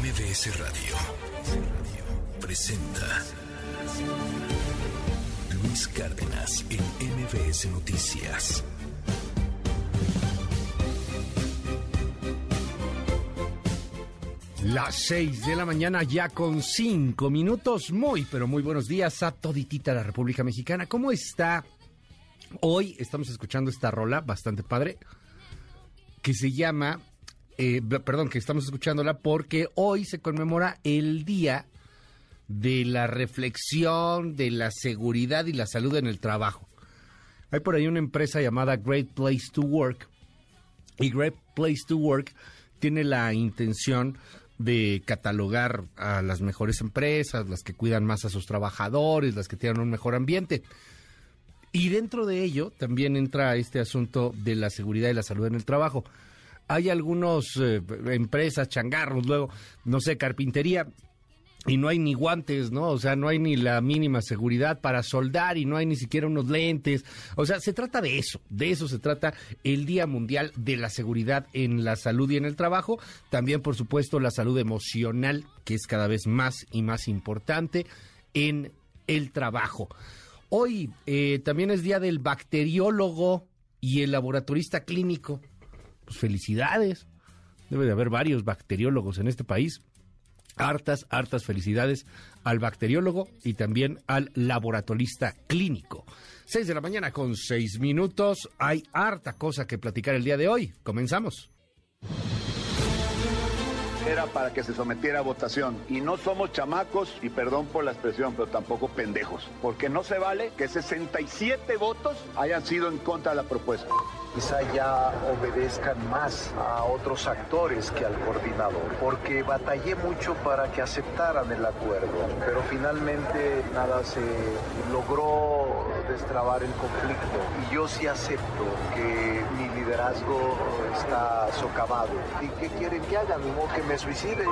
MBS Radio presenta Luis Cárdenas en MBS Noticias. Las seis de la mañana ya con cinco minutos. Muy, pero muy buenos días a toditita la República Mexicana. ¿Cómo está? Hoy estamos escuchando esta rola bastante padre que se llama, eh, perdón, que estamos escuchándola porque hoy se conmemora el Día de la Reflexión de la Seguridad y la Salud en el Trabajo. Hay por ahí una empresa llamada Great Place to Work y Great Place to Work tiene la intención de catalogar a las mejores empresas, las que cuidan más a sus trabajadores, las que tienen un mejor ambiente. Y dentro de ello también entra este asunto de la seguridad y la salud en el trabajo. Hay algunas eh, empresas, changarros, luego, no sé, carpintería, y no hay ni guantes, ¿no? O sea, no hay ni la mínima seguridad para soldar y no hay ni siquiera unos lentes. O sea, se trata de eso, de eso se trata el Día Mundial de la Seguridad en la Salud y en el Trabajo. También, por supuesto, la salud emocional, que es cada vez más y más importante en el trabajo. Hoy eh, también es Día del Bacteriólogo y el Laboratorista Clínico. Pues felicidades. Debe de haber varios bacteriólogos en este país hartas, hartas felicidades al bacteriólogo y también al laboratorista clínico. Seis de la mañana con seis minutos. Hay harta cosa que platicar el día de hoy. Comenzamos era para que se sometiera a votación. Y no somos chamacos, y perdón por la expresión, pero tampoco pendejos. Porque no se vale que 67 votos hayan sido en contra de la propuesta quizá ya obedezcan más a otros actores que al coordinador, porque batallé mucho para que aceptaran el acuerdo, pero finalmente nada se logró destrabar el conflicto y yo sí acepto que mi liderazgo está socavado. ¿Y qué quieren que haga? Ni que me suicide.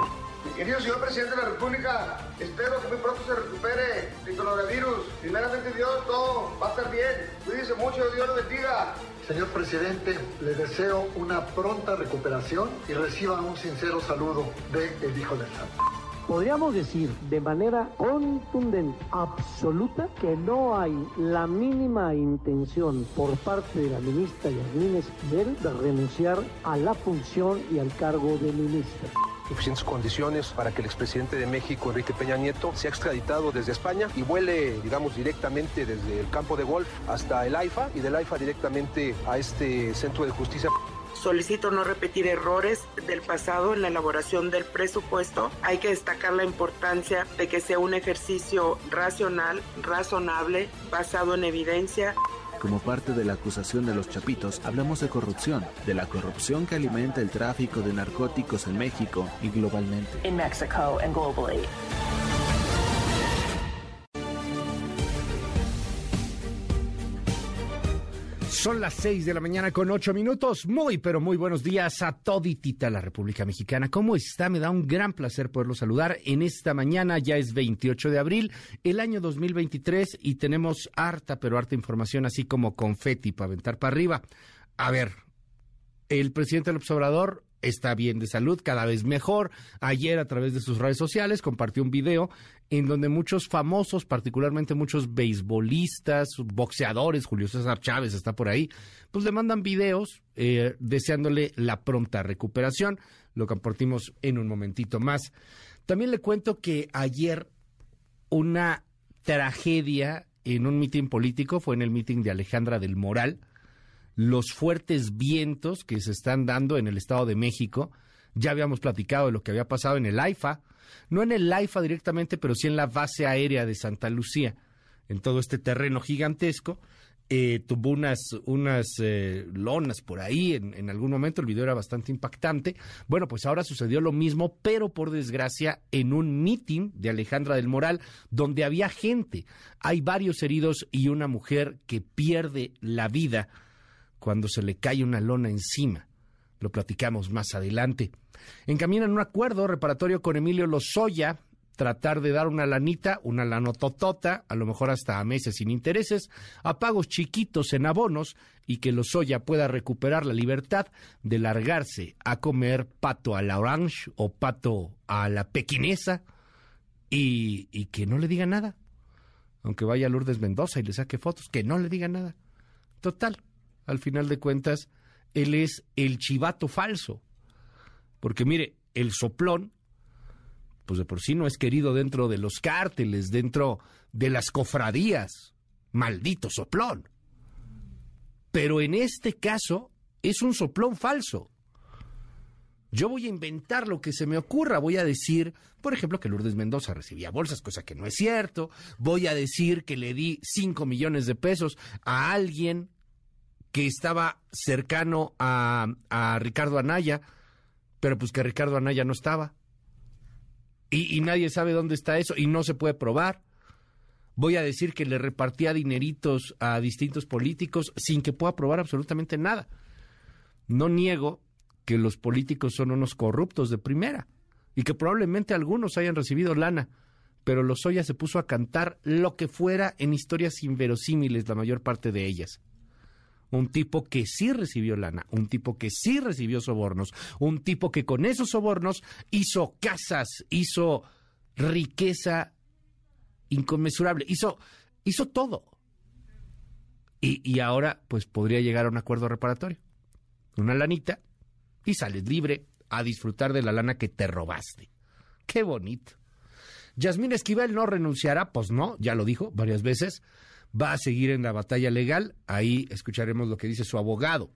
Querido señor presidente de la República, espero que muy pronto se recupere el coronavirus. Primeramente Dios, todo va a estar bien. Cuídese mucho, Dios lo bendiga. Señor presidente, le deseo una pronta recuperación y reciba un sincero saludo de el Hijo del Santo. Podríamos decir de manera contundente, absoluta, que no hay la mínima intención por parte de la ministra Yasmín Esquivel de renunciar a la función y al cargo de ministra suficientes condiciones para que el expresidente de México, Enrique Peña Nieto, sea extraditado desde España y vuele, digamos, directamente desde el campo de golf hasta el AIFA y del AIFA directamente a este centro de justicia. Solicito no repetir errores del pasado en la elaboración del presupuesto. Hay que destacar la importancia de que sea un ejercicio racional, razonable, basado en evidencia. Como parte de la acusación de los chapitos, hablamos de corrupción, de la corrupción que alimenta el tráfico de narcóticos en México y globalmente. In Mexico and globally. Son las seis de la mañana con ocho minutos. Muy, pero muy buenos días a toditita la República Mexicana. ¿Cómo está? Me da un gran placer poderlo saludar en esta mañana. Ya es 28 de abril, el año 2023, y tenemos harta, pero harta información, así como confeti para aventar para arriba. A ver, el presidente del observador está bien de salud, cada vez mejor. Ayer a través de sus redes sociales compartió un video en donde muchos famosos, particularmente muchos beisbolistas, boxeadores, Julio César Chávez está por ahí, pues le mandan videos eh, deseándole la pronta recuperación. Lo compartimos en un momentito más. También le cuento que ayer una tragedia en un mitin político fue en el mitin de Alejandra del Moral los fuertes vientos que se están dando en el Estado de México. Ya habíamos platicado de lo que había pasado en el AIFA, no en el AIFA directamente, pero sí en la base aérea de Santa Lucía, en todo este terreno gigantesco. Eh, tuvo unas, unas eh, lonas por ahí en, en, algún momento, el video era bastante impactante. Bueno, pues ahora sucedió lo mismo, pero por desgracia en un meeting de Alejandra del Moral, donde había gente. Hay varios heridos y una mujer que pierde la vida cuando se le cae una lona encima. Lo platicamos más adelante. Encaminan un acuerdo reparatorio con Emilio Lozoya, tratar de dar una lanita, una lanototota, a lo mejor hasta a meses sin intereses, a pagos chiquitos en abonos y que Lozoya pueda recuperar la libertad de largarse a comer pato a la orange o pato a la pequinesa y, y que no le diga nada. Aunque vaya Lourdes Mendoza y le saque fotos, que no le diga nada. Total, al final de cuentas, él es el chivato falso. Porque mire, el soplón pues de por sí no es querido dentro de los cárteles, dentro de las cofradías. Maldito soplón. Pero en este caso es un soplón falso. Yo voy a inventar lo que se me ocurra. Voy a decir, por ejemplo, que Lourdes Mendoza recibía bolsas, cosa que no es cierto. Voy a decir que le di 5 millones de pesos a alguien que estaba cercano a, a Ricardo Anaya, pero pues que Ricardo Anaya no estaba. Y, nadie sabe dónde está eso y no se puede probar. Voy a decir que le repartía dineritos a distintos políticos sin que pueda probar absolutamente nada. No niego que los políticos son unos corruptos de primera y que probablemente algunos hayan recibido lana, pero Lozoya se puso a cantar lo que fuera en historias inverosímiles, la mayor parte de ellas un tipo que sí recibió lana, un tipo que sí recibió sobornos, un tipo que con esos sobornos hizo casas, hizo riqueza inconmensurable, hizo, hizo todo. Y, y ahora, pues podría llegar a un acuerdo reparatorio. Una lanita y sales libre a disfrutar de la lana que te robaste. Qué bonito. Yasmín Esquivel no renunciará, pues no, ya lo dijo varias veces va a seguir en la batalla legal. Ahí escucharemos lo que dice su abogado.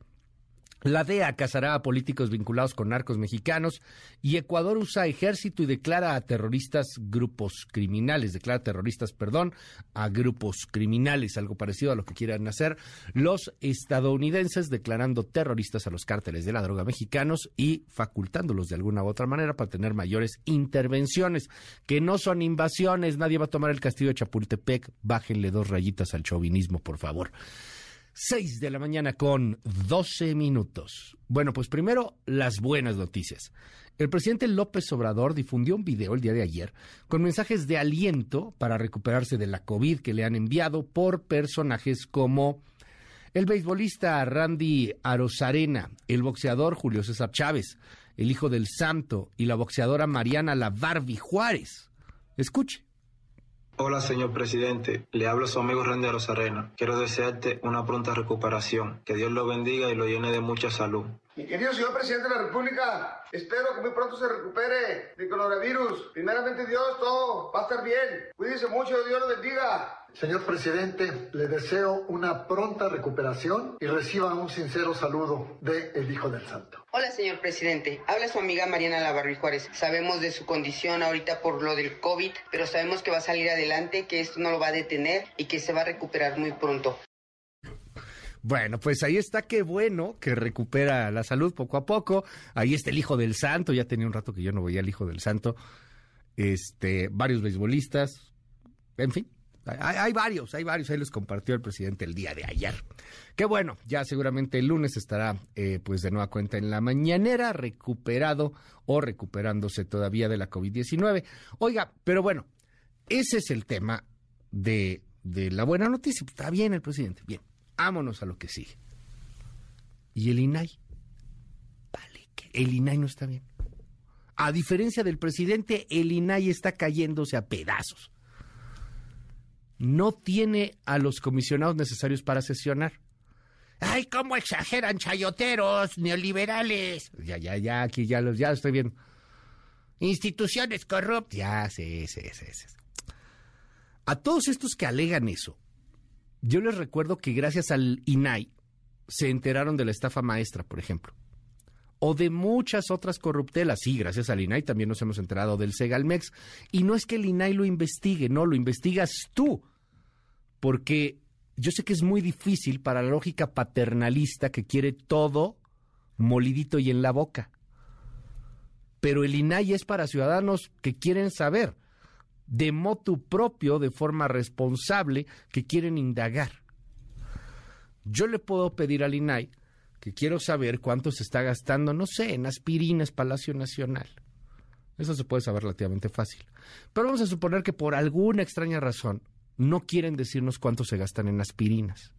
La DEA cazará a políticos vinculados con narcos mexicanos y Ecuador usa ejército y declara a terroristas grupos criminales, declara terroristas, perdón, a grupos criminales, algo parecido a lo que quieran hacer los estadounidenses declarando terroristas a los cárteles de la droga mexicanos y facultándolos de alguna u otra manera para tener mayores intervenciones, que no son invasiones, nadie va a tomar el castillo de Chapultepec, bájenle dos rayitas al chauvinismo, por favor. 6 de la mañana con 12 minutos. Bueno, pues primero las buenas noticias. El presidente López Obrador difundió un video el día de ayer con mensajes de aliento para recuperarse de la COVID que le han enviado por personajes como el beisbolista Randy Arozarena, el boxeador Julio César Chávez, el hijo del santo y la boxeadora Mariana La Barbie Juárez. Escuche. Hola, señor presidente. Le hablo a su amigo Randy Rosarena. Quiero desearte una pronta recuperación. Que Dios lo bendiga y lo llene de mucha salud. Mi querido señor presidente de la República, espero que muy pronto se recupere del coronavirus. Primeramente Dios, todo va a estar bien. Cuídese mucho, Dios lo bendiga. Señor presidente, le deseo una pronta recuperación y reciba un sincero saludo de el Hijo del Santo. Hola, señor presidente. Habla su amiga Mariana Lavarri Juárez. Sabemos de su condición ahorita por lo del COVID, pero sabemos que va a salir adelante, que esto no lo va a detener y que se va a recuperar muy pronto. Bueno, pues ahí está, qué bueno que recupera la salud poco a poco. Ahí está el Hijo del Santo, ya tenía un rato que yo no veía al Hijo del Santo. Este, varios beisbolistas, en fin, hay, varios, hay varios, ahí los compartió el presidente el día de ayer. Qué bueno, ya seguramente el lunes estará eh, pues de nueva cuenta en la mañanera, recuperado o recuperándose todavía de la COVID-19. Oiga, pero bueno, ese es el tema de, de la buena noticia. Está bien el presidente, bien, vámonos a lo que sigue. ¿Y el INAI? Vale, que el INAI no está bien. A diferencia del presidente, el INAI está cayéndose a pedazos no tiene a los comisionados necesarios para sesionar. ¡Ay, cómo exageran chayoteros, neoliberales! Ya, ya, ya, aquí ya los, ya estoy viendo. Instituciones corruptas. Ya, sí, sí, sí, sí. A todos estos que alegan eso, yo les recuerdo que gracias al INAI se enteraron de la estafa maestra, por ejemplo. O de muchas otras corruptelas. Sí, gracias al INAI también nos hemos enterado del Segalmex. Y no es que el INAI lo investigue, no, lo investigas tú porque yo sé que es muy difícil para la lógica paternalista que quiere todo molidito y en la boca. Pero el INAI es para ciudadanos que quieren saber, de motu propio, de forma responsable, que quieren indagar. Yo le puedo pedir al INAI que quiero saber cuánto se está gastando, no sé, en aspirinas Palacio Nacional. Eso se puede saber relativamente fácil. Pero vamos a suponer que por alguna extraña razón no quieren decirnos cuánto se gastan en aspirinas.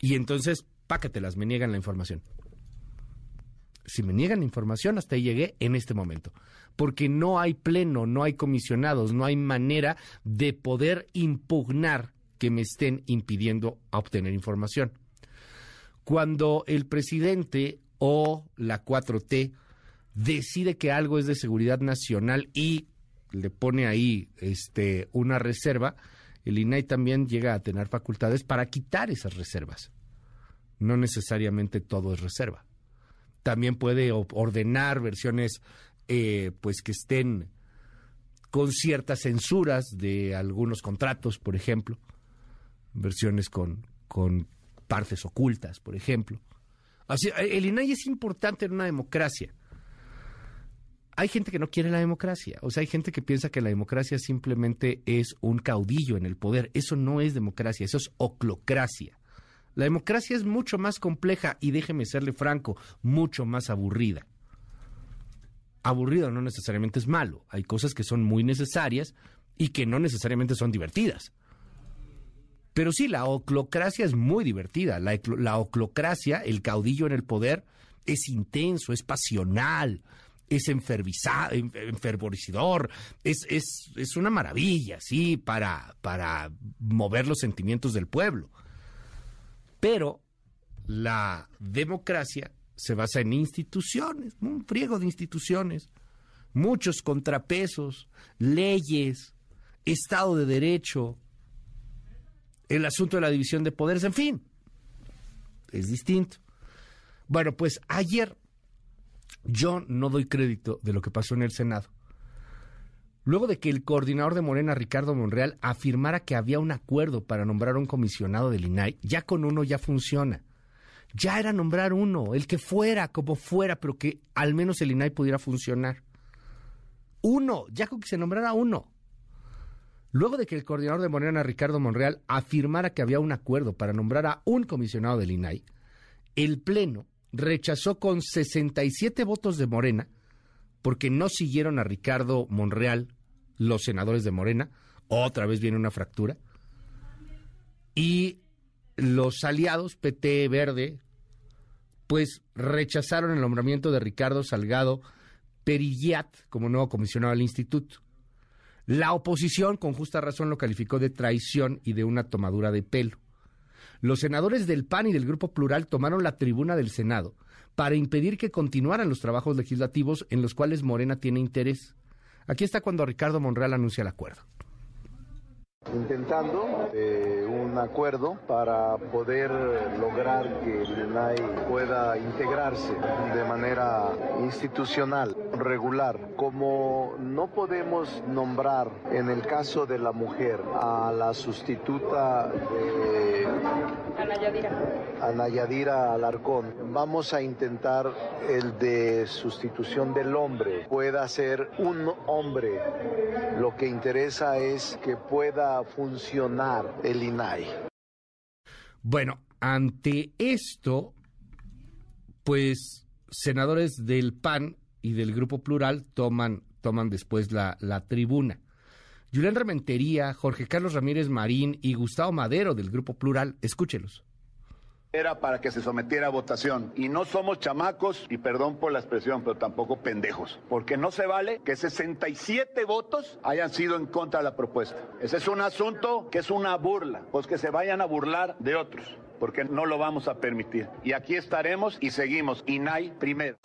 Y entonces, pácatelas, me niegan la información. Si me niegan la información, hasta ahí llegué en este momento. Porque no hay pleno, no hay comisionados, no hay manera de poder impugnar que me estén impidiendo obtener información. Cuando el presidente o la 4T decide que algo es de seguridad nacional y le pone ahí este, una reserva, el INAI también llega a tener facultades para quitar esas reservas. No necesariamente todo es reserva. También puede ordenar versiones eh, pues que estén con ciertas censuras de algunos contratos, por ejemplo, versiones con, con partes ocultas, por ejemplo. El INAI es importante en una democracia hay gente que no quiere la democracia. O sea, hay gente que piensa que la democracia simplemente es un caudillo en el poder. Eso no es democracia, eso es oclocracia. La democracia es mucho más compleja y déjeme serle franco, mucho más aburrida. Aburrido no necesariamente es malo. Hay cosas que son muy necesarias y que no necesariamente son divertidas. Pero sí, la oclocracia es muy divertida. La, la oclocracia, el caudillo en el poder, es intenso, es pasional, es enfervorizador, es, es, es, una maravilla, sí, para, para mover los sentimientos del pueblo. Pero la democracia se basa en instituciones, un friego de instituciones, muchos contrapesos, leyes, Estado de Derecho, el asunto de la división de poderes, en fin, es distinto. Bueno, pues ayer yo no doy crédito de lo que pasó en el Senado. Luego de que el coordinador de Morena, Ricardo Monreal, afirmara que había un acuerdo para nombrar un comisionado del INAI, ya con uno ya funciona. Ya era nombrar uno, el que fuera, como fuera, pero que al menos el INAI pudiera funcionar. Uno, ya con que se nombrara uno. Luego de que el coordinador de Morena, Ricardo Monreal, afirmara que había un acuerdo para nombrar a un comisionado del INAI, el Pleno rechazó con 67 votos de Morena, porque no siguieron a Ricardo Monreal los senadores de Morena, otra vez viene una fractura, y los aliados PT Verde, pues rechazaron el nombramiento de Ricardo Salgado Perillat como nuevo comisionado del instituto. La oposición, con justa razón, lo calificó de traición y de una tomadura de pelo los senadores del PAN y del Grupo Plural tomaron la tribuna del Senado para impedir que continuaran los trabajos legislativos en los cuales Morena tiene interés. Aquí está cuando Ricardo Monreal anuncia el acuerdo intentando eh, un acuerdo para poder lograr que el INAI pueda integrarse de manera institucional, regular. Como no podemos nombrar en el caso de la mujer a la sustituta de Ana Yadira Alarcón, vamos a intentar el de sustitución del hombre. Pueda ser un hombre. Lo que interesa es que pueda funcionar el INAI? Bueno, ante esto, pues senadores del PAN y del Grupo Plural toman, toman después la, la tribuna. Julián Rementería, Jorge Carlos Ramírez Marín y Gustavo Madero del Grupo Plural, escúchelos era para que se sometiera a votación. Y no somos chamacos, y perdón por la expresión, pero tampoco pendejos, porque no se vale que 67 votos hayan sido en contra de la propuesta. Ese es un asunto que es una burla, pues que se vayan a burlar de otros, porque no lo vamos a permitir. Y aquí estaremos y seguimos. INAI primero.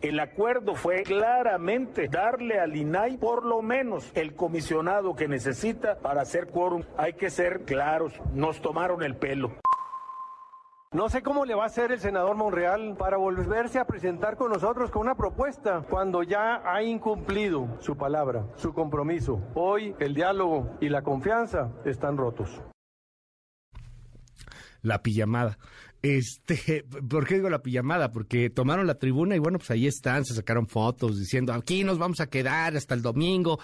El acuerdo fue claramente darle al INAI por lo menos el comisionado que necesita para hacer quórum. Hay que ser claros, nos tomaron el pelo. No sé cómo le va a hacer el senador Monreal para volverse a presentar con nosotros con una propuesta cuando ya ha incumplido su palabra, su compromiso. Hoy el diálogo y la confianza están rotos. La pijamada. Este, ¿por qué digo la pijamada? Porque tomaron la tribuna y bueno, pues ahí están, se sacaron fotos diciendo aquí nos vamos a quedar hasta el domingo.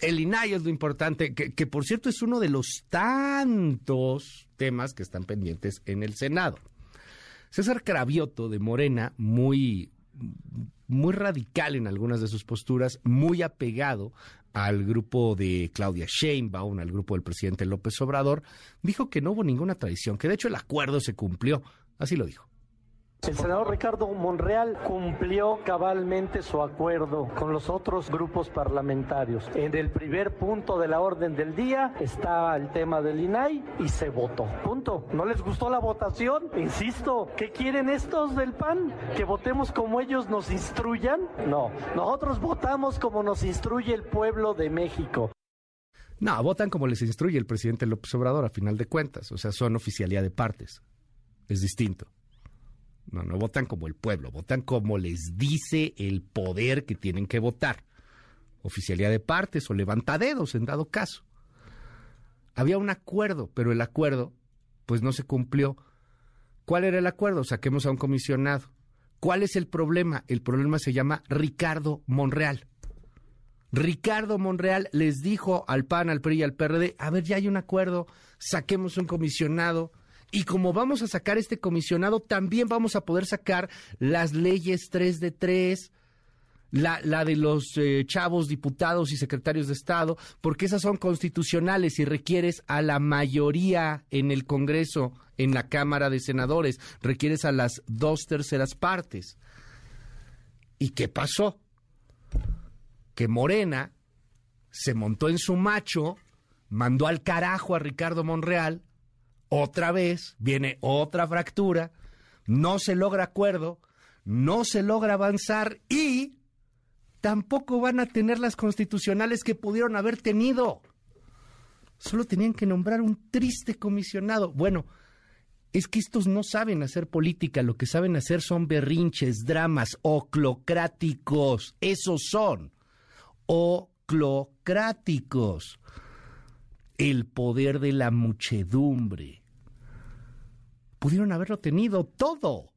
El INAI es lo importante, que, que por cierto es uno de los tantos temas que están pendientes en el Senado. César Cravioto de Morena, muy muy radical en algunas de sus posturas, muy apegado al grupo de Claudia Sheinbaum, al grupo del presidente López Obrador, dijo que no hubo ninguna traición, que de hecho el acuerdo se cumplió. Así lo dijo. El senador Ricardo Monreal cumplió cabalmente su acuerdo con los otros grupos parlamentarios. En el primer punto de la orden del día está el tema del INAI y se votó. Punto. ¿No les gustó la votación? Insisto, ¿qué quieren estos del PAN? ¿Que votemos como ellos nos instruyan? No, nosotros votamos como nos instruye el pueblo de México. No, votan como les instruye el presidente López Obrador, a final de cuentas. O sea, son oficialidad de partes. Es distinto. No, no votan como el pueblo, votan como les dice el poder que tienen que votar. Oficialidad de partes o levantadedos en dado caso. Había un acuerdo, pero el acuerdo pues no se cumplió. ¿Cuál era el acuerdo? Saquemos a un comisionado. ¿Cuál es el problema? El problema se llama Ricardo Monreal. Ricardo Monreal les dijo al PAN, al PRI y al PRD, a ver, ya hay un acuerdo, saquemos un comisionado y como vamos a sacar este comisionado, también vamos a poder sacar las leyes 3 de 3, la, la de los eh, chavos diputados y secretarios de Estado, porque esas son constitucionales y requieres a la mayoría en el Congreso, en la Cámara de Senadores, requieres a las dos terceras partes. ¿Y qué pasó? Que Morena se montó en su macho, mandó al carajo a Ricardo Monreal, otra vez viene otra fractura, no se logra acuerdo, no se logra avanzar y tampoco van a tener las constitucionales que pudieron haber tenido. Solo tenían que nombrar un triste comisionado. Bueno, es que estos no saben hacer política, lo que saben hacer son berrinches, dramas, oclocráticos. Esos son, oclocráticos el poder de la muchedumbre. Pudieron haberlo tenido todo.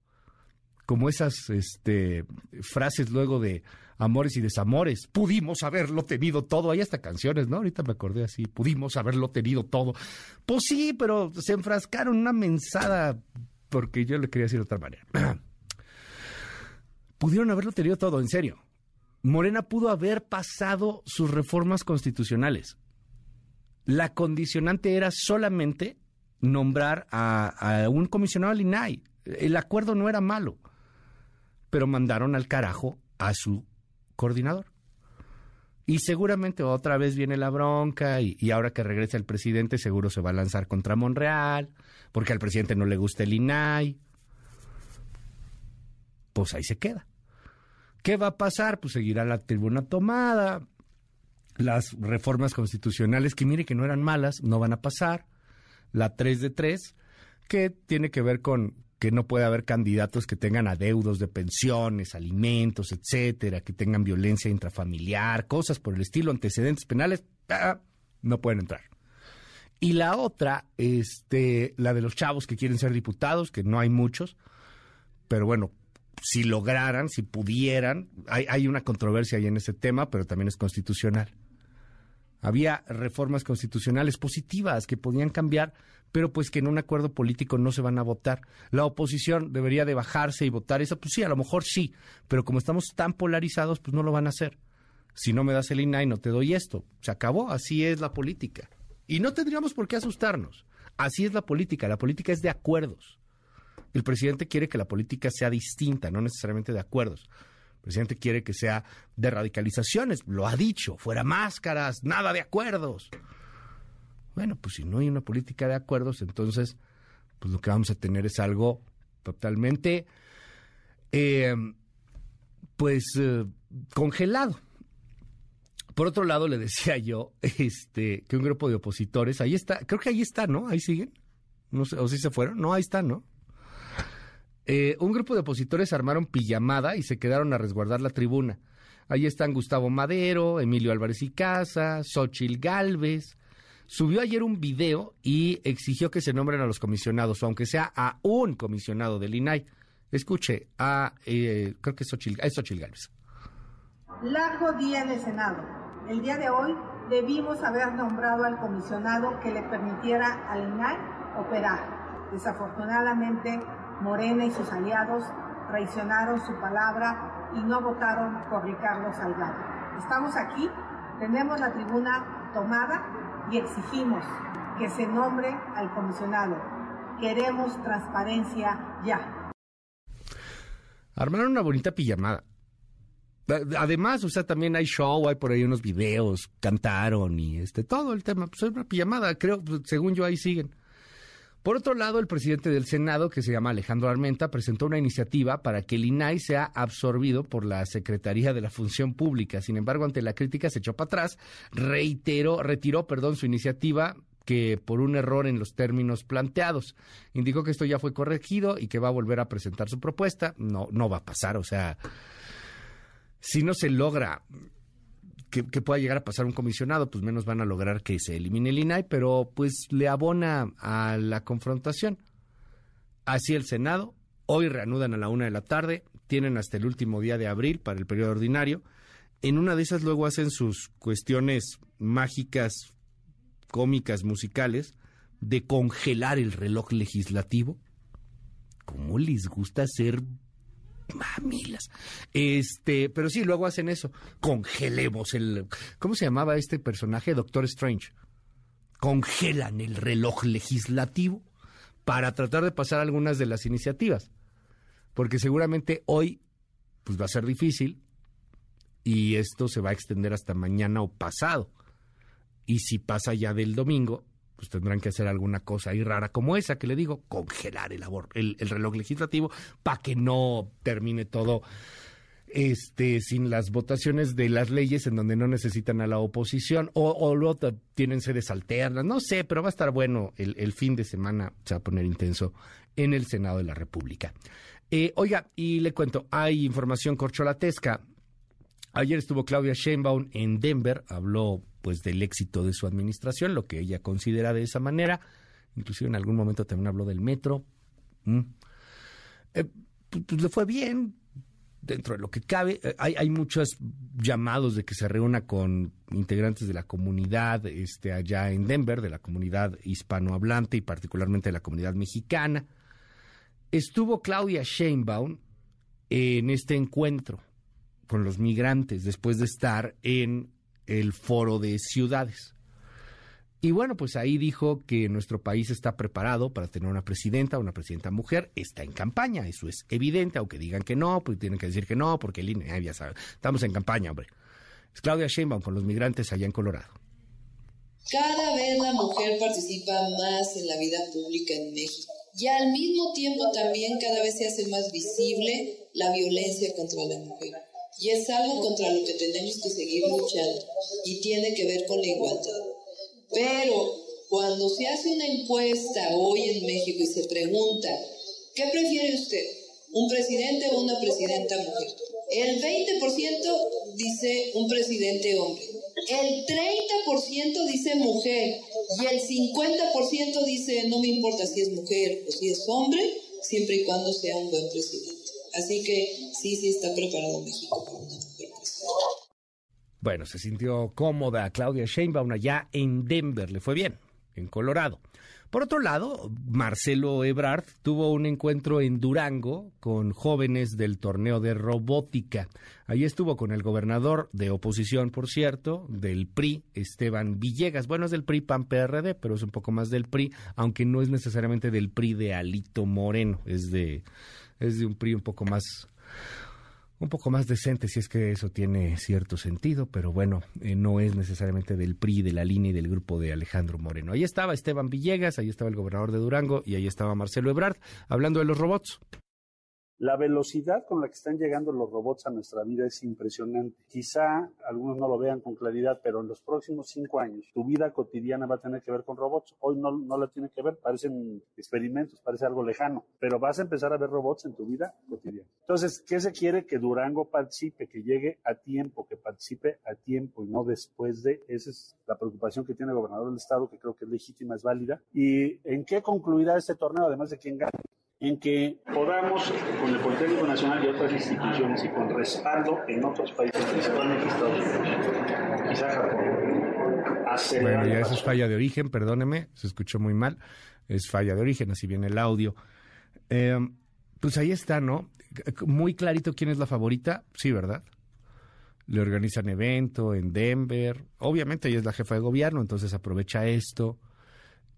Como esas este, frases luego de amores y desamores. Pudimos haberlo tenido todo. Hay hasta canciones, ¿no? Ahorita me acordé así. Pudimos haberlo tenido todo. Pues sí, pero se enfrascaron una mensada porque yo le quería decir de otra manera. Pudieron haberlo tenido todo, en serio. Morena pudo haber pasado sus reformas constitucionales. La condicionante era solamente nombrar a, un comisionado al INAI. El acuerdo no era malo, pero mandaron al carajo a su coordinador. Y seguramente otra vez viene la bronca y, y, ahora que regresa el presidente seguro se va a lanzar contra Monreal, porque al presidente no le gusta el INAI. Pues ahí se queda. ¿Qué va a pasar? Pues seguirá la tribuna tomada, las reformas constitucionales, que mire que no eran malas, no van a pasar. La 3 de 3, que tiene que ver con que no puede haber candidatos que tengan adeudos de pensiones, alimentos, etcétera, que tengan violencia intrafamiliar, cosas por el estilo, antecedentes penales, ah, no pueden entrar. Y la otra, este, la de los chavos que quieren ser diputados, que no hay muchos, pero bueno, si lograran, si pudieran, hay, hay una controversia ahí en ese tema, pero también es constitucional. Había reformas constitucionales positivas que podían cambiar, pero pues que en un acuerdo político no se van a votar. La oposición debería de bajarse y votar eso, pues sí, a lo mejor sí, pero como estamos tan polarizados, pues no lo van a hacer. Si no me das el INAI, no te doy esto. Se acabó, así es la política. Y no tendríamos por qué asustarnos. Así es la política, la política es de acuerdos. El presidente quiere que la política sea distinta, no necesariamente de acuerdos. El presidente quiere que sea de radicalizaciones, lo ha dicho, fuera máscaras, nada de acuerdos. Bueno, pues si no hay una política de acuerdos, entonces pues lo que vamos a tener es algo totalmente, eh, pues, eh, congelado. Por otro lado, le decía yo este, que un grupo de opositores, ahí está, creo que ahí está, ¿no? Ahí siguen. O si se fueron. No, ahí está, ¿no? Eh, un grupo de opositores armaron pijamada y se quedaron a resguardar la tribuna. Ahí están Gustavo Madero, Emilio Álvarez y Casa, Xochil Galvez. Subió ayer un video y exigió que se nombren a los comisionados, aunque sea a un comisionado del INAI. Escuche a, eh, creo que es Xochil, es Xochil Galvez. Largo día en el Senado. El día de hoy debimos haber nombrado al comisionado que le permitiera al INAI operar. Desafortunadamente, Morena y sus aliados traicionaron su palabra y no votaron por Ricardo Salgado. Estamos aquí, tenemos la tribuna tomada y exigimos que se nombre al comisionado. Queremos transparencia ya. Armaron una bonita pijamada. Además, o sea, también hay show, hay por ahí unos videos, cantaron y este, todo el tema. Pues es una pijamada, creo, según yo ahí siguen. Por otro lado, el presidente del Senado, que se llama Alejandro Armenta, presentó una iniciativa para que el INAI sea absorbido por la Secretaría de la Función Pública. Sin embargo, ante la crítica se echó para atrás, reiteró, retiró, perdón, su iniciativa que por un error en los términos planteados. Indicó que esto ya fue corregido y que va a volver a presentar su propuesta. No, no va a pasar, o sea, si no se logra que, pueda llegar a pasar un comisionado, pues menos van a lograr que se elimine el INAI, pero pues le abona a la confrontación. Así el Senado, hoy reanudan a la una de la tarde, tienen hasta el último día de abril para el periodo ordinario. En una de esas luego hacen sus cuestiones mágicas, cómicas, musicales, de congelar el reloj legislativo. ¿Cómo les gusta hacer mamilas. Este, pero sí, luego hacen eso. Congelemos el. ¿Cómo se llamaba este personaje? Doctor Strange. Congelan el reloj legislativo para tratar de pasar algunas de las iniciativas. Porque seguramente hoy pues va a ser difícil y esto se va a extender hasta mañana o pasado. Y si pasa ya del domingo, pues tendrán que hacer alguna cosa ahí rara como esa que le digo, congelar el, el, reloj legislativo para que no termine todo este sin las votaciones de las leyes en donde no necesitan a la oposición o, o luego tienen sedes alternas, no sé, pero va a estar bueno el, el, fin de semana, se va a poner intenso en el Senado de la República. Eh, oiga, y le cuento, hay información corcholatesca. Ayer estuvo Claudia Sheinbaum en Denver, habló pues del éxito de su administración, lo que ella considera de esa manera. Inclusive en algún momento también habló del metro. Mm. Eh, pues, pues, le fue bien dentro de lo que cabe. Eh, hay, hay muchos llamados de que se reúna con integrantes de la comunidad este, allá en Denver, de la comunidad hispanohablante y particularmente de la comunidad mexicana. Estuvo Claudia Sheinbaum en este encuentro con los migrantes después de estar en el foro de ciudades. Y bueno, pues ahí dijo que nuestro país está preparado para tener una presidenta, una presidenta mujer, está en campaña, eso es evidente, aunque digan que no, pues tienen que decir que no, porque el INE, ya saben, estamos en campaña, hombre. Es Claudia Sheinbaum con los migrantes allá en Colorado. Cada vez la mujer participa más en la vida pública en México y al mismo tiempo también cada vez se hace más visible la violencia contra la mujer. Y es algo contra lo que tenemos que seguir luchando y tiene que ver con la igualdad. Pero cuando se hace una encuesta hoy en México y se pregunta, ¿qué prefiere usted? ¿Un presidente o una presidenta mujer? El 20% dice un presidente hombre. El 30% dice mujer y el 50% dice no me importa si es mujer o si es hombre, siempre y cuando sea un buen presidente. Así que sí, sí está preparado México para una mujer Bueno, se sintió cómoda Claudia Sheinbaum allá en Denver, le fue bien, en Colorado. Por otro lado, Marcelo Ebrard tuvo un encuentro en Durango con jóvenes del torneo de robótica. Allí estuvo con el gobernador de oposición, por cierto, del PRI, Esteban Villegas. Bueno, es del PRI PAN PRD, pero es un poco más del PRI, aunque no es necesariamente del PRI de Alito Moreno, es de es de un PRI un poco más un poco más decente, si es que eso tiene cierto sentido, pero bueno, eh, no es necesariamente del PRI, de la línea y del grupo de Alejandro Moreno. Ahí estaba Esteban Villegas, ahí estaba el gobernador de Durango y ahí estaba Marcelo Ebrard hablando de los robots. La velocidad con la que están llegando los robots a nuestra vida es impresionante. Quizá algunos no lo vean con claridad, pero en los próximos cinco años tu vida cotidiana va a tener que ver con robots. Hoy no, no la tiene que ver, parecen experimentos, parece algo lejano, pero vas a empezar a ver robots en tu vida cotidiana. Entonces, ¿qué se quiere? Que Durango participe, que llegue a tiempo, que participe a tiempo y no después de. Esa es la preocupación que tiene el gobernador del estado, que creo que es legítima, es válida. ¿Y en qué concluirá este torneo, además de quién gane? En que podamos, con el Politécnico Nacional y otras instituciones y con respaldo en otros países, principalmente Estados Unidos, quizá Japón, hacer... Bueno, ya eso es falla de origen, perdóneme, se escuchó muy mal, es falla de origen, así viene el audio. Eh, Pues ahí está, ¿no? Muy clarito quién es la favorita, sí, ¿verdad? Le organizan evento en Denver. Obviamente ella es la jefa de gobierno, entonces aprovecha esto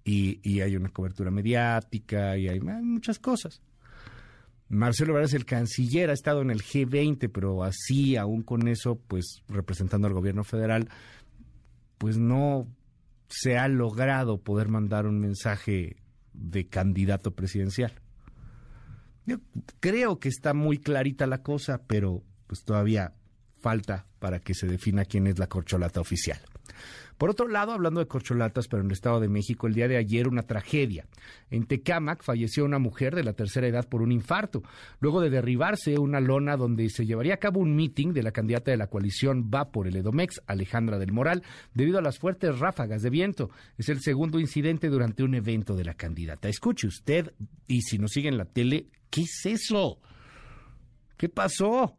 y, hay una cobertura mediática y hay muchas cosas. Marcelo Ebrard el canciller, ha estado en el G20, pero así, aún con eso, pues representando al gobierno federal, pues no se ha logrado poder mandar un mensaje de candidato presidencial. Yo creo que está muy clarita la cosa, pero pues todavía falta para que se defina quién es la corcholata oficial. Por otro lado, hablando de corcholatas, pero en el Estado de México, el día de ayer una tragedia. En Tecámac falleció una mujer de la tercera edad por un infarto, luego de derribarse una lona donde se llevaría a cabo un meeting de la candidata de la coalición Va por el Edomex, Alejandra del Moral, debido a las fuertes ráfagas de viento. Es el segundo incidente durante un evento de la candidata. Escuche usted, y si nos sigue en la tele, ¿qué es eso? ¿Qué pasó?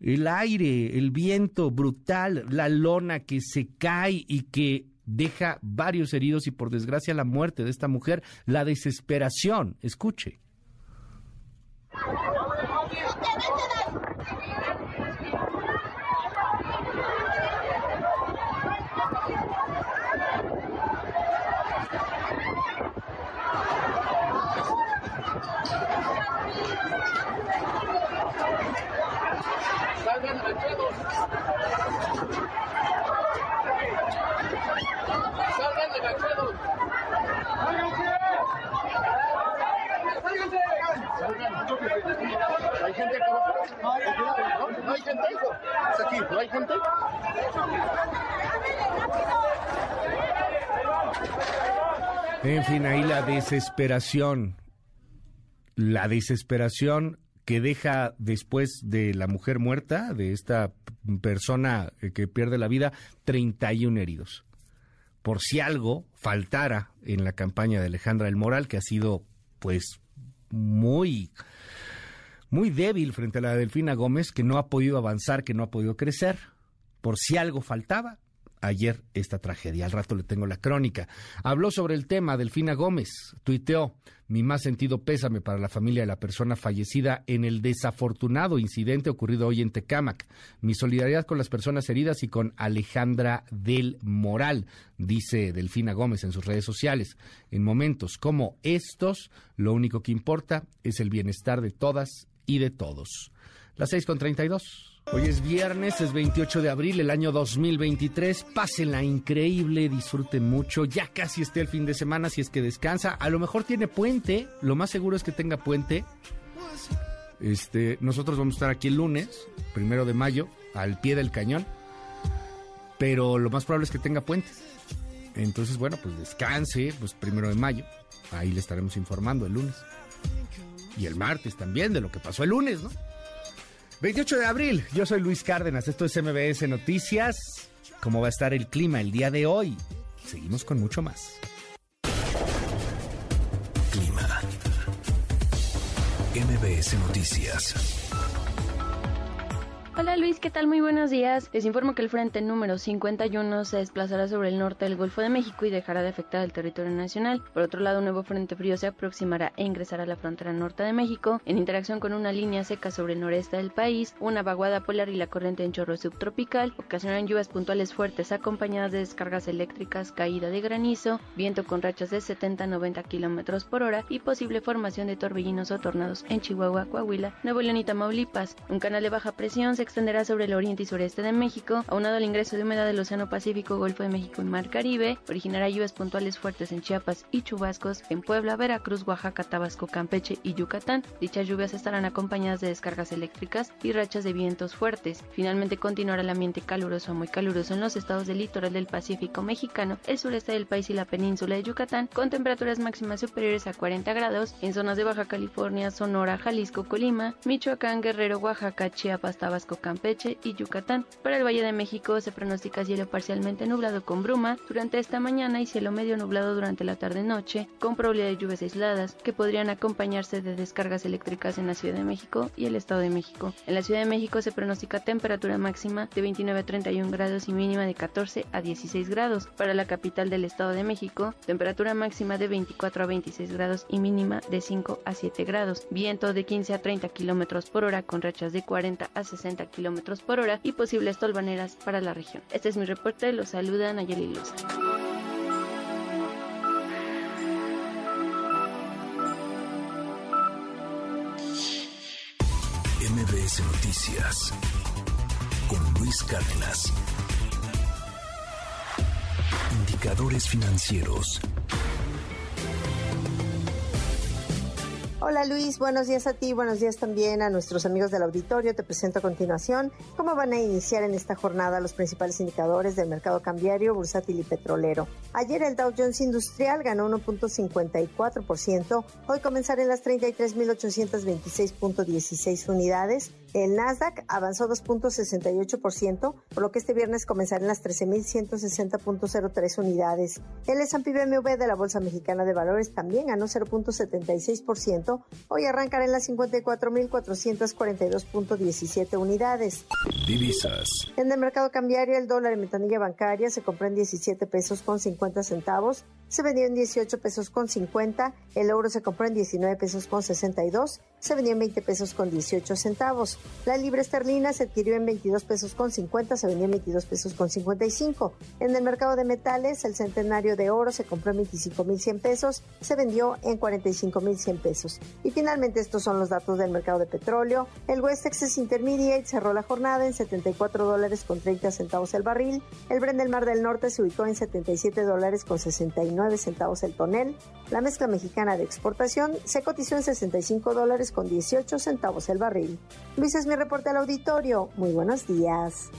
El aire, el viento brutal, la lona que se cae y que deja varios heridos y por desgracia la muerte de esta mujer, la desesperación. Escuche. ¿Hay gente No, hay gente. ¿Es aquí? ¿No hay gente? En fin, ahí la desesperación. La desesperación que deja después de la mujer muerta, de esta persona que pierde la vida, 31 heridos. Por si algo faltara en la campaña de Alejandra El Moral, que ha sido, pues, muy, muy débil frente a la de Delfina Gómez, que no ha podido avanzar, que no ha podido crecer. Por si algo faltaba, ayer esta tragedia. Al rato le tengo la crónica. Habló sobre el tema Delfina Gómez. Tuiteó, mi más sentido pésame para la familia de la persona fallecida en el desafortunado incidente ocurrido hoy en Tecámac. Mi solidaridad con las personas heridas y con Alejandra del Moral, dice Delfina Gómez en sus redes sociales. En momentos como estos, lo único que importa es el bienestar de todas y de todos. Las seis con treinta y dos. Hoy es viernes, es 28 de abril, el año 2023. Pásenla increíble, disfruten mucho. Ya casi esté el fin de semana si es que descansa. A lo mejor tiene puente, lo más seguro es que tenga puente. Este, nosotros vamos a estar aquí el lunes, primero de mayo, al pie del cañón. Pero lo más probable es que tenga puente. Entonces, bueno, pues descanse, pues primero de mayo. Ahí le estaremos informando el lunes. Y el martes también de lo que pasó el lunes, ¿no? 28 de abril, yo soy Luis Cárdenas, esto es MBS Noticias. ¿Cómo va a estar el clima el día de hoy? Seguimos con mucho más. Clima. MBS Noticias. Hola Luis, ¿qué tal? Muy buenos días. Les informo que el frente número 51 se desplazará sobre el norte del Golfo de México y dejará de afectar el territorio nacional. Por otro lado, un nuevo frente frío se aproximará e ingresará a la frontera norte de México en interacción con una línea seca sobre el noreste del país, una vaguada polar y la corriente en chorro subtropical. Ocasionarán lluvias puntuales fuertes acompañadas de descargas eléctricas, caída de granizo, viento con rachas de 70-90 kilómetros por hora y posible formación de torbellinos o tornados en Chihuahua, Coahuila, Nuevo León y Tamaulipas. Un canal de baja presión se extenderá sobre el oriente y sureste de México, aunado al ingreso de humedad del Océano Pacífico, Golfo de México y Mar Caribe, originará lluvias puntuales fuertes en Chiapas y chubascos en Puebla, Veracruz, Oaxaca, Tabasco, Campeche y Yucatán. Dichas lluvias estarán acompañadas de descargas eléctricas y rachas de vientos fuertes. Finalmente continuará el ambiente caluroso a muy caluroso en los estados del litoral del Pacífico mexicano, el sureste del país y la península de Yucatán, con temperaturas máximas superiores a 40 grados en zonas de Baja California, Sonora, Jalisco, Colima, Michoacán, Guerrero, Oaxaca, Chiapas, Tabasco, Campeche y Yucatán. Para el Valle de México se pronostica cielo parcialmente nublado con bruma durante esta mañana y cielo medio nublado durante la tarde-noche, con probabilidad de lluvias aisladas que podrían acompañarse de descargas eléctricas en la Ciudad de México y el Estado de México. En la Ciudad de México se pronostica temperatura máxima de 29 a 31 grados y mínima de 14 a 16 grados. Para la capital del Estado de México, temperatura máxima de 24 a 26 grados y mínima de 5 a 7 grados. Viento de 15 a 30 kilómetros por hora con rachas de 40 a 60 kilómetros por hora y posibles tolvaneras para la región. Este es mi reporte, los saluda Nayeli Luz. MBS Noticias con Luis Cárdenas. Indicadores financieros. Hola Luis, buenos días a ti, buenos días también a nuestros amigos del auditorio. Te presento a continuación cómo van a iniciar en esta jornada los principales indicadores del mercado cambiario, bursátil y petrolero. Ayer el Dow Jones Industrial ganó 1.54%, hoy comenzará en las 33.826.16 unidades. El Nasdaq avanzó 2.68%, por lo que este viernes comenzará en las 13.160.03 unidades. El S&P BMW de la Bolsa Mexicana de Valores también ganó 0.76%, hoy arrancará en las 54.442.17 unidades. Divisas. En el mercado cambiario, el dólar en ventanilla bancaria se compró en 17 pesos con 50 centavos, se vendió en 18 pesos con 50, el euro se compró en 19 pesos con 62, se vendió en 20 pesos con 18 centavos. La libra esterlina se adquirió en 22 pesos con 50, se vendió en 22 pesos con 55. En el mercado de metales, el centenario de oro se compró en 25.100 pesos, se vendió en 45.100 pesos. Y finalmente estos son los datos del mercado de petróleo. El West Texas Intermediate cerró la jornada en 74 dólares con 30 centavos el barril. El Brent del Mar del Norte se ubicó en 77 dólares con 69 centavos el tonel. La mezcla mexicana de exportación se cotizó en 65 dólares con 18 centavos el barril. Es mi reporte al auditorio. Muy buenos días.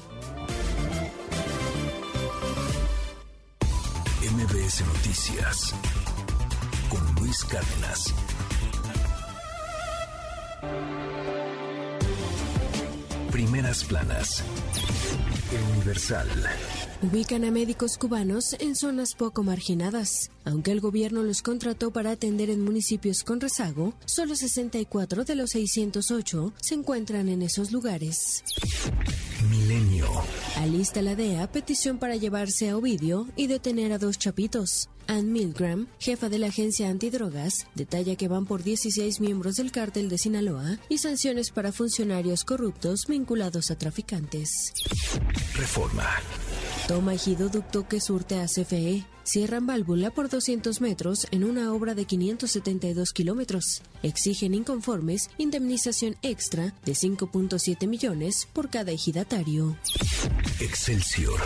MBS Noticias con Luis Cárdenas. Primeras planas. Universal. Ubican a médicos cubanos en zonas poco marginadas. Aunque el gobierno los contrató para atender en municipios con rezago, solo 64 de los 608 se encuentran en esos lugares. Milenio. Alista la DEA petición para llevarse a Ovidio y detener a dos chapitos. Ann Milgram, jefa de la agencia antidrogas, detalla que van por 16 miembros del cártel de Sinaloa y sanciones para funcionarios corruptos vinculados a traficantes. Reforma. Toma ejido ducto que surte a CFE. Cierran válvula por 200 metros en una obra de 572 kilómetros. Exigen inconformes indemnización extra de 5.7 millones por cada ejidatario. Excelsior.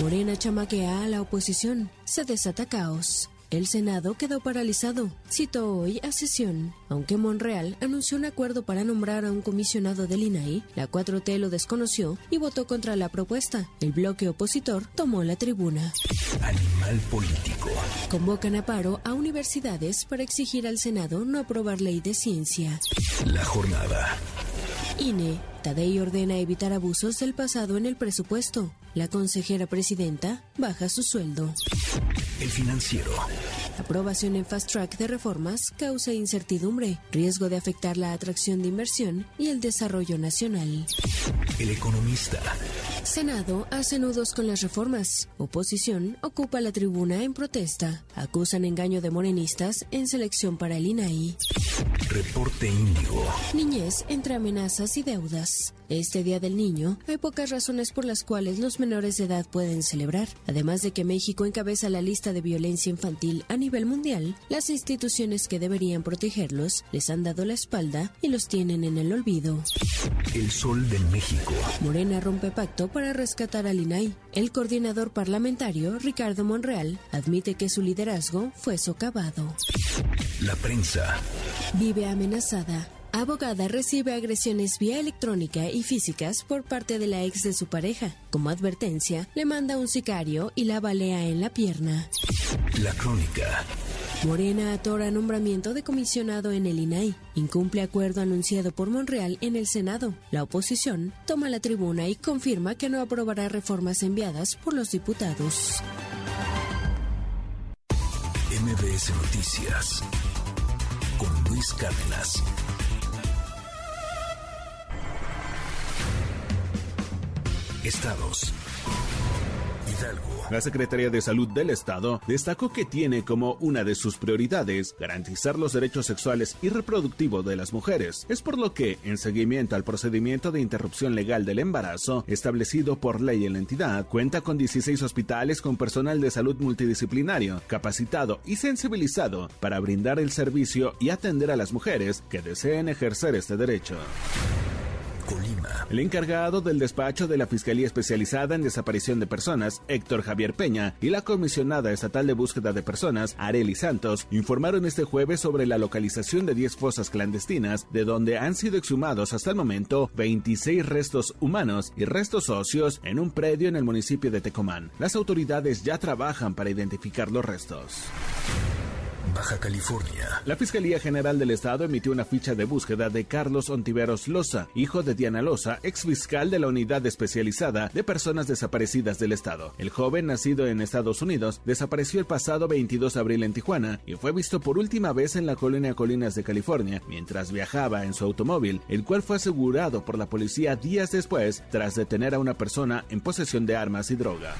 Morena chamaquea a la oposición. Se desata caos. El Senado quedó paralizado. Citó hoy a sesión. Aunque Monreal anunció un acuerdo para nombrar a un comisionado del INAI, la 4T lo desconoció y votó contra la propuesta. El bloque opositor tomó la tribuna. Animal político. Convocan a paro a universidades para exigir al Senado no aprobar ley de ciencia. La jornada. INE. Tadei ordena evitar abusos del pasado en el presupuesto. La consejera presidenta baja su sueldo. El financiero. Aprobación en fast track de reformas causa incertidumbre, riesgo de afectar la atracción de inversión y el desarrollo nacional. El economista. Senado hace nudos con las reformas. Oposición ocupa la tribuna en protesta. Acusan engaño de morenistas en selección para el INAI. Reporte Índigo. Niñez entre amenazas y deudas. Este Día del Niño hay pocas razones por las cuales los menores de edad pueden celebrar. Además de que México encabeza la lista de violencia infantil a nivel mundial, las instituciones que deberían protegerlos les han dado la espalda y los tienen en el olvido. El Sol de México. Morena rompe pacto para rescatar al INAI. El coordinador parlamentario, Ricardo Monreal, admite que su liderazgo fue socavado. La prensa. Vive amenazada. Abogada recibe agresiones vía electrónica y físicas por parte de la ex de su pareja. Como advertencia, le manda un sicario y la balea en la pierna. La crónica. Morena atora nombramiento de comisionado en el INAI. Incumple acuerdo anunciado por Monreal en el Senado. La oposición toma la tribuna y confirma que no aprobará reformas enviadas por los diputados. MBS Noticias con Luis Cárdenas. Estados. Hidalgo. La Secretaría de Salud del Estado destacó que tiene como una de sus prioridades garantizar los derechos sexuales y reproductivos de las mujeres. Es por lo que, en seguimiento al procedimiento de interrupción legal del embarazo establecido por ley en la entidad, cuenta con 16 hospitales con personal de salud multidisciplinario, capacitado y sensibilizado para brindar el servicio y atender a las mujeres que deseen ejercer este derecho. Colima. El encargado del despacho de la Fiscalía Especializada en Desaparición de Personas, Héctor Javier Peña, y la comisionada estatal de búsqueda de personas, Areli Santos, informaron este jueves sobre la localización de 10 fosas clandestinas, de donde han sido exhumados hasta el momento 26 restos humanos y restos óseos en un predio en el municipio de Tecomán. Las autoridades ya trabajan para identificar los restos. Baja California. La Fiscalía General del Estado emitió una ficha de búsqueda de Carlos Ontiveros Loza, hijo de Diana Loza, ex fiscal de la Unidad Especializada de Personas Desaparecidas del Estado. El joven, nacido en Estados Unidos, desapareció el pasado 22 de abril en Tijuana y fue visto por última vez en la colonia Colinas de California mientras viajaba en su automóvil, el cual fue asegurado por la policía días después tras detener a una persona en posesión de armas y droga.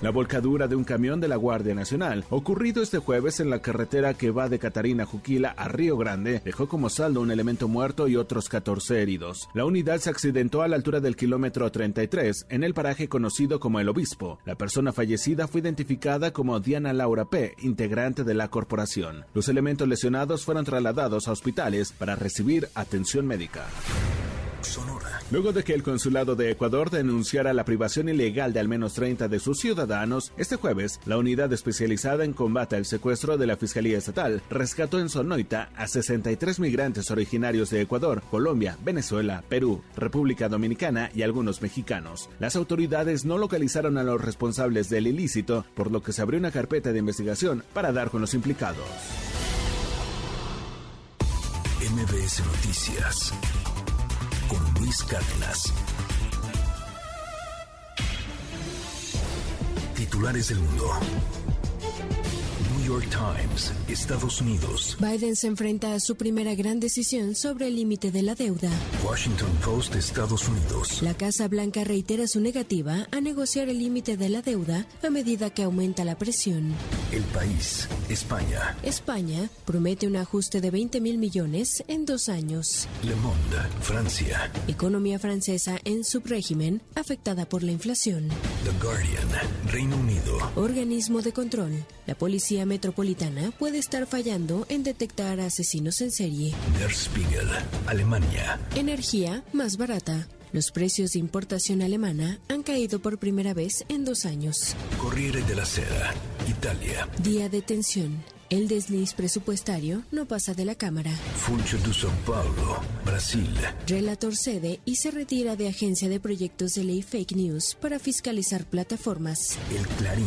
La volcadura de un camión de la Guardia Nacional, ocurrido este jueves en la carretera que va de Catarina Juquila a Río Grande, dejó como saldo un elemento muerto y otros 14 heridos. La unidad se accidentó a la altura del kilómetro 33 en el paraje conocido como El Obispo. La persona fallecida fue identificada como Diana Laura P., integrante de la corporación. Los elementos lesionados fueron trasladados a hospitales para recibir atención médica. Sonora. Luego de que el consulado de Ecuador denunciara la privación ilegal de al menos 30 de sus ciudadanos, este jueves, la unidad especializada en combate al secuestro de la Fiscalía Estatal rescató en Sonoita a 63 migrantes originarios de Ecuador, Colombia, Venezuela, Perú, República Dominicana y algunos mexicanos. Las autoridades no localizaron a los responsables del ilícito, por lo que se abrió una carpeta de investigación para dar con los implicados. MBS Noticias con Luis Cárdenas. Titulares del mundo. York Times, Estados Unidos. Biden se enfrenta a su primera gran decisión sobre el límite de la deuda. Washington Post, Estados Unidos. La Casa Blanca reitera su negativa a negociar el límite de la deuda a medida que aumenta la presión. El país, España. España promete un ajuste de 20 mil millones en dos años. Le Monde, Francia. Economía francesa en subrégimen afectada por la inflación. The Guardian, Reino Unido. Organismo de control. La Policía Metropolitana puede estar fallando en detectar asesinos en serie. Der Spiegel, Alemania. Energía más barata. Los precios de importación alemana han caído por primera vez en dos años. Corriere della Sera, Italia. Día de tensión. El desliz presupuestario no pasa de la Cámara. Funcho de São Paulo, Brasil. Relator cede y se retira de Agencia de Proyectos de Ley Fake News para fiscalizar plataformas. El Clarín,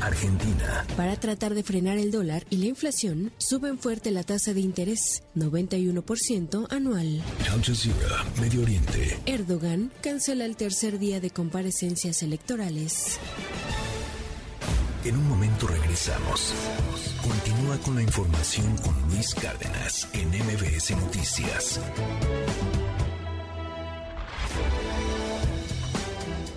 Argentina. Para tratar de frenar el dólar y la inflación, suben fuerte la tasa de interés, 91% anual. Al Jazeera, Medio Oriente. Erdogan cancela el tercer día de comparecencias electorales. En un momento regresamos. Continúa con la información con Luis Cárdenas en MBS Noticias.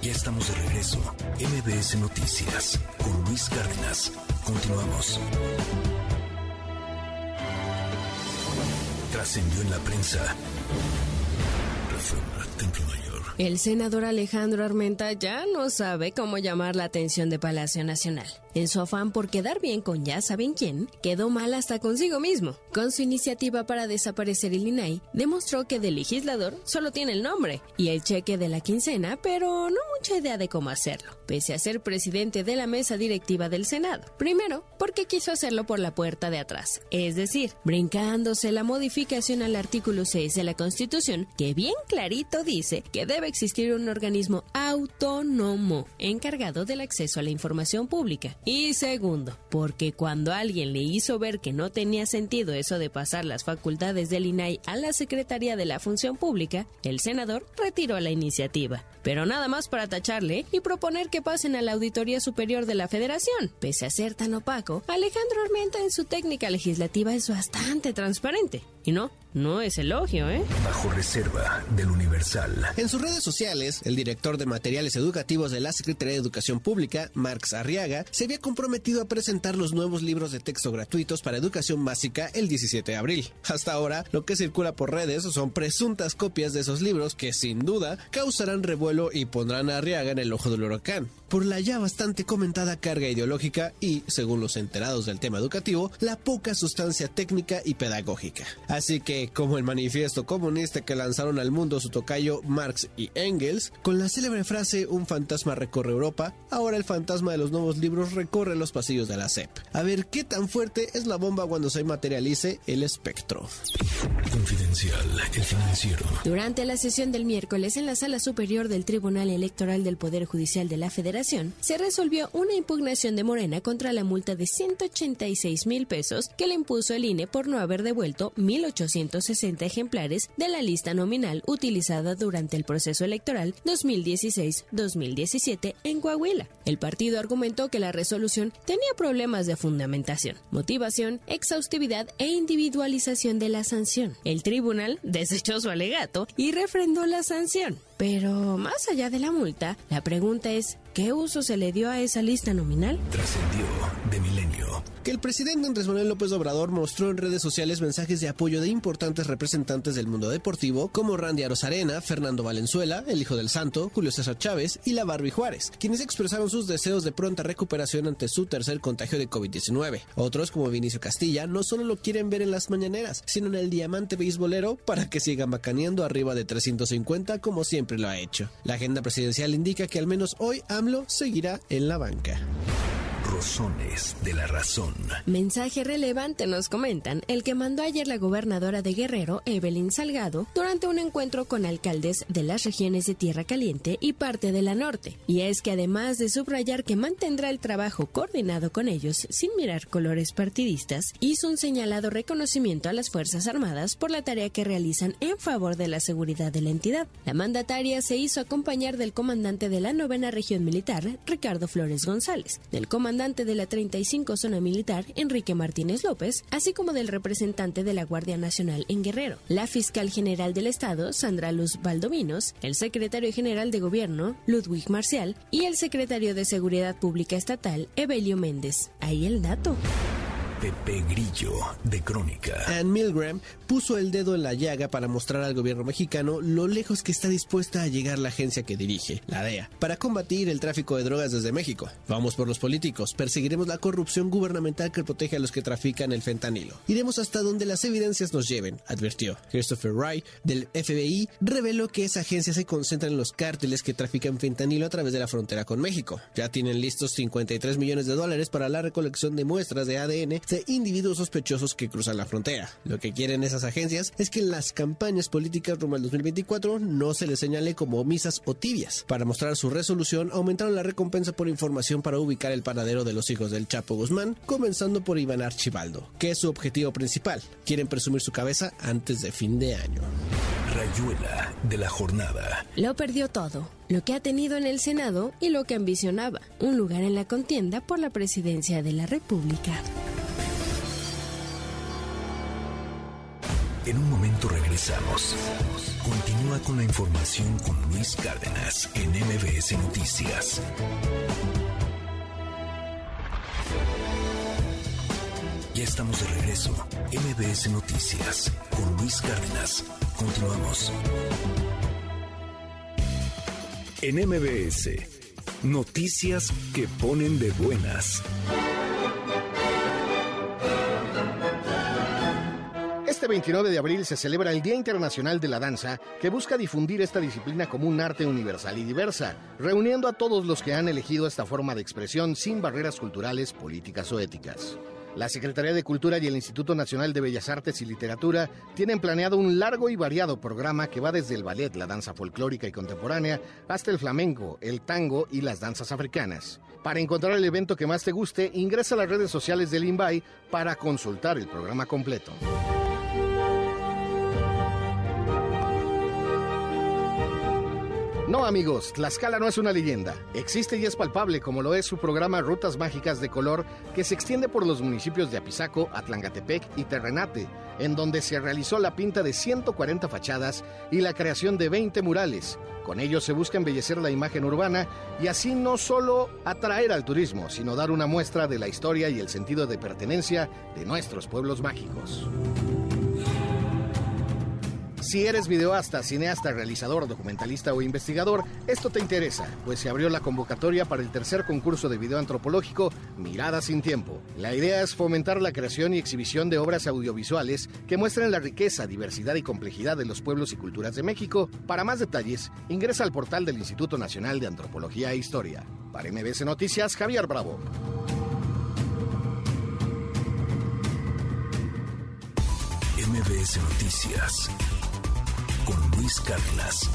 Ya estamos de regreso. MBS Noticias con Luis Cárdenas. Continuamos. Trascendió en la prensa. Reforma. El senador Alejandro Armenta ya no sabe cómo llamar la atención de Palacio Nacional. En su afán por quedar bien con ya saben quién, quedó mal hasta consigo mismo. Con su iniciativa para desaparecer el INAI, demostró que de legislador solo tiene el nombre y el cheque de la quincena, pero no mucha idea de cómo hacerlo, pese a ser presidente de la mesa directiva del Senado. Primero, porque quiso hacerlo por la puerta de atrás, es decir, brincándose la modificación al artículo 6 de la Constitución, que bien clarito dice que debe existir un organismo autónomo encargado del acceso a la información pública. Y segundo, porque cuando alguien le hizo ver que no tenía sentido eso de pasar las facultades del INAI a la Secretaría de la Función Pública, el senador retiró la iniciativa. Pero nada más para tacharle y proponer que pasen a la Auditoría Superior de la Federación. Pese a ser tan opaco, Alejandro Armenta en su técnica legislativa es bastante transparente. Y no, no es elogio, ¿eh? Bajo reserva del Universal. En sus redes sociales, el director de materiales educativos de la Secretaría de Educación Pública, Marx Arriaga, se había comprometido a presentar los nuevos libros de texto gratuitos para educación básica el 17 de abril. Hasta ahora, lo que circula por redes son presuntas copias de esos libros que, sin duda, causarán revuelo y pondrán a Arriaga en el ojo del huracán por la ya bastante comentada carga ideológica y, según los enterados del tema educativo, la poca sustancia técnica y pedagógica. Así que, como el manifiesto comunista que lanzaron al mundo su tocayo Marx y Engels, con la célebre frase Un fantasma recorre Europa, ahora el fantasma de los nuevos libros recorre los pasillos de la SEP. A ver qué tan fuerte es la bomba cuando se materialice el espectro. Confidencial, el financiero. Durante la sesión del miércoles en la sala superior del Tribunal Electoral del Poder Judicial de la Federación, se resolvió una impugnación de Morena contra la multa de 186 mil pesos que le impuso el INE por no haber devuelto 1.860 ejemplares de la lista nominal utilizada durante el proceso electoral 2016-2017 en Coahuila. El partido argumentó que la resolución tenía problemas de fundamentación, motivación, exhaustividad e individualización de la sanción. El tribunal desechó su alegato y refrendó la sanción. Pero más allá de la multa, la pregunta es, ¿qué uso se le dio a esa lista nominal? Trascendió de milenio que el presidente Andrés Manuel López Obrador mostró en redes sociales mensajes de apoyo de importantes representantes del mundo deportivo como Randy Arozarena, Fernando Valenzuela, el hijo del santo, Julio César Chávez y la Barbie Juárez, quienes expresaron sus deseos de pronta recuperación ante su tercer contagio de COVID-19. Otros, como Vinicio Castilla, no solo lo quieren ver en las mañaneras, sino en el diamante beisbolero para que siga macaneando arriba de 350 como siempre lo ha hecho. La agenda presidencial indica que al menos hoy AMLO seguirá en la banca de la razón. Mensaje relevante nos comentan el que mandó ayer la gobernadora de Guerrero, Evelyn Salgado, durante un encuentro con alcaldes de las regiones de Tierra Caliente y parte de la norte. Y es que además de subrayar que mantendrá el trabajo coordinado con ellos sin mirar colores partidistas, hizo un señalado reconocimiento a las Fuerzas Armadas por la tarea que realizan en favor de la seguridad de la entidad. La mandataria se hizo acompañar del comandante de la novena región militar, Ricardo Flores González, del comandante de la 35 Zona Militar, Enrique Martínez López, así como del representante de la Guardia Nacional en Guerrero, la fiscal general del Estado, Sandra Luz Valdominos, el secretario general de Gobierno, Ludwig Marcial, y el secretario de Seguridad Pública Estatal, Evelio Méndez. Ahí el dato. Pepe Grillo, de Crónica. Ann Milgram puso el dedo en la llaga para mostrar al gobierno mexicano lo lejos que está dispuesta a llegar la agencia que dirige, la DEA, para combatir el tráfico de drogas desde México. Vamos por los políticos, perseguiremos la corrupción gubernamental que protege a los que trafican el fentanilo. Iremos hasta donde las evidencias nos lleven, advirtió. Christopher Wright, del FBI, reveló que esa agencia se concentra en los cárteles que trafican fentanilo a través de la frontera con México. Ya tienen listos 53 millones de dólares para la recolección de muestras de ADN de individuos sospechosos que cruzan la frontera. Lo que quieren esas agencias es que en las campañas políticas rumbo al 2024 no se les señale como omisas o tibias. Para mostrar su resolución, aumentaron la recompensa por información para ubicar el paradero de los hijos del Chapo Guzmán, comenzando por Iván Archibaldo, que es su objetivo principal. Quieren presumir su cabeza antes de fin de año. Rayuela de la jornada. Lo perdió todo lo que ha tenido en el Senado y lo que ambicionaba, un lugar en la contienda por la presidencia de la República. En un momento regresamos. Continúa con la información con Luis Cárdenas en MBS Noticias. Ya estamos de regreso. MBS Noticias con Luis Cárdenas. Continuamos. En MBS, noticias que ponen de buenas. Este 29 de abril se celebra el Día Internacional de la Danza, que busca difundir esta disciplina como un arte universal y diversa, reuniendo a todos los que han elegido esta forma de expresión sin barreras culturales, políticas o éticas. La Secretaría de Cultura y el Instituto Nacional de Bellas Artes y Literatura tienen planeado un largo y variado programa que va desde el ballet, la danza folclórica y contemporánea, hasta el flamenco, el tango y las danzas africanas. Para encontrar el evento que más te guste, ingresa a las redes sociales del INVAI para consultar el programa completo. No, amigos, Tlaxcala no es una leyenda. Existe y es palpable, como lo es su programa Rutas Mágicas de Color, que se extiende por los municipios de Apizaco, Atlangatepec y Terrenate, en donde se realizó la pinta de 140 fachadas y la creación de 20 murales. Con ello se busca embellecer la imagen urbana y así no solo atraer al turismo, sino dar una muestra de la historia y el sentido de pertenencia de nuestros pueblos mágicos. Si eres videoasta, cineasta, realizador, documentalista o investigador, esto te interesa, pues se abrió la convocatoria para el tercer concurso de video antropológico Miradas sin Tiempo. La idea es fomentar la creación y exhibición de obras audiovisuales que muestren la riqueza, diversidad y complejidad de los pueblos y culturas de México. Para más detalles, ingresa al portal del Instituto Nacional de Antropología e Historia. Para MBS Noticias, Javier Bravo. MBS Noticias con Luis Carlas.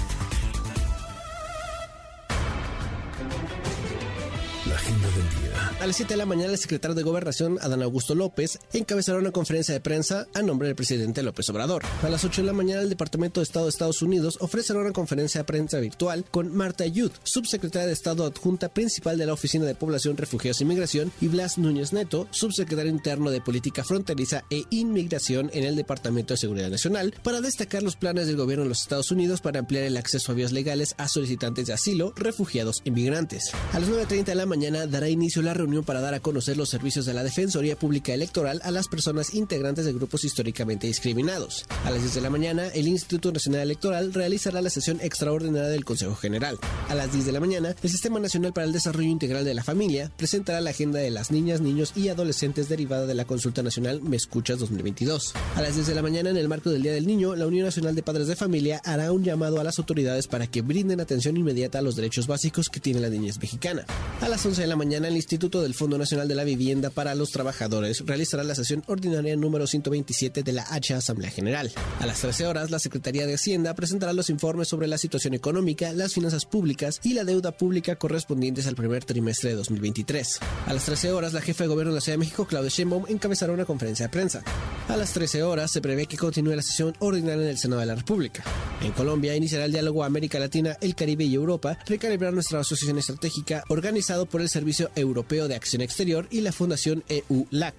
A las 7 de la mañana, el secretario de Gobernación, Adán Augusto López, encabezará una conferencia de prensa a nombre del presidente López Obrador. A las 8 de la mañana, el Departamento de Estado de Estados Unidos ofrecerá una conferencia de prensa virtual con Marta Ayud, subsecretaria de Estado adjunta principal de la Oficina de Población, Refugiados y Migración, y Blas Núñez Neto, subsecretario interno de Política Fronteriza e Inmigración en el Departamento de Seguridad Nacional, para destacar los planes del gobierno de los Estados Unidos para ampliar el acceso a vías legales a solicitantes de asilo, refugiados y migrantes. A las 9.30 de la mañana dará inicio la reunión para dar a conocer los servicios de la Defensoría Pública Electoral a las personas integrantes de grupos históricamente discriminados. A las 10 de la mañana, el Instituto Nacional Electoral realizará la sesión extraordinaria del Consejo General. A las 10 de la mañana, el Sistema Nacional para el Desarrollo Integral de la Familia presentará la agenda de las niñas, niños y adolescentes derivada de la Consulta Nacional Me Escuchas 2022. A las 10 de la mañana, en el marco del Día del Niño, la Unión Nacional de Padres de Familia hará un llamado a las autoridades para que brinden atención inmediata a los derechos básicos que tiene la niñez mexicana. A las 11 de la mañana, el Instituto del Fondo Nacional de la Vivienda para los Trabajadores realizará la sesión ordinaria número 127 de la H Asamblea General. A las 13 horas, la Secretaría de Hacienda presentará los informes sobre la situación económica, las finanzas públicas y la deuda pública correspondientes al primer trimestre de 2023. A las 13 horas, la jefa de gobierno de la Ciudad de México, Claudia Sheinbaum, encabezará una conferencia de prensa. A las 13 horas, se prevé que continúe la sesión ordinaria en el Senado de la República. En Colombia, iniciará el diálogo América Latina, el Caribe y Europa, recalibrar nuestra asociación estratégica organizado por el Servicio Europeo de Acción Exterior y la Fundación EU-LAC.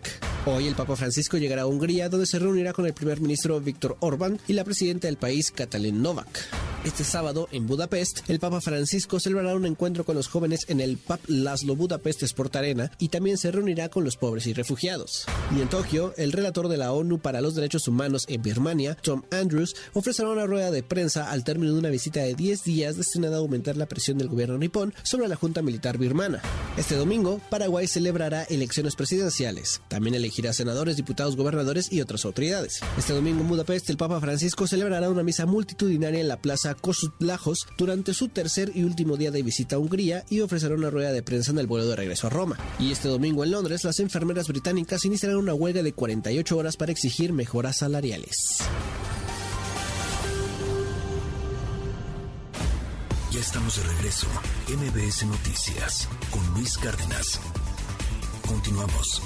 Hoy el Papa Francisco llegará a Hungría, donde se reunirá con el primer ministro Víctor Orbán y la presidenta del país, Katalin Novak. Este sábado, en Budapest, el Papa Francisco celebrará un encuentro con los jóvenes en el Pub Laszlo Budapest Sport Arena y también se reunirá con los pobres y refugiados. Y en Tokio, el relator de la ONU para los Derechos Humanos en Birmania, Tom Andrews, ofrecerá una rueda de prensa al término de una visita de 10 días destinada a aumentar la presión del gobierno nipón sobre la Junta Militar birmana. Este domingo, Paraguay celebrará elecciones presidenciales. También elegirá senadores, diputados, gobernadores y otras autoridades. Este domingo en Budapest, el Papa Francisco celebrará una misa multitudinaria en la Plaza Kossuth Lajos durante su tercer y último día de visita a Hungría y ofrecerá una rueda de prensa en el vuelo de regreso a Roma. Y este domingo en Londres, las enfermeras británicas iniciarán una huelga de 48 horas para exigir mejoras salariales. Estamos de regreso. MBS Noticias con Luis Cárdenas. Continuamos.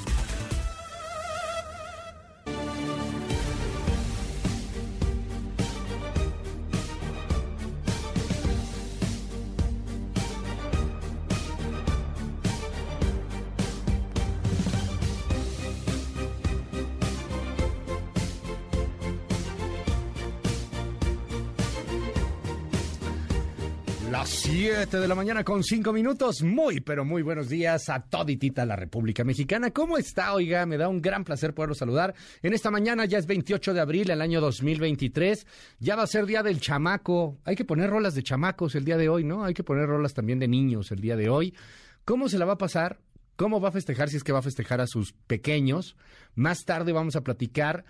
7 de la mañana con 5 minutos. Muy, pero muy buenos días a toditita la República Mexicana. ¿Cómo está? Oiga, me da un gran placer poderlo saludar. En esta mañana ya es 28 de abril del año 2023. Ya va a ser día del chamaco. Hay que poner rolas de chamacos el día de hoy, ¿no? Hay que poner rolas también de niños el día de hoy. ¿Cómo se la va a pasar? ¿Cómo va a festejar si es que va a festejar a sus pequeños? Más tarde vamos a platicar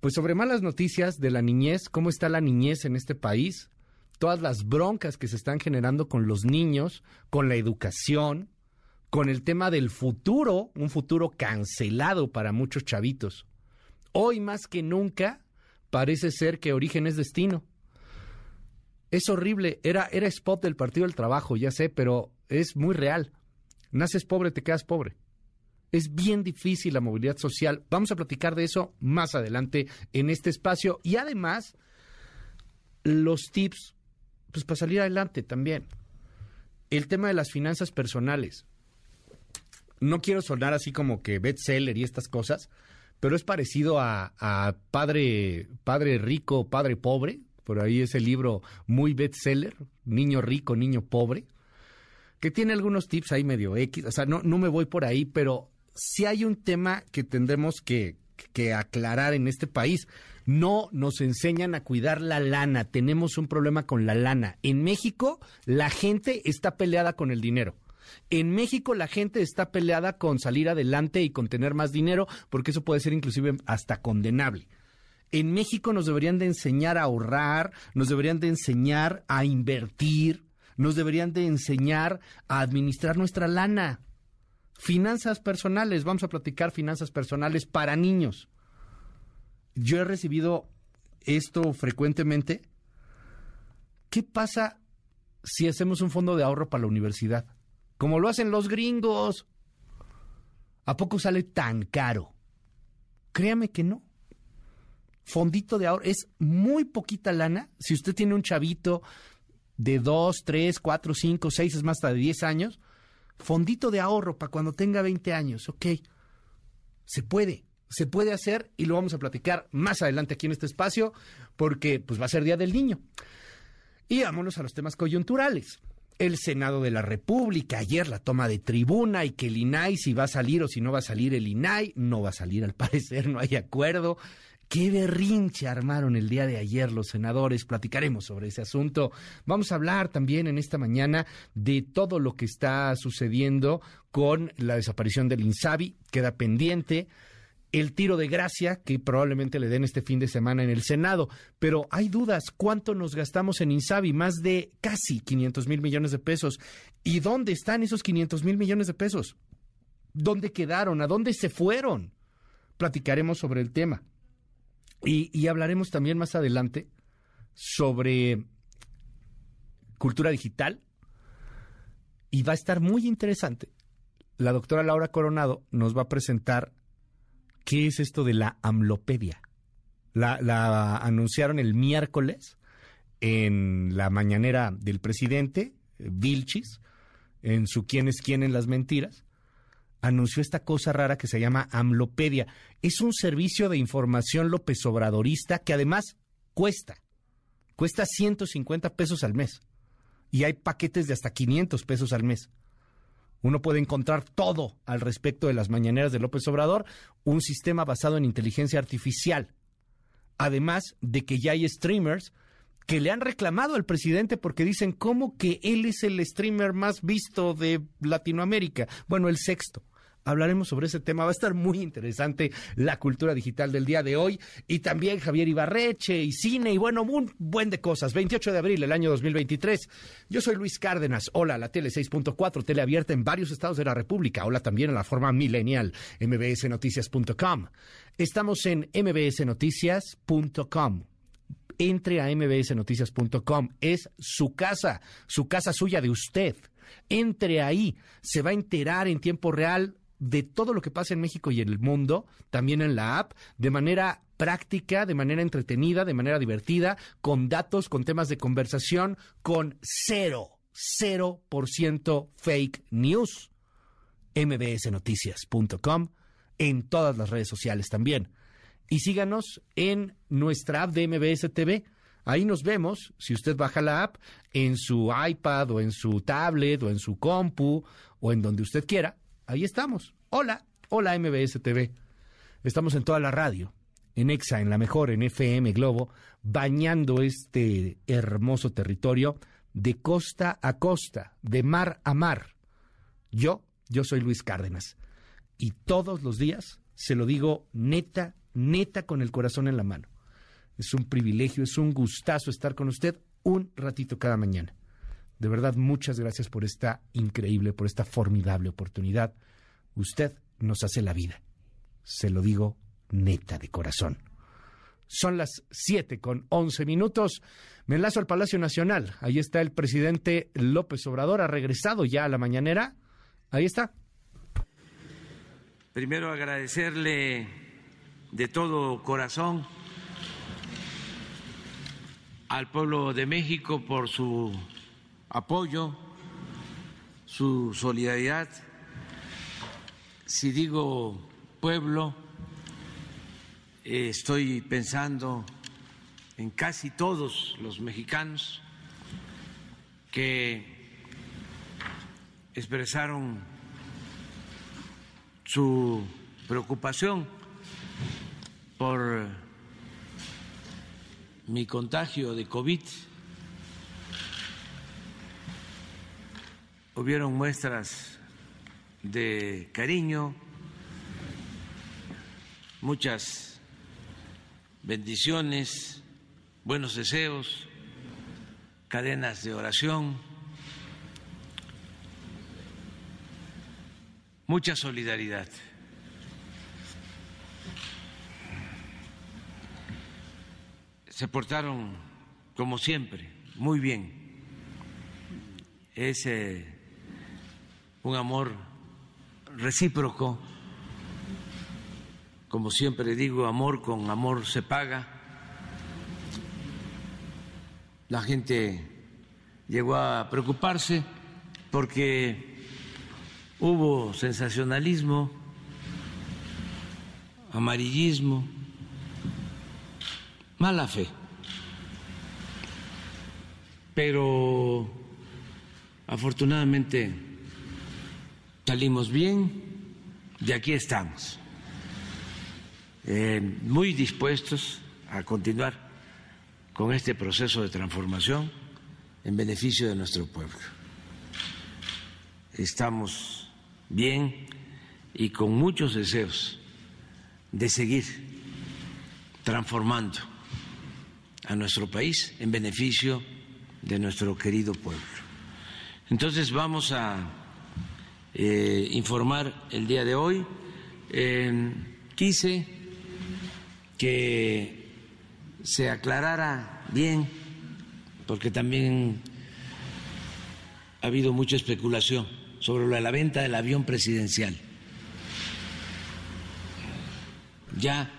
pues sobre malas noticias de la niñez, cómo está la niñez en este país todas las broncas que se están generando con los niños, con la educación, con el tema del futuro, un futuro cancelado para muchos chavitos. Hoy más que nunca parece ser que origen es destino. Es horrible, era, era spot del Partido del Trabajo, ya sé, pero es muy real. Naces pobre, te quedas pobre. Es bien difícil la movilidad social. Vamos a platicar de eso más adelante en este espacio. Y además, los tips pues, para salir adelante también. El tema de las finanzas personales. No quiero sonar así como que bestseller y estas cosas, pero es parecido a, a Padre, Padre Rico, Padre Pobre. Por ahí es el libro muy bestseller, Niño Rico, Niño Pobre, que tiene algunos tips ahí medio X. O sea, no, no me voy por ahí, pero sí hay un tema que tendremos que, que aclarar en este país. No nos enseñan a cuidar la lana. Tenemos un problema con la lana. En México, la gente está peleada con el dinero. En México la gente está peleada con salir adelante y con tener más dinero, porque eso puede ser inclusive hasta condenable. En México nos deberían de enseñar a ahorrar, nos deberían de enseñar a invertir, nos deberían de enseñar a administrar nuestra lana. Finanzas personales, vamos a platicar finanzas personales para niños. Yo he recibido esto frecuentemente. ¿Qué pasa si hacemos un fondo de ahorro para la universidad? como lo hacen los gringos. ¿A poco sale tan caro? Créame que no. Fondito de ahorro es muy poquita lana. Si usted tiene un chavito de 2, 3, 4, 5, 6, es más hasta de 10 años, fondito de ahorro para cuando tenga 20 años, ok. Se puede, se puede hacer y lo vamos a platicar más adelante aquí en este espacio porque pues va a ser Día del Niño. Y vámonos a los temas coyunturales el Senado de la República, ayer la toma de tribuna y que el INAI si va a salir o si no va a salir el INAI, no va a salir al parecer, no hay acuerdo. Qué berrinche armaron el día de ayer los senadores. Platicaremos sobre ese asunto. Vamos a hablar también en esta mañana de todo lo que está sucediendo con la desaparición del INSABI. Queda pendiente el tiro de gracia que probablemente le den este fin de semana en el Senado. Pero hay dudas, ¿cuánto nos gastamos en Insabi? Más de casi 500 mil millones de pesos. ¿Y dónde están esos 500 mil millones de pesos? ¿Dónde quedaron? ¿A dónde se fueron? Platicaremos sobre el tema. Y, y hablaremos también más adelante sobre cultura digital. Y va a estar muy interesante. La doctora Laura Coronado nos va a presentar ¿Qué es esto de la amlopedia? La, anunciaron el miércoles en la mañanera del presidente, Vilchis, en su quién es quién en las mentiras, anunció esta cosa rara que se llama Amlopedia. Es un servicio de información López Obradorista que además cuesta, cuesta 150 pesos al mes. Y hay paquetes de hasta 500 pesos al mes. Uno puede encontrar todo al respecto de las mañaneras de López Obrador, un sistema basado en inteligencia artificial. Además de que ya hay streamers que le han reclamado al presidente porque dicen cómo que él es el streamer más visto de Latinoamérica. Bueno, el sexto hablaremos sobre ese tema. Va a estar muy interesante la cultura digital del día de hoy y también Javier Ibarreche y cine y bueno, un buen de cosas. 28 de abril del año 2023. Yo soy Luis Cárdenas. Hola, la tele 6.4, tele abierta en varios estados de la República. Hola también en la forma millennial, mbsnoticias.com. Estamos en mbsnoticias.com entre a mbsnoticias.com. Es su casa, su casa suya de usted. Entre ahí, se va a enterar en tiempo real de todo lo que pasa en México y en el mundo, también en la app, de manera práctica, de manera entretenida, de manera divertida, con datos, con temas de conversación, con cero, cero por ciento fake news. mbsnoticias.com, en todas las redes sociales también. Y síganos en nuestra app de MBS TV. Ahí nos vemos, si usted baja la app, en su iPad o en su tablet o en su compu o en donde usted quiera ahí estamos. Hola, hola MBS TV. Estamos en toda la radio, en EXA, en la mejor, en FM Globo, bañando este hermoso territorio de costa a costa, de mar a mar. Yo, yo soy Luis Cárdenas. Y todos los días se lo digo neta, neta con el corazón en la mano. Es un privilegio, es un gustazo estar con usted un ratito cada mañana De verdad, muchas gracias por esta increíble, por esta formidable oportunidad. Usted nos hace la vida. Se lo digo neta de corazón. Son las 7 con 11 minutos. Me enlazo al Palacio Nacional. Ahí está el presidente López Obrador. Ha regresado ya a la mañanera. Ahí está. Primero agradecerle de todo corazón al pueblo de México por su apoyo, su solidaridad. Si digo pueblo, eh, estoy pensando en casi todos los mexicanos que expresaron su preocupación por mi contagio de COVID. Hubieron muestras de cariño, muchas bendiciones, buenos deseos, cadenas de oración, mucha solidaridad. Se portaron, como siempre, muy bien. Es eh, un amor recíproco como siempre digo, amor con amor se paga. La gente llegó a preocuparse porque hubo sensacionalismo, amarillismo, mala fe. Pero afortunadamente salimos bien, y aquí estamos. Eh, muy dispuestos a continuar con este proceso de transformación en beneficio de nuestro pueblo. Estamos bien y con muchos deseos de seguir transformando a nuestro país en beneficio de nuestro querido pueblo. Entonces vamos a eh, informar el día de hoy. Eh, quise que se aclarara bien, porque también ha habido mucha especulación sobre la venta del avión presidencial. Ya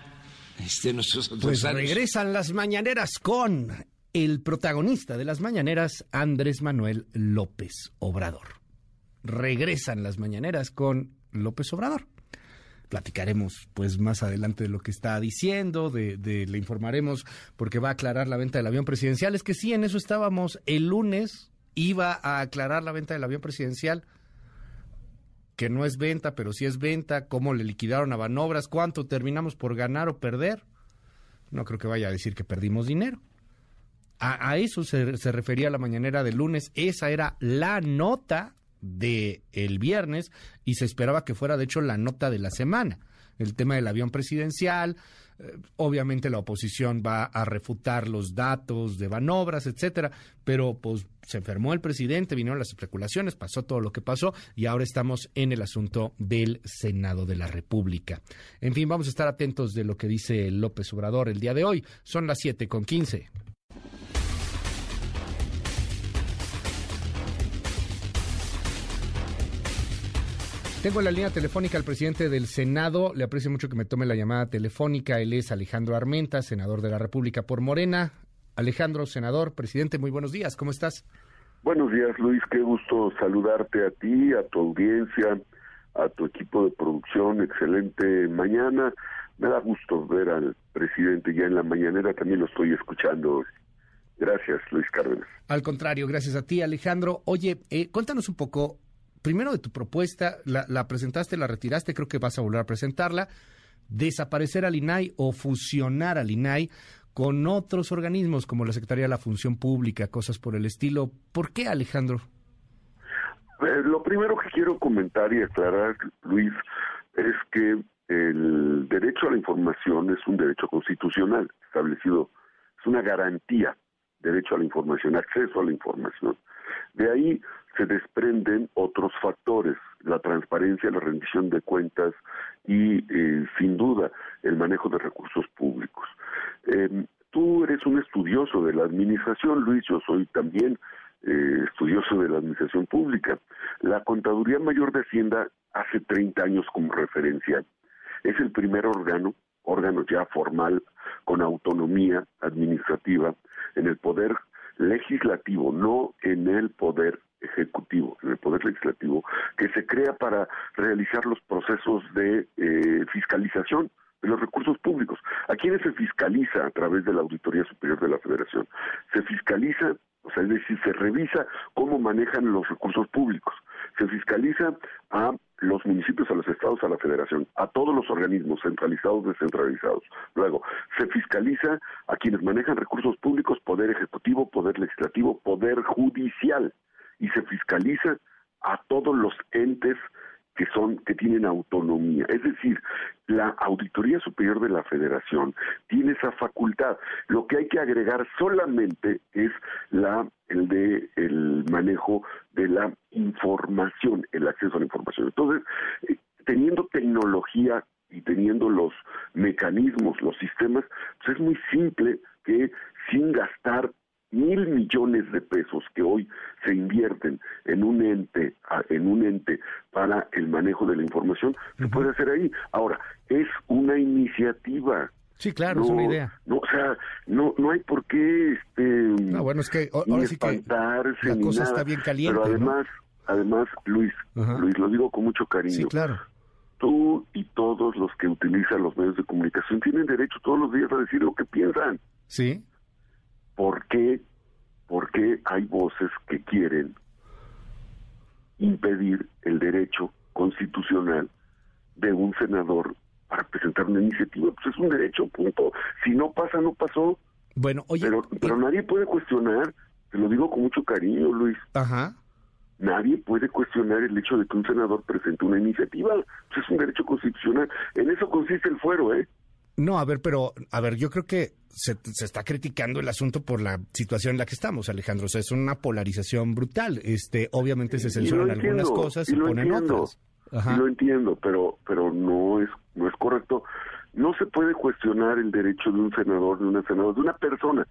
este, nuestros Pues regresan las mañaneras con el protagonista de las mañaneras, Andrés Manuel López Obrador. Regresan las mañaneras con López Obrador platicaremos pues más adelante de lo que está diciendo, de, le informaremos porque va a aclarar la venta del avión presidencial. Es que sí, en eso estábamos. El lunes iba a aclarar la venta del avión presidencial, que no es venta, pero sí es venta, cómo le liquidaron a Banobras, cuánto terminamos por ganar o perder. No creo que vaya a decir que perdimos dinero. A, eso se, se refería la mañanera del lunes. Esa era la nota de el viernes y se esperaba que fuera de hecho la nota de la semana. El tema del avión presidencial, eh, obviamente la oposición va a refutar los datos de Banobras, etcétera, pero pues se enfermó el presidente, vinieron las especulaciones, pasó todo lo que pasó y ahora estamos en el asunto del Senado de la República. En fin, vamos a estar atentos de lo que dice López Obrador el día de hoy. Son las siete con quince. Tengo en la línea telefónica al presidente del Senado. Le aprecio mucho que me tome la llamada telefónica. Él es Alejandro Armenta, senador de la República por Morena. Alejandro, senador, presidente, muy buenos días. ¿Cómo estás? Buenos días, Luis. Qué gusto saludarte a ti, a tu audiencia, a tu equipo de producción. Excelente mañana. Me da gusto ver al presidente ya en la mañanera. También lo estoy escuchando. Gracias, Luis Cárdenas. Al contrario, gracias a ti, Alejandro. Oye, eh, cuéntanos un poco primero de tu propuesta, la, presentaste, la retiraste, creo que vas a volver a presentarla, desaparecer al INAI o fusionar al INAI con otros organismos como la Secretaría de la Función Pública, cosas por el estilo. ¿Por qué, Alejandro? Eh, lo primero que quiero comentar y aclarar, Luis, es que el derecho a la información es un derecho constitucional establecido, es una garantía, derecho a la información, acceso a la información De ahí se desprenden otros factores, la transparencia, la rendición de cuentas y, eh, sin duda, el manejo de recursos públicos. Eh, tú eres un estudioso de la administración, Luis, yo soy también eh, estudioso de la administración pública. La Contaduría Mayor de Hacienda hace 30 años como referencia. Es el primer órgano, órgano ya formal, con autonomía administrativa en el poder legislativo, no en el poder ejecutivo, en el poder legislativo, que se crea para realizar los procesos de eh, fiscalización de los recursos públicos. ¿A quiénes se fiscaliza a través de la Auditoría Superior de la Federación? Se fiscaliza, o sea, es decir, se revisa cómo manejan los recursos públicos. Se fiscaliza a los municipios, a los estados, a la federación, a todos los organismos centralizados, descentralizados. Luego, se fiscaliza a quienes manejan recursos públicos, poder ejecutivo, poder legislativo, poder judicial, y se fiscaliza a todos los entes que son que tienen autonomía, es decir, la Auditoría Superior de la Federación tiene esa facultad. Lo que hay que agregar solamente es la el de el manejo de la información, el acceso a la información. Entonces, eh, teniendo tecnología y teniendo los mecanismos, los sistemas, pues es muy simple que sin gastar mil millones de pesos que hoy se invierten en un ente en un ente para el manejo de la información se puede hacer ahí. Ahora es una iniciativa Sí, claro, es una idea. No, o sea, no, no hay por qué, este, no, bueno, es que ahora sí que la cosa está bien caliente. Pero además, además, Luis, Luis, lo digo con mucho cariño. Sí, claro. Tú y todos los que utilizan los medios de comunicación tienen derecho todos los días a decir lo que piensan. Sí. ¿Por qué? Porque hay voces que quieren impedir el derecho constitucional de un senador para presentar una iniciativa. Pues es un derecho, punto. Si no pasa, no pasó. Bueno, oye. Pero, pero nadie puede cuestionar, te lo digo con mucho cariño, Luis. Ajá. Nadie puede cuestionar el hecho de que un senador presente una iniciativa. Pues es un derecho constitucional. En eso consiste el fuero, ¿eh? No, a ver, pero, a ver, yo creo que se, se, está criticando el asunto por la situación en la que estamos, Alejandro. O sea, es una polarización brutal. Este, obviamente se censuran algunas cosas y, ponen otras. Ajá. lo entiendo, pero, pero no es, no es correcto. No se puede cuestionar el derecho de un senador, de una senadora, de una persona.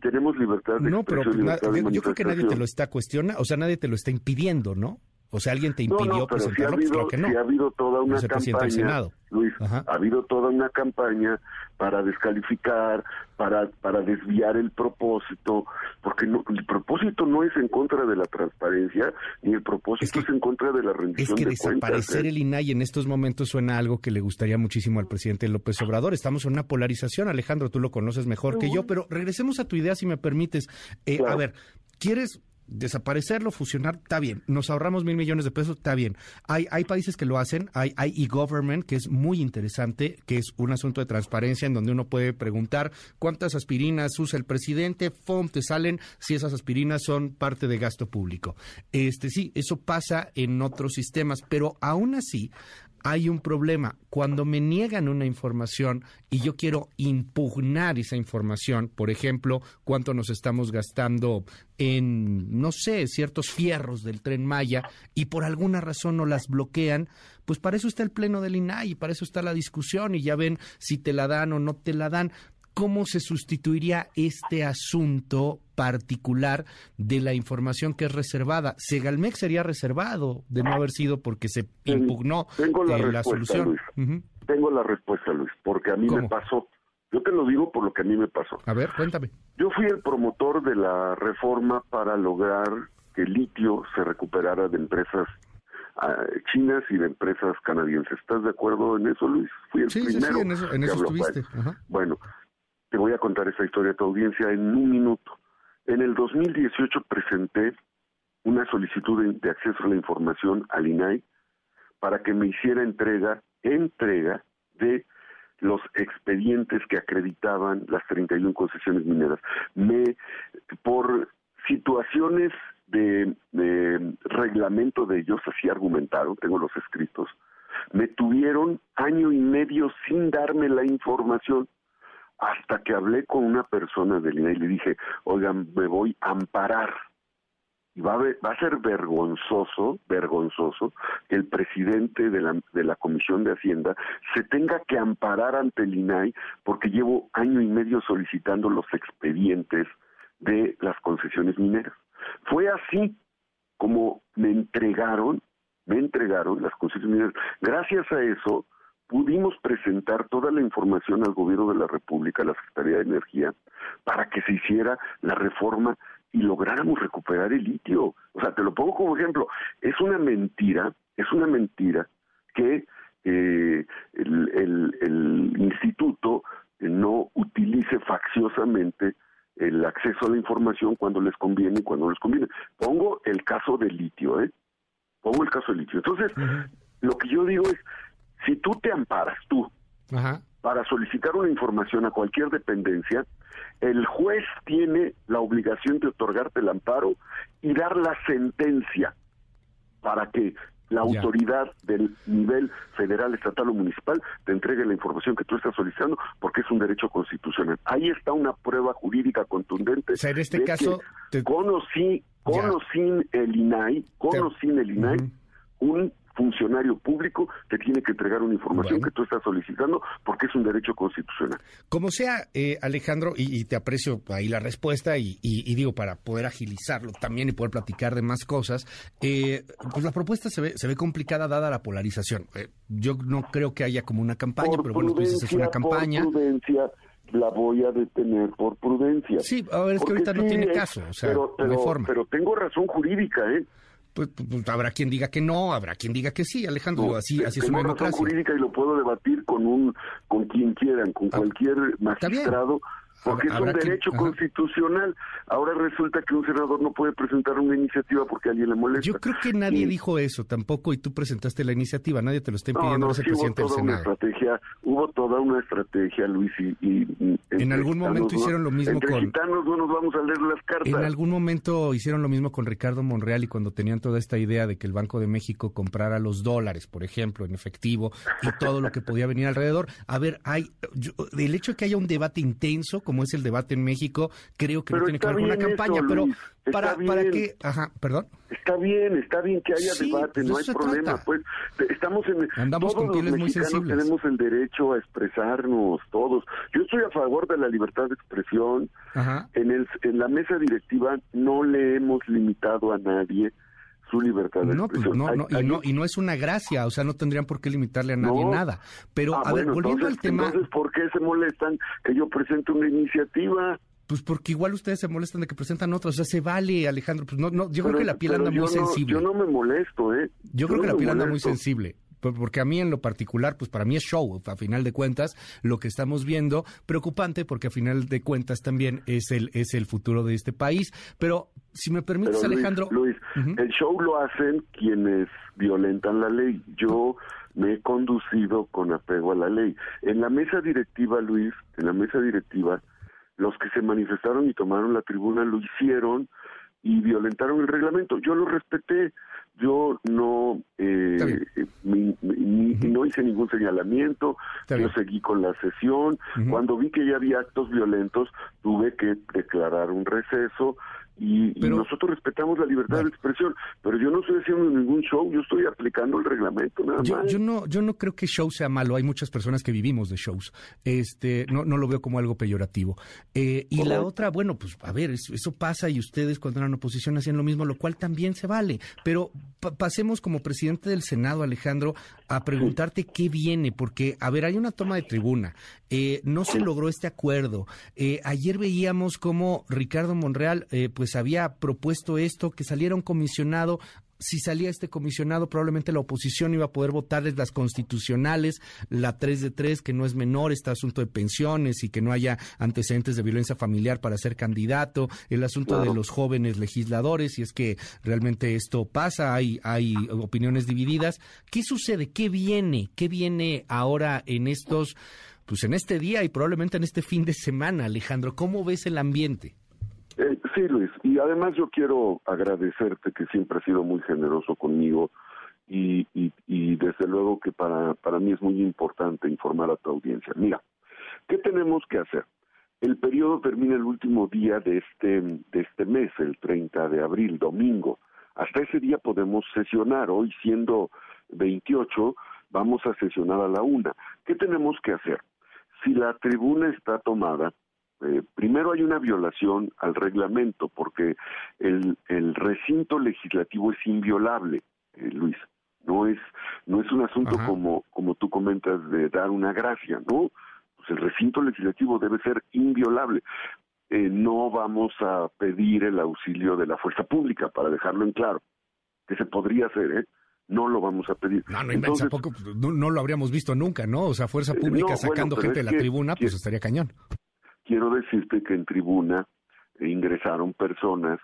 Tenemos libertad de No, pero de yo, yo creo que nadie te lo está cuestionando, o sea, nadie te lo está impidiendo, ¿no? O sea, alguien te impidió no, no, presentarlo, sí ha habido, pues claro que no. sí ha habido toda una Es presidente del campaña, Senado. Luis, Ajá. ha habido toda una campaña para descalificar, para para desviar el propósito, porque no, el propósito no es en contra de la transparencia, ni el propósito es, en contra de la Es rendición que de desaparecer cuentas. ¿eh? el INAI en estos momentos suena a algo que le gustaría muchísimo al presidente López Obrador. Estamos en una polarización, Alejandro, tú lo conoces mejor que yo, pero regresemos a tu idea si me permites. Eh, A ver, ¿quieres desaparecerlo, fusionar? Está bien. Nos ahorramos mil millones de pesos, está bien. Hay, hay países que lo hacen, hay, hay e-government, que es muy interesante, que es un asunto de transparencia en donde uno puede preguntar cuántas aspirinas usa el presidente, ¡fum! te salen si esas aspirinas son parte de gasto público. Este sí, eso pasa en otros sistemas, pero aún así hay un problema. Cuando me niegan una información y yo quiero impugnar esa información, por ejemplo, cuánto nos estamos gastando en, no sé, ciertos fierros del tren Maya y por alguna razón no las bloquean, pues para eso está el pleno del INAI, para eso está la discusión y ya ven si te la dan o no te la dan. ¿Cómo se sustituiría este asunto particular de la información que es reservada? Segalmex sería reservado de no haber sido porque se impugnó Tengo la eh, la solución. Luis. Tengo la respuesta, Luis, porque a mí me pasó. Yo te lo digo por lo que a mí me pasó. A ver, cuéntame. Yo fui el promotor de la reforma para lograr que el litio se recuperara de empresas ah, chinas y de empresas canadienses. ¿Estás de acuerdo en eso, Luis? Fui el Sí, sí, sí, primero en eso, en estuviste. eso. Ajá. Bueno, te voy a contar esa historia a tu audiencia en un minuto. En el 2018 presenté una solicitud de, acceso a la información al INAI para que me hiciera entrega, entrega de los expedientes que acreditaban las 31 concesiones mineras. Me, por situaciones de reglamento de ellos, así argumentaron, tengo los escritos, me tuvieron año y medio sin darme la información hasta que hablé con una persona del INAI y le dije, oigan, me voy a amparar. y va a, va a ser vergonzoso, vergonzoso, que el presidente de la, de la Comisión de Hacienda se tenga que amparar ante el INAI porque llevo año y medio solicitando los expedientes de las concesiones mineras. Fue así como me entregaron, me entregaron las concesiones mineras. Gracias a eso pudimos presentar toda la información al gobierno de la República, a la Secretaría de Energía, para que se hiciera la reforma y lográramos recuperar el litio. O sea, te lo pongo como ejemplo. Es una mentira, es una mentira que eh, el, el, instituto no utilice facciosamente el acceso a la información cuando les conviene y cuando no les conviene. Pongo el caso del litio, ¿eh? Pongo el caso del litio. Entonces, lo que yo digo es, si tú te amparas, tú, para solicitar una información a cualquier dependencia, el juez tiene la obligación de otorgarte el amparo y dar la sentencia para que la autoridad del nivel federal, estatal o municipal te entregue la información que tú estás solicitando porque es un derecho constitucional. Ahí está una prueba jurídica contundente. O sea, en este caso... Con o sin, el INAI, con o sin el INAI, un funcionario público que tiene que entregar una información que tú estás solicitando porque es un derecho constitucional. Como sea, eh, Alejandro, y, te aprecio ahí la respuesta y, digo para poder agilizarlo también y poder platicar de más cosas, eh, pues la propuesta se ve, se ve complicada dada la polarización. Eh, yo no creo que haya como una campaña, pero bueno, pues es una campaña. Por prudencia, la voy a detener por prudencia. Sí, a ver, es que ahorita no tiene caso, o sea, pero, pero tengo razón jurídica, ¿eh? Pues, pues, pues, habrá quien diga que no, habrá quien diga que sí, Alejandro, así, así es una democracia. jurídica y lo puedo debatir con un con quien quieran, con ah, cualquier magistrado porque es un derecho constitucional. Ahora resulta que un senador no puede presentar una iniciativa porque a alguien le molesta. Yo creo que nadie dijo eso tampoco y tú presentaste la iniciativa, nadie te lo está impidiendo no, no, presidente hubo toda Una estrategia, hubo toda una estrategia, Luis, y... en algún momento hicieron lo mismo con... gitanos no nos vamos a leer las cartas. En algún momento hicieron lo mismo con Ricardo Monreal y cuando tenían toda esta idea de que el Banco de México comprara los dólares, por ejemplo, en efectivo y todo lo que podía venir alrededor. A ver, hay el hecho de que haya un debate intenso como es el debate en México, creo que no tiene que ver con una campaña, pero para, para que, ajá, perdón. Está bien, está bien que haya debate, no hay problema, pues estamos en Andamos todos con los muy sensibles. tenemos el derecho a expresarnos todos. Yo estoy a favor de la libertad de expresión. En el en la mesa directiva no le hemos limitado a nadie su libertad de no, pues, no, no, y no, y no es una gracia, o sea, no tendrían por qué limitarle a nadie nada. Pero, ah, a ver, volviendo al tema... Entonces, ¿por qué se molestan que yo presente una iniciativa? Pues porque igual ustedes se molestan de que presentan otros, o sea, se vale, Alejandro, pues no, no, yo creo que la piel anda muy sensible. Yo no me molesto, ¿eh? Yo, creo que la piel anda muy sensible porque a mí en lo particular, pues para mí es show, a final de cuentas, lo que estamos viendo, preocupante porque a final de cuentas también es el, es el futuro de este país. Pero si me permites, Alejandro. Luis, el show lo hacen quienes violentan la ley. Yo me he conducido con apego a la ley. En la mesa directiva, Luis, en la mesa directiva, los que se manifestaron y tomaron la tribuna lo hicieron y violentaron el reglamento. Yo lo respeté yo no eh, no hice ningún señalamiento, yo seguí con la sesión. Cuando vi que ya había actos violentos, tuve que declarar un receso y, nosotros respetamos la libertad de expresión, pero yo no estoy haciendo ningún show, yo estoy aplicando el reglamento nada yo, Yo no, yo no creo que show sea malo, hay muchas personas que vivimos de shows, este, no, no lo veo como algo peyorativo. Eh, y la otra, bueno, pues a ver, eso, pasa y ustedes cuando eran oposición hacían lo mismo, lo cual también se vale, pero pasemos como presidente del Senado, Alejandro, a preguntarte qué viene, porque, a ver, hay una toma de tribuna, eh, no se logró este acuerdo, eh, ayer veíamos cómo Ricardo Monreal, pues pues, había propuesto esto, que saliera un comisionado si salía este comisionado, probablemente la oposición iba a poder votarles las constitucionales, la 3 de 3, que no es menor, este asunto de pensiones y que no haya antecedentes de violencia familiar para ser candidato, el asunto de los jóvenes legisladores, y es que realmente esto pasa, hay, hay opiniones divididas. ¿Qué sucede? ¿Qué viene? ¿Qué viene ahora en estos, pues en este día y probablemente en este fin de semana, Alejandro? ¿Cómo ves el ambiente? Eh, sí, Luis, además yo quiero agradecerte que siempre has sido muy generoso conmigo y, y, desde luego que para, para mí es muy importante informar a tu audiencia. Mira, ¿qué tenemos que hacer? El periodo termina el último día de este, de este mes, el 30 de abril, domingo. Hasta ese día podemos sesionar. Hoy siendo 28, vamos a sesionar a la una. ¿Qué tenemos que hacer? Si la tribuna está tomada, eh, primero hay una violación al reglamento porque el, el recinto legislativo es inviolable, eh, Luis. No es, no es un asunto como, como tú comentas de dar una gracia, ¿no? Pues el recinto legislativo debe ser inviolable. Eh, no vamos a pedir el auxilio de la fuerza pública, para dejarlo en claro, que se podría hacer, ¿eh? No lo vamos a pedir. No, no, Entonces, no, lo habríamos visto nunca, ¿no? O sea, fuerza pública sacando gente de la tribuna, pues estaría cañón quiero decirte que en tribuna ingresaron personas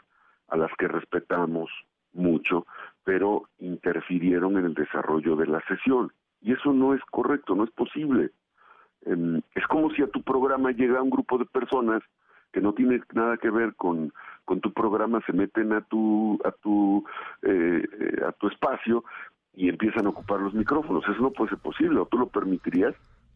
a las que respetamos mucho, pero interfirieron en el desarrollo de la sesión. Y eso no es correcto, no es posible. Em, es como si a tu programa llega un grupo de personas que no tiene nada que ver con, con tu programa, se meten a tu, a tu, eh, a tu espacio y empiezan a ocupar los micrófonos. Eso no puede ser posible, ¿o tú lo permitirías?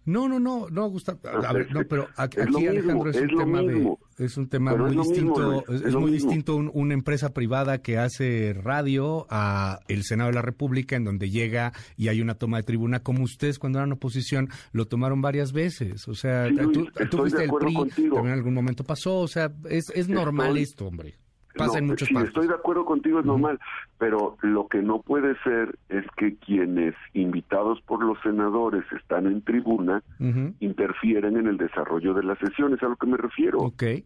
No, no, no, no, Gustavo. A ver, no, pero aquí, Alejandro, es, un tema de, es un tema muy distinto. es, muy distinto una empresa privada que hace radio a el Senado de la República, en donde llega y hay una toma de tribuna, como ustedes cuando eran oposición lo tomaron varias veces. O sea, tú, fuiste el PRI, también en algún momento pasó. O sea, es, es normal esto, hombre no, sí, estoy de acuerdo contigo, es normal, pero lo que no puede ser es que quienes invitados por los senadores están en tribuna interfieren en el desarrollo de las sesiones, a lo que me refiero. Okay.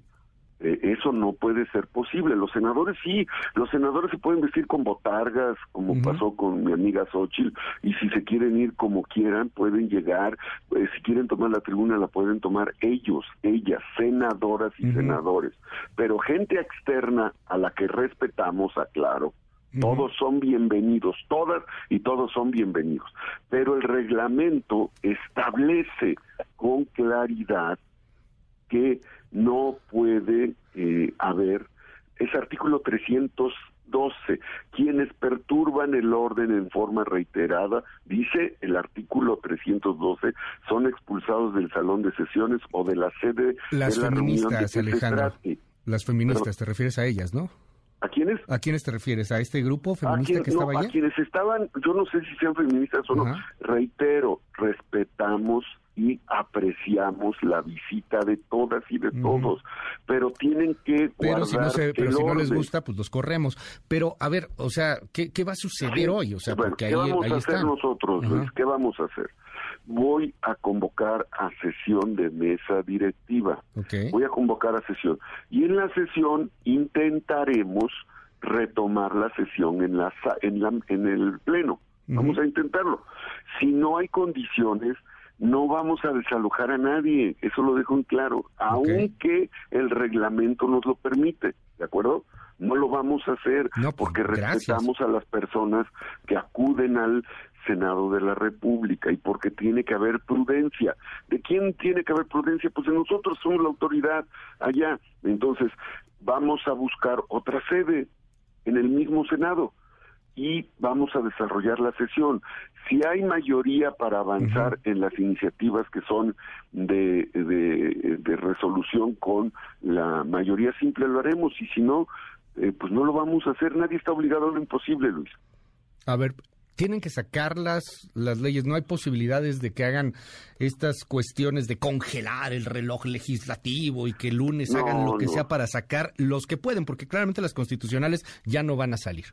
Eh, eso no puede ser posible. Los senadores sí, los senadores se pueden vestir con botargas, como pasó con mi amiga Xochitl, y si se quieren ir como quieran, pueden llegar. Eh, si quieren tomar la tribuna, la pueden tomar ellos, ellas, senadoras y senadores. Pero gente externa a la que respetamos, aclaro, todos son bienvenidos, todas y todos son bienvenidos. Pero el reglamento establece con claridad que no puede eh, haber, es artículo 312, quienes perturban el orden en forma reiterada, dice el artículo 312, son expulsados del salón de sesiones o de la sede Las de la feministas, Alejandro. Las feministas, te refieres a ellas, ¿no? ¿A quiénes? ¿A quiénes te refieres? ¿A este grupo feminista que estaba allá? A quienes estaban, yo no sé si sean feministas o no. Reitero, respetamos y apreciamos la visita de todas y de todos, pero tienen que pero si no pero si no les gusta, pues los corremos. Pero a ver, o sea, ¿qué, va a suceder hoy? O sea, porque ¿qué vamos a hacer nosotros, ¿Qué vamos a hacer? Voy a convocar a sesión de mesa directiva. Voy a convocar a sesión y en la sesión intentaremos retomar la sesión en la en la en el pleno. Vamos a intentarlo. Si no hay condiciones, no vamos a desalojar a nadie, eso lo dejo en claro, aunque el reglamento nos lo permite, ¿de acuerdo? No lo vamos a hacer pues, porque respetamos a las personas que acuden al Senado de la República y porque tiene que haber prudencia. ¿De quién tiene que haber prudencia? Pues de nosotros somos la autoridad allá. Entonces, vamos a buscar otra sede en el mismo Senado y vamos a desarrollar la sesión. Si hay mayoría para avanzar en las iniciativas que son de, de, resolución con la mayoría simple, lo haremos y si no, eh, pues no lo vamos a hacer. Nadie está obligado a lo imposible, Luis. A ver, tienen que sacar las, las leyes. No hay posibilidades de que hagan estas cuestiones de congelar el reloj legislativo y que el lunes hagan lo que sea para sacar los que pueden, porque claramente las constitucionales ya no van a salir.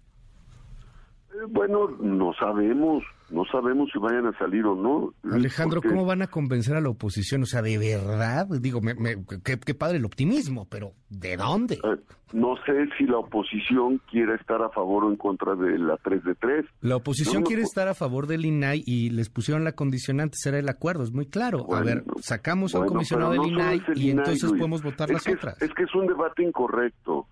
Bueno, no sabemos, no sabemos si vayan a salir o no. Alejandro, ¿cómo van a convencer a la oposición? O sea, de verdad, digo, me, qué, padre el optimismo, pero ¿de dónde? Eh, no sé si la oposición quiere estar a favor o en contra de la 3 de 3. La oposición quiere estar a favor del INAI y les pusieron la condicionante, será el acuerdo, es muy claro. a ver, sacamos a un comisionado del INAI y entonces podemos votar las otras. Es que es un debate incorrecto.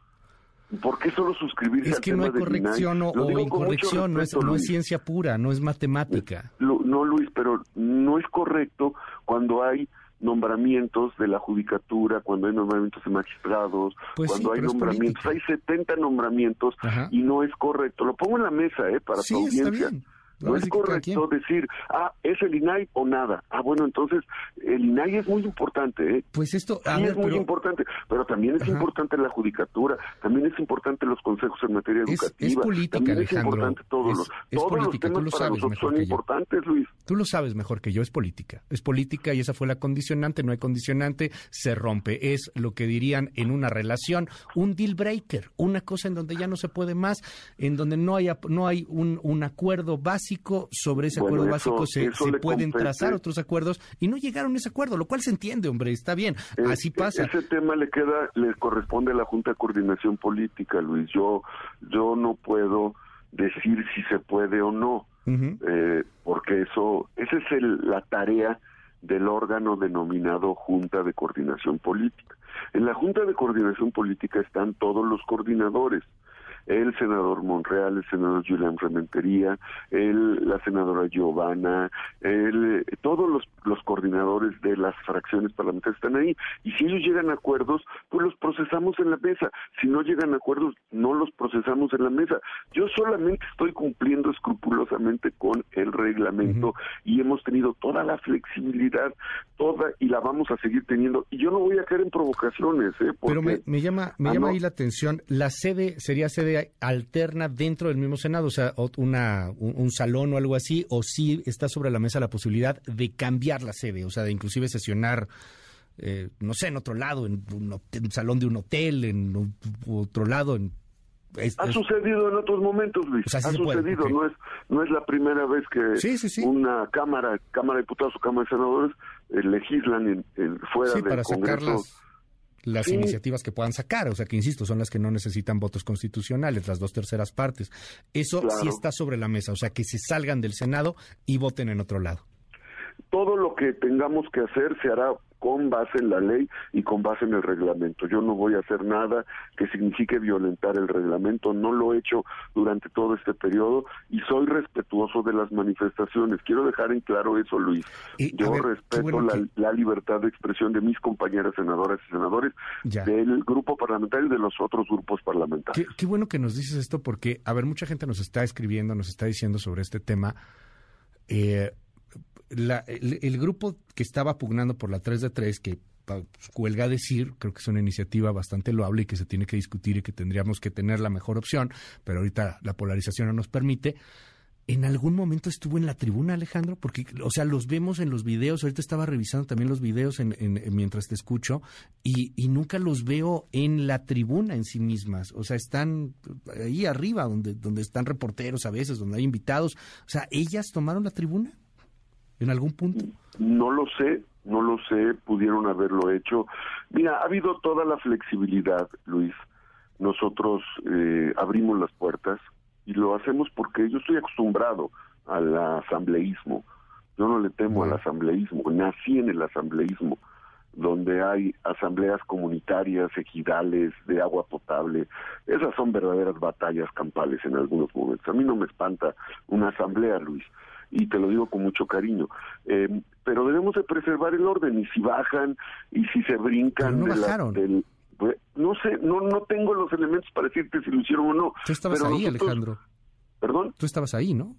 ¿Por qué solo suscribirse Es que no hay corrección o, incorrección, no es, no es, ciencia pura, no es matemática. no, Luis, pero no es correcto cuando hay nombramientos de la judicatura, cuando hay nombramientos de magistrados, pues cuando hay nombramientos, hay 70 nombramientos y no es correcto. Lo pongo en la mesa, ¿eh? Para sí, tu audiencia. No, es correcto decir, ah, es el INAI o nada. Ah, bueno, entonces el INAI es muy importante, ¿eh? Pues esto sí es muy importante, pero también es importante la judicatura, también es importante los consejos en materia educativa. Es, política, también Alejandro. Es importante todos los, todos los temas lo para sabes nosotros son importantes, Luis. Tú lo sabes mejor que yo, es política. Es política y esa fue la condicionante, no hay condicionante, se rompe. Es lo que dirían en una relación, un deal breaker, una cosa en donde ya no se puede más, en donde no hay, no hay un, un acuerdo básico sobre ese Bueno, acuerdo eso- básico se, pueden compete. trazar otros acuerdos y no llegaron a ese acuerdo, lo cual se entiende, hombre, está bien, así pasa. Ese tema le queda, le corresponde a la Junta de Coordinación Política, Luis. Yo, yo no puedo decir si se puede o no, eh, porque eso, esa es el- la tarea del órgano denominado Junta de Coordinación Política. En la Junta de Coordinación Política están todos los coordinadores. El senador Monreal, el senador Julián Rementería, el, la senadora Giovanna, el, todos los, los coordinadores de las fracciones parlamentarias están ahí. Y si ellos llegan a acuerdos, pues los procesamos en la mesa. Si no llegan a acuerdos, no los procesamos en la mesa. Yo solamente estoy cumpliendo escrupulosamente con el reglamento y hemos tenido toda la flexibilidad, toda, y la vamos a seguir teniendo. Y yo no voy a caer en provocaciones, ¿eh? Pero me, me llama, me Ah, llama no. ahí la atención, la sede sería sede alterna dentro del mismo Senado, o sea, una, un, un salón o algo así, o sí está sobre la mesa la posibilidad de cambiar la sede, o sea, de inclusive sesionar, eh, no sé, en otro lado, en un, salón de un hotel, en un- otro lado, en... es- Ha sucedido en otros momentos, Luis. O sea, sí ha sucedido, no es no es la primera vez que Sí, sí, sí. una cámara, cámara de diputados o cámara de senadores eh, legislan en, en- fuera sí, del Congreso. las, las Sí. iniciativas que puedan sacar, o sea, que insisto, son las que no necesitan votos constitucionales, las dos terceras partes. Eso sí está sobre la mesa, o sea, que se salgan del Senado y voten en otro lado. Todo lo que tengamos que hacer se hará con base en la ley y con base en el reglamento. Yo no voy a hacer nada que signifique violentar el reglamento, no lo he hecho durante todo este periodo y soy respetuoso de las manifestaciones. Quiero dejar en claro eso, Luis. Yo ver, respeto bueno la, que- la libertad de expresión de mis compañeras senadoras y senadores, Ya. del grupo parlamentario y de los otros grupos parlamentarios. Qué, qué bueno que nos dices esto porque, a ver, mucha gente nos está escribiendo, nos está diciendo sobre este tema. Eh, la- el, el grupo que estaba pugnando por la 3 de 3, que pues, cuelga decir, creo que es una iniciativa bastante loable y que se tiene que discutir y que tendríamos que tener la mejor opción, pero ahorita la polarización no nos permite. ¿En algún momento estuvo en la tribuna, Alejandro? Porque, o sea, los vemos en los videos. Ahorita estaba revisando también los videos en- en- mientras te escucho y, y nunca los veo en la tribuna en sí mismas. O sea, están ahí arriba, donde, donde están reporteros a veces, donde hay invitados. O sea, ¿ellas tomaron la tribuna en algún punto? No lo sé, no lo sé, pudieron haberlo hecho. Mira, ha habido toda la flexibilidad, Luis. Nosotros eh, abrimos las puertas y lo hacemos porque yo estoy acostumbrado al asambleísmo. Yo no le temo al asambleísmo, nací en el asambleísmo, donde hay asambleas comunitarias, ejidales, de agua potable. Esas son verdaderas batallas campales en algunos momentos. A mí no me espanta una asamblea, Luis y te lo digo con mucho cariño. Eh, pero debemos de preservar el orden y si bajan y si se brincan no de la- del pues, no sé, no no tengo los elementos para decirte si lo hicieron o no. Tú estabas pero ahí, nosotros- Alejandro. Perdón. Tú estabas ahí, ¿no?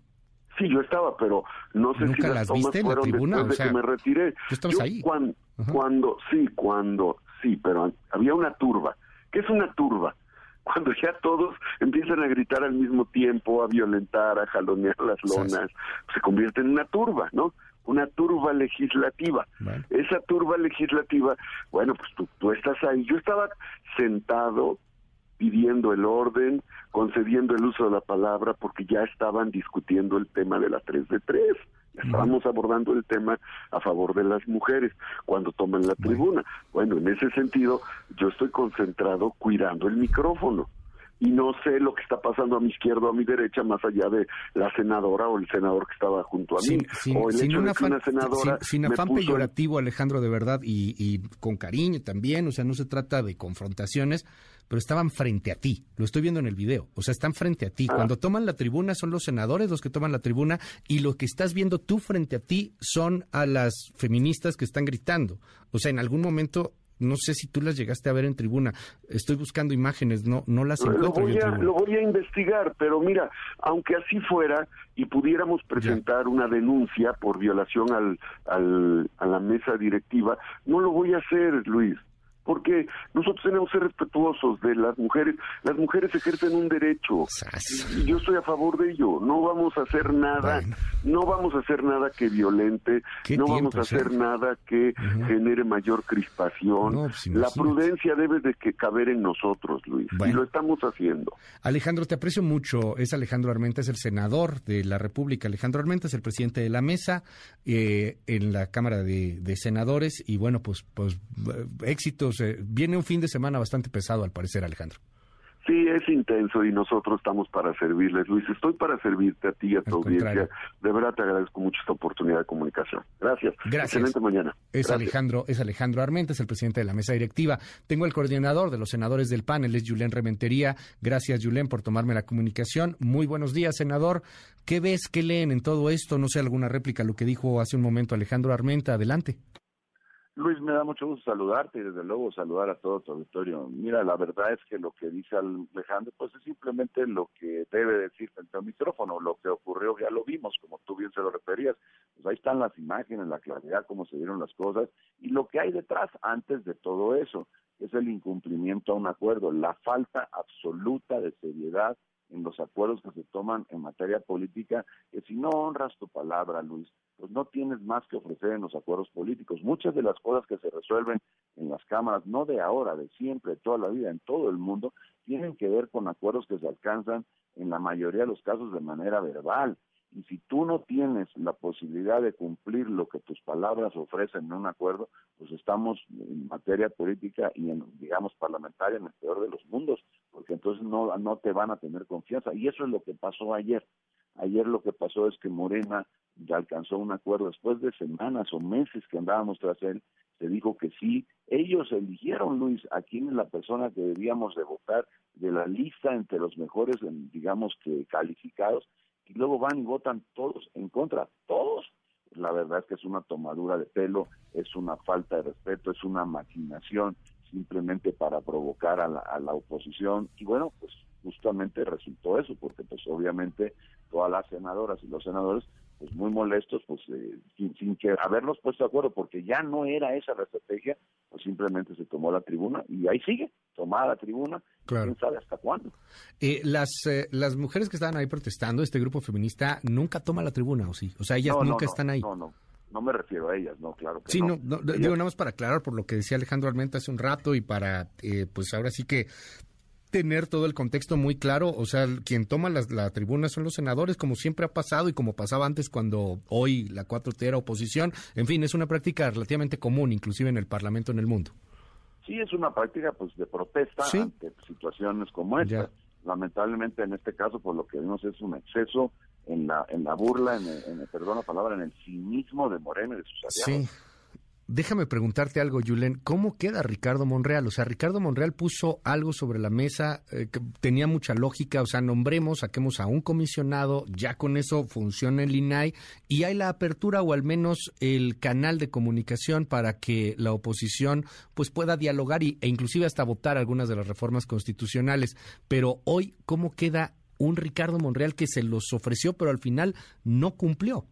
Sí, yo estaba, pero no sé si ¿Nunca las, las tomas viste en la tribuna? después O de sea, que me retiré. tú estabas Yo ahí. cuan- Ajá. Cuando, sí, cuando, sí, pero había una turba. ¿Qué es una turba? Cuando ya todos empiezan a gritar al mismo tiempo, a violentar, a jalonear las lonas, se convierte en una turba, ¿no? Una turba legislativa. Esa turba legislativa, bueno, pues tú, tú estás ahí. Yo estaba sentado pidiendo el orden, concediendo el uso de la palabra, porque ya estaban discutiendo el tema de la 3 de 3. Estábamos abordando el tema a favor de las mujeres cuando toman la tribuna. Bueno, en ese sentido, yo estoy concentrado cuidando el micrófono y no sé lo que está pasando a mi izquierda o a mi derecha más allá de la senadora o el senador que estaba junto a mí Sin, o el sin hecho un de que una senadora sin- afán puso peyorativo, Alejandro, de verdad, y, y con cariño también, o sea, no se trata de confrontaciones, pero estaban frente a ti, lo estoy viendo en el video, o sea, están frente a ti. Ah. Cuando toman la tribuna son los senadores los que toman la tribuna y lo que estás viendo tú frente a ti son a las feministas que están gritando. O sea, en algún momento no sé si tú las llegaste a ver en tribuna. Estoy buscando imágenes, no, no las lo encuentro. voy, yo en a, tribuna. lo voy a investigar, pero mira, aunque así fuera y pudiéramos presentar una denuncia por violación al, al, a la mesa directiva, no lo voy a hacer, Luis. Porque nosotros tenemos que ser respetuosos de las mujeres. Las mujeres ejercen un derecho. Y yo estoy a favor de ello. No vamos a hacer nada, no vamos a hacer nada que violente, ¿Qué no vamos a hacer nada que genere mayor crispación. No, pues, la prudencia debe de que caber en nosotros, Luis. Y lo estamos haciendo. Alejandro, te aprecio mucho. Es Alejandro Armenta, es el senador de la República. Alejandro Armenta es el presidente de la mesa eh, en la Cámara de, de Senadores. Y bueno, pues, pues eh, eh, viene un fin de semana bastante pesado, al parecer, Alejandro. Sí, es intenso y nosotros estamos para servirles, Luis. Estoy para servirte a ti y a tu audiencia. contrario. De verdad te agradezco mucho esta oportunidad de comunicación. Gracias. Gracias. Excelente mañana. Es Gracias. Alejandro, es Alejandro Armenta, es el presidente de la mesa directiva. Tengo el coordinador de los senadores del panel, es Julen Rementería. Gracias, Julen, por tomarme la comunicación. Muy buenos días, senador. ¿Qué ves, qué leen en todo esto? No sé, alguna réplica a lo que dijo hace un momento Alejandro Armenta. Adelante. Luis, me da mucho gusto saludarte y desde luego saludar a todo tu auditorio. Mira, la verdad es que lo que dice Alejandro, pues es simplemente lo que debe decir frente al micrófono. Lo que ocurrió ya lo vimos, como tú bien se lo referías. Pues ahí están las imágenes, la claridad, cómo se dieron las cosas y lo que hay detrás antes de todo eso, es el incumplimiento a un acuerdo, la falta absoluta de seriedad en los acuerdos que se toman en materia política, que si no honras tu palabra, Luis, pues no tienes más que ofrecer en los acuerdos políticos. Muchas de las cosas que se resuelven en las cámaras, no de ahora, de siempre, de toda la vida, en todo el mundo, tienen que ver con acuerdos que se alcanzan en la mayoría de los casos de manera verbal. Y si tú no tienes la posibilidad de cumplir lo que tus palabras ofrecen en un acuerdo, pues estamos en materia política y en, digamos, parlamentaria en el peor de los mundos, porque entonces no, no te van a tener confianza. Y eso es lo que pasó ayer. Ayer lo que pasó es que Morena alcanzó un acuerdo después de semanas o meses que andábamos tras él, se dijo que sí. Ellos eligieron, Luis, a quién es la persona que debíamos de votar de la lista entre los mejores, digamos que calificados, y luego van y votan todos en contra, todos. La verdad es que es una tomadura de pelo, es una falta de respeto, es una maquinación simplemente para provocar a la, a la oposición. Y bueno, pues justamente resultó eso, porque pues obviamente todas las senadoras y los senadores pues muy molestos, pues eh, sin, sin que haberlos puesto de acuerdo, porque ya no era esa la estrategia, pues simplemente se tomó la tribuna y ahí sigue, tomada la tribuna, Claro. quién sabe hasta cuándo. Eh, las, eh, las mujeres que estaban ahí protestando, este grupo feminista, nunca toma la tribuna, ¿o sí? O sea, ellas No, nunca no, están ahí. No, no, no me refiero a ellas, no, claro que Sí, no. no, Ellas- digo nada más para aclarar por lo que decía Alejandro Armenta hace un rato y para, eh, pues ahora sí que tener todo el contexto muy claro. O sea, quien toma las- la, tribuna son los senadores, como siempre ha pasado y como pasaba antes cuando hoy la 4T era oposición. En fin, es una práctica relativamente común, inclusive en el Parlamento en el mundo. Sí, es una práctica pues de protesta Sí. ante situaciones como esta. Lamentablemente en este caso, por lo que vimos es un exceso en la en la burla, en, el- en el- perdón la palabra, en el cinismo de Moreno y de sus aliados. Sí. Déjame preguntarte algo, Julen. ¿Cómo queda Ricardo Monreal? O sea, Ricardo Monreal puso algo sobre la mesa eh, que tenía mucha lógica. O sea, nombremos, saquemos a un comisionado, ya con eso funciona el INAI y hay la apertura o al menos el canal de comunicación para que la oposición pues pueda dialogar y, e inclusive hasta votar algunas de las reformas constitucionales. Pero hoy, ¿cómo queda un Ricardo Monreal que se los ofreció pero al final no cumplió?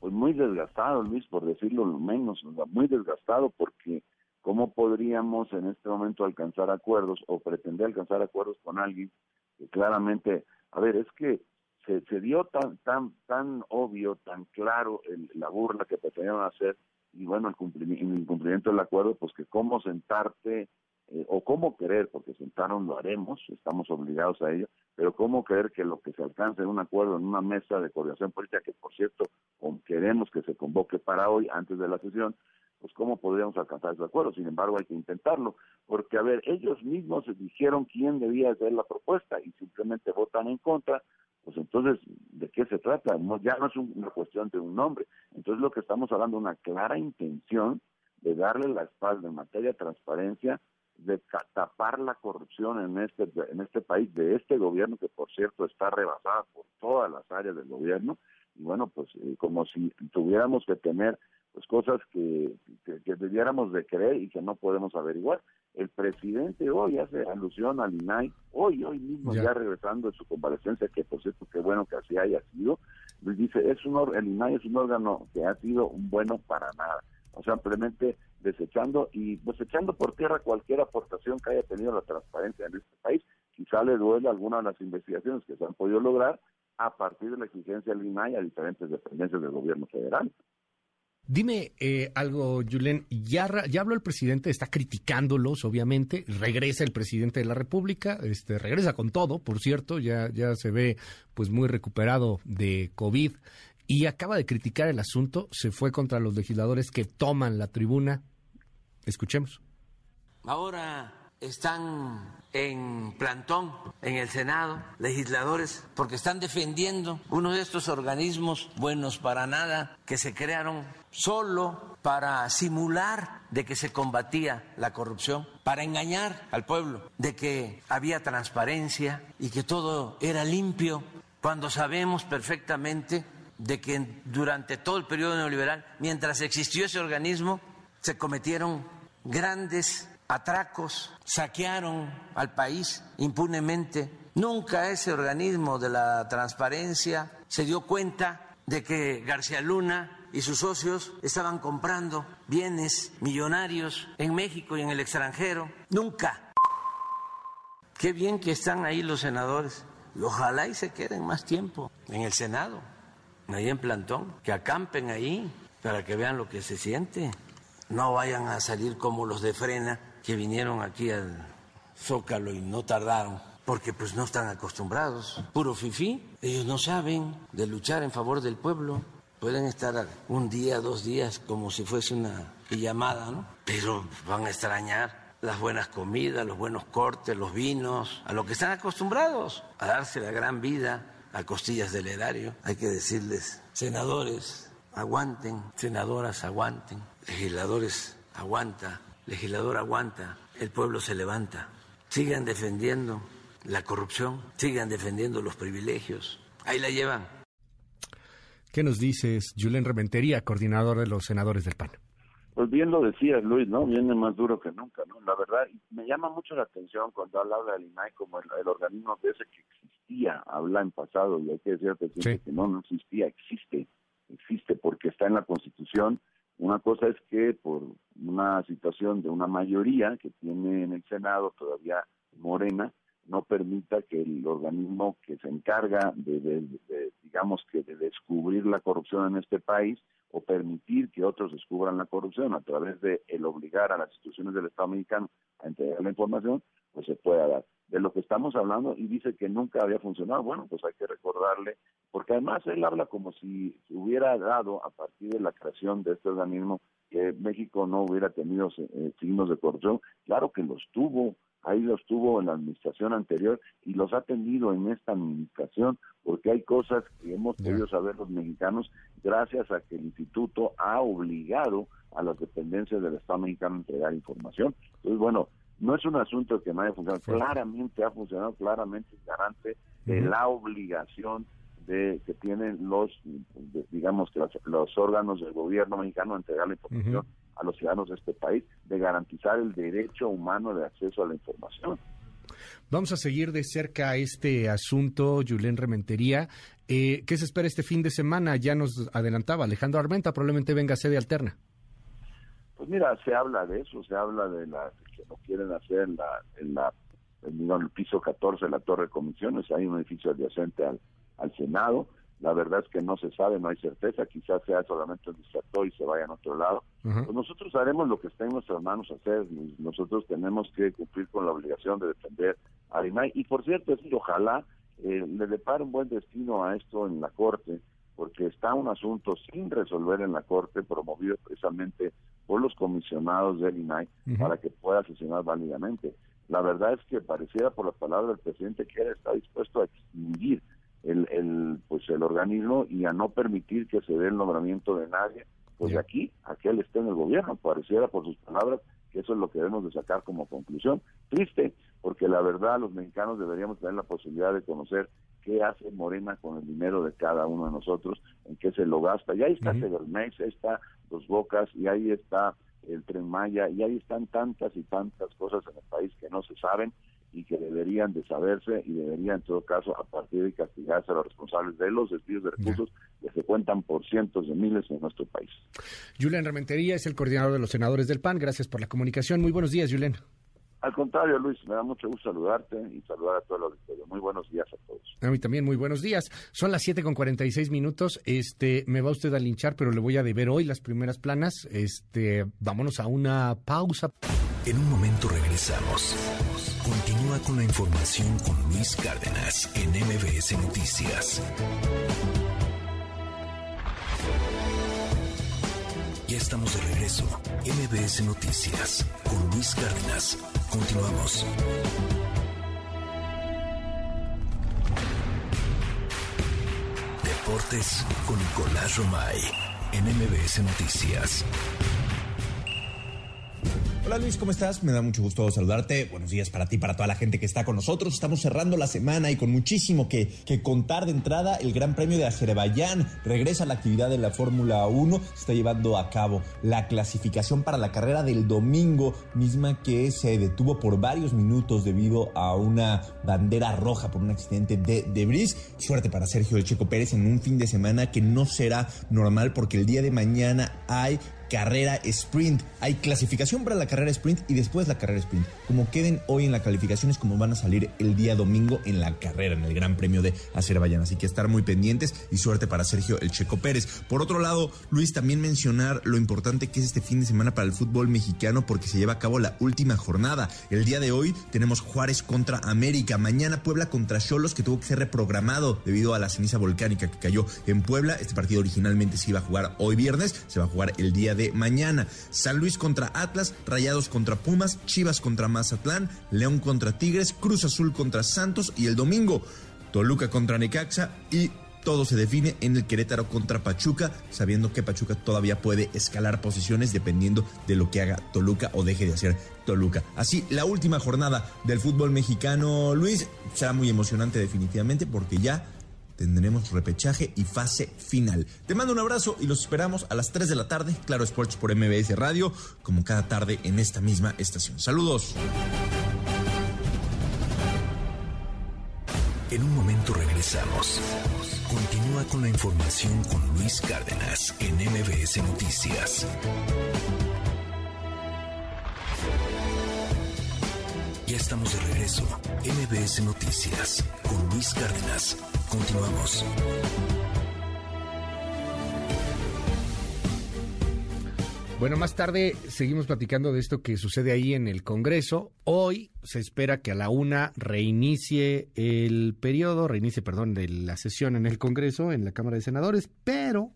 Pues muy desgastado, Luis, por decirlo lo menos, muy desgastado porque ¿cómo podríamos en este momento alcanzar acuerdos o pretender alcanzar acuerdos con alguien que claramente, a ver, es que se, dio tan tan tan obvio, tan claro el- la burla que pretendieron hacer y bueno, el, cumplimi- el incumplimiento del acuerdo, pues que cómo sentarte eh, o cómo querer, porque sentaron lo haremos, estamos obligados a ello, pero cómo creer que lo que se alcance en un acuerdo en una mesa de coordinación política, que por cierto queremos que se convoque para hoy, antes de la sesión, pues cómo podríamos alcanzar ese acuerdo. Sin embargo, hay que intentarlo, porque a ver, ellos mismos dijeron quién debía hacer la propuesta y simplemente votan en contra, pues entonces, ¿de qué se trata? No, ya no es un- una cuestión de un nombre. Entonces, lo que estamos hablando es una clara intención de darle la espalda en materia de transparencia, de tapar la corrupción en este en este país, de este gobierno que por cierto está rebasada por todas las áreas del gobierno y bueno pues eh, como si tuviéramos que tener pues cosas que, que, debiéramos de creer y que no podemos averiguar. El presidente hoy hace alusión al INAI, hoy, hoy mismo, ya, regresando de su comparecencia, que por cierto, qué bueno que así haya sido, dice, es un, el INAI es un órgano que ha sido un bueno para nada. O sea, simplemente desechando y desechando por tierra cualquier aportación que haya tenido la transparencia en este país. Quizá le duele alguna de las investigaciones que se han podido lograr a partir de la exigencia del INAI a diferentes dependencias del gobierno federal. Dime eh, algo, Julen, ya, ya habló el presidente, está criticándolos, obviamente, regresa el presidente de la República, este, regresa con todo, por cierto, ya, ya se ve pues muy recuperado de COVID y acaba de criticar el asunto, se fue contra los legisladores que toman la tribuna. Escuchemos. Ahora están en plantón en el Senado, legisladores, porque están defendiendo uno de estos organismos buenos para nada que se crearon solo para simular de que se combatía la corrupción, para engañar al pueblo, de que había transparencia y que todo era limpio, cuando sabemos perfectamente de que durante todo el periodo neoliberal, mientras existió ese organismo, se cometieron grandes atracos, saquearon al país impunemente. Nunca ese organismo de la transparencia se dio cuenta de que García Luna y sus socios estaban comprando bienes millonarios en México y en el extranjero. Nunca. Qué bien que están ahí los senadores. ojalá y se queden más tiempo en el Senado, ahí en plantón, que acampen ahí para que vean lo que se siente. No vayan a salir como los de frena que vinieron aquí al Zócalo y no tardaron, porque pues no están acostumbrados. Puro fifí, ellos no saben de luchar en favor del pueblo. Pueden estar un día, dos días, como si fuese una llamada, ¿no? Pero van a extrañar las buenas comidas, los buenos cortes, los vinos, a lo que están acostumbrados, a darse la gran vida a costillas del erario. Hay que decirles, senadores, aguanten, senadoras, aguanten, legisladores, aguanta, legislador aguanta, el pueblo se levanta. Sigan defendiendo la corrupción, sigan defendiendo los privilegios. Ahí la llevan. ¿Qué nos dices, Julen Rementería, coordinador de los senadores del PAN? Pues bien lo decías, Luis, ¿no? Viene más duro que nunca, ¿no? La verdad, me llama mucho la atención cuando habla del INAI como el, organismo de ese que existía, habla en pasado, y hay que decir que no, no existía, existe, existe porque está en la Constitución, una cosa es que por una situación de una mayoría que tiene en el Senado todavía Morena, no permita que el organismo que se encarga de, digamos que de descubrir la corrupción en este país o permitir que otros descubran la corrupción a través de el obligar a las instituciones del Estado mexicano a entregar la información, pues se pueda dar. De lo que estamos hablando y dice que nunca había funcionado, bueno, pues hay que recordarle porque además él habla como si se hubiera dado a partir de la creación de este organismo que México no hubiera tenido eh, signos de corrupción. Claro que los tuvo, ahí los tuvo en la administración anterior y los ha tenido en esta administración, porque hay cosas que hemos podido saber los mexicanos gracias a que el instituto ha obligado a las dependencias del Estado mexicano a entregar información. Entonces, bueno, no es un asunto que no haya funcionado, claramente ha funcionado, claramente es garante de la obligación que tienen los, digamos, que los, órganos del gobierno mexicano a entregar la información a los ciudadanos de este país, de garantizar el derecho humano de acceso a la información. Vamos a seguir de cerca este asunto, Julen Rementería. Eh, ¿Qué se espera este fin de semana? Ya nos adelantaba Alejandro Armenta, probablemente venga a sede alterna. Pues mira, se habla de eso, se habla de la que no quieren hacer en la, en la en el piso 14 de la Torre de Comisiones, hay un edificio adyacente al, al Senado. La verdad es que no se sabe, no hay certeza, quizás sea solamente un distractor y se vaya a otro lado. Pues nosotros haremos lo que esté en nuestras manos hacer. Nosotros tenemos que cumplir con la obligación de defender a INAI. Y por cierto, es, ojalá eh, le depare un buen destino a esto en la Corte, porque está un asunto sin resolver en la Corte, promovido precisamente por los comisionados del INAI, para que pueda sesionar válidamente. La verdad es que pareciera por las palabras del presidente que él está dispuesto a extinguir el, el, pues el organismo y a no permitir que se dé el nombramiento de nadie, pues de aquí a que él esté en el gobierno, pareciera por sus palabras que eso es lo que debemos de sacar como conclusión. Triste, porque la verdad los mexicanos deberíamos tener la posibilidad de conocer qué hace Morena con el dinero de cada uno de nosotros, en qué se lo gasta. Y ahí está uh ahí está Dos Bocas, y ahí está el Tren Maya, y ahí están tantas y tantas cosas en el país que no se saben y que deberían de saberse y deberían en todo caso a partir de castigarse a los responsables de los desvíos de recursos que se cuentan por cientos de miles en nuestro país. Julián Rementería es el coordinador de los senadores del PAN. Gracias por la comunicación. Muy buenos días, Julián. Al contrario, Luis, me da mucho gusto saludarte y saludar a todos los auditorio. Muy buenos días a todos. A mí también, muy buenos días. Son las 7 con 46 minutos. Este, me va usted a linchar, pero le voy a deber hoy las primeras planas. Este, vámonos a una pausa. En un momento regresamos. Continúa con la información con Luis Cárdenas en MBS Noticias. Ya estamos de regreso. MBS Noticias con Luis Cárdenas. Continuamos. Deportes con Nicolás Romay en MBS Noticias. Hola Luis, ¿cómo estás? Me da mucho gusto saludarte. Buenos días para ti, para toda la gente que está con nosotros. Estamos cerrando la semana y con muchísimo que, que contar de entrada. El Gran Premio de Azerbaiyán regresa a la actividad de la Fórmula 1. Se está llevando a cabo la clasificación para la carrera del domingo, misma que se detuvo por varios minutos debido a una bandera roja por un accidente de debris. Suerte para Sergio Checo Pérez en un fin de semana que no será normal porque el día de mañana hay carrera sprint. Hay clasificación para la carrera sprint y después la carrera sprint. Como queden hoy en la calificación es como van a salir el día domingo en la carrera, en el Gran Premio de Azerbaiyán. Así que estar muy pendientes y suerte para Sergio El Checo Pérez. Por otro lado, Luis, también mencionar lo importante que es este fin de semana para el fútbol mexicano porque se lleva a cabo la última jornada. El día de hoy tenemos Juárez contra América. Mañana Puebla contra Cholos que tuvo que ser reprogramado debido a la ceniza volcánica que cayó en Puebla. Este partido originalmente se iba a jugar hoy viernes, se va a jugar el día de mañana. San Luis contra Atlas, Rayados contra Pumas, Chivas contra Mazatlán, León contra Tigres, Cruz Azul contra Santos y el domingo Toluca contra Necaxa y todo se define en el Querétaro contra Pachuca, sabiendo que Pachuca todavía puede escalar posiciones dependiendo de lo que haga Toluca o deje de hacer Toluca. Así, la última jornada del fútbol mexicano, Luis, será muy emocionante definitivamente porque ya tendremos repechaje y fase final. Te mando un abrazo y los esperamos a las 3 de la tarde, Claro Sports por MBS Radio, como cada tarde en esta misma estación. Saludos. En un momento regresamos. Continúa con la información con Luis Cárdenas en MBS Noticias. Ya estamos de regreso. MBS Noticias con Luis Cárdenas. Continuamos. Bueno, más tarde seguimos platicando de esto que sucede ahí en el Congreso. Hoy se espera que a la una reinicie el periodo, reinicie, perdón, de la sesión en el Congreso, en la Cámara de Senadores, pero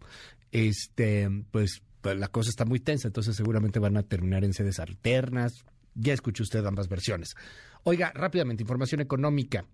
este, pues, pues la cosa está muy tensa, entonces seguramente van a terminar en sedes alternas. Ya escuchó usted ambas versiones. Oiga, rápidamente, información económica.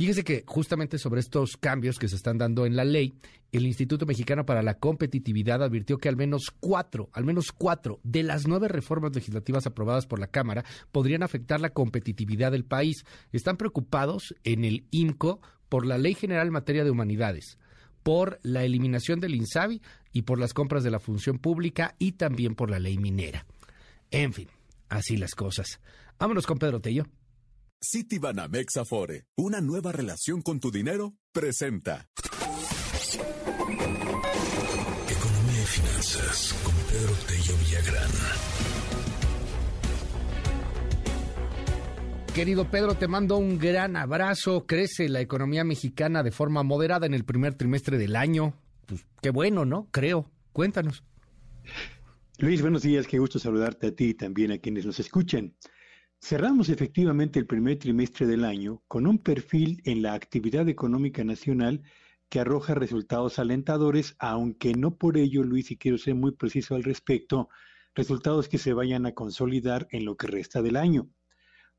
Fíjese que justamente sobre estos cambios que se están dando en la ley, el Instituto Mexicano para la Competitividad advirtió que al menos cuatro, al menos cuatro de las nueve reformas legislativas aprobadas por la Cámara podrían afectar la competitividad del país. Están preocupados en el IMCO por la Ley General en materia de humanidades, por la eliminación del INSABI y por las compras de la función pública y también por la ley minera. En fin, así las cosas. Vámonos con Pedro Tello. Citibanamex Afore, una nueva relación con tu dinero, presenta. Economía y finanzas con Pedro Tello Villagrán. Querido Pedro, te mando un gran abrazo. Crece la economía mexicana de forma moderada en el primer trimestre del año. Pues qué bueno, ¿no? Creo. Cuéntanos. Luis, buenos días. Qué gusto saludarte a ti y también a quienes nos escuchan. Cerramos efectivamente el primer trimestre del año con un perfil en la actividad económica nacional que arroja resultados alentadores, aunque no por ello, Luis, y quiero ser muy preciso al respecto, resultados que se vayan a consolidar en lo que resta del año.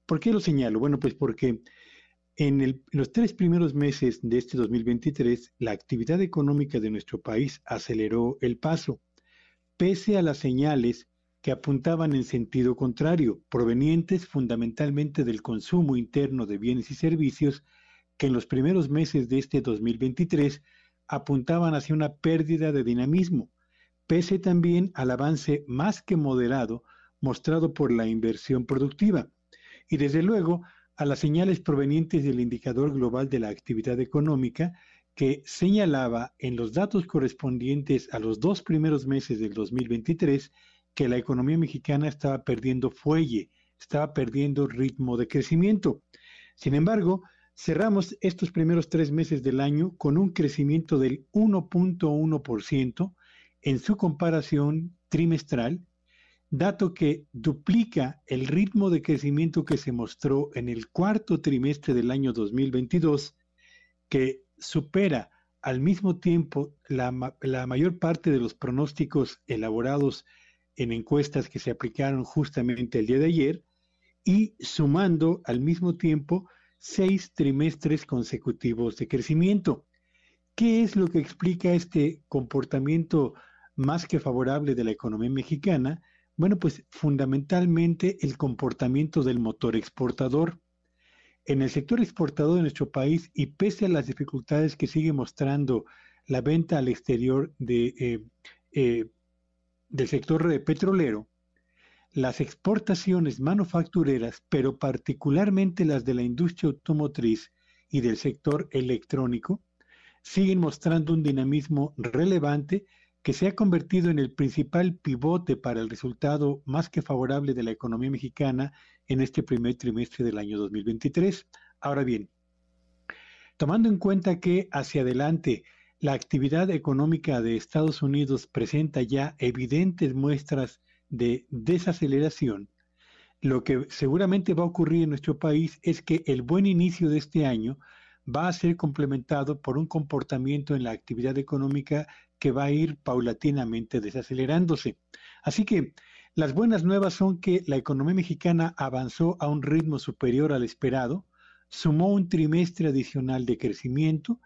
¿Por qué lo señalo? Bueno, pues porque en, en los tres primeros meses de este 2023, la actividad económica de nuestro país aceleró el paso, pese a las señales que apuntaban en sentido contrario, provenientes fundamentalmente del consumo interno de bienes y servicios, que en los primeros meses de este 2023 apuntaban hacia una pérdida de dinamismo, pese también al avance más que moderado mostrado por la inversión productiva y desde luego a las señales provenientes del indicador global de la actividad económica que señalaba en los datos correspondientes a los dos primeros meses del 2023 que la economía mexicana estaba perdiendo fuelle, estaba perdiendo ritmo de crecimiento. Sin embargo, cerramos estos primeros tres meses del año con un crecimiento del 1.1% en su comparación trimestral, dato que duplica el ritmo de crecimiento que se mostró en el cuarto trimestre del año 2022, que supera al mismo tiempo la, la mayor parte de los pronósticos elaborados en encuestas que se aplicaron justamente el día de ayer y sumando al mismo tiempo seis trimestres consecutivos de crecimiento. ¿Qué es lo que explica este comportamiento más que favorable de la economía mexicana? Bueno, pues fundamentalmente el comportamiento del motor exportador. En el sector exportador de nuestro país y pese a las dificultades que sigue mostrando la venta al exterior de, eh, eh, del sector petrolero, las exportaciones manufactureras, pero particularmente las de la industria automotriz y del sector electrónico, siguen mostrando un dinamismo relevante que se ha convertido en el principal pivote para el resultado más que favorable de la economía mexicana en este primer trimestre del año 2023. Ahora bien, tomando en cuenta que hacia adelante la actividad económica de Estados Unidos presenta ya evidentes muestras de desaceleración, lo que seguramente va a ocurrir en nuestro país es que el buen inicio de este año va a ser complementado por un comportamiento en la actividad económica que va a ir paulatinamente desacelerándose. Así que las buenas nuevas son que la economía mexicana avanzó a un ritmo superior al esperado, sumó un trimestre adicional de crecimiento,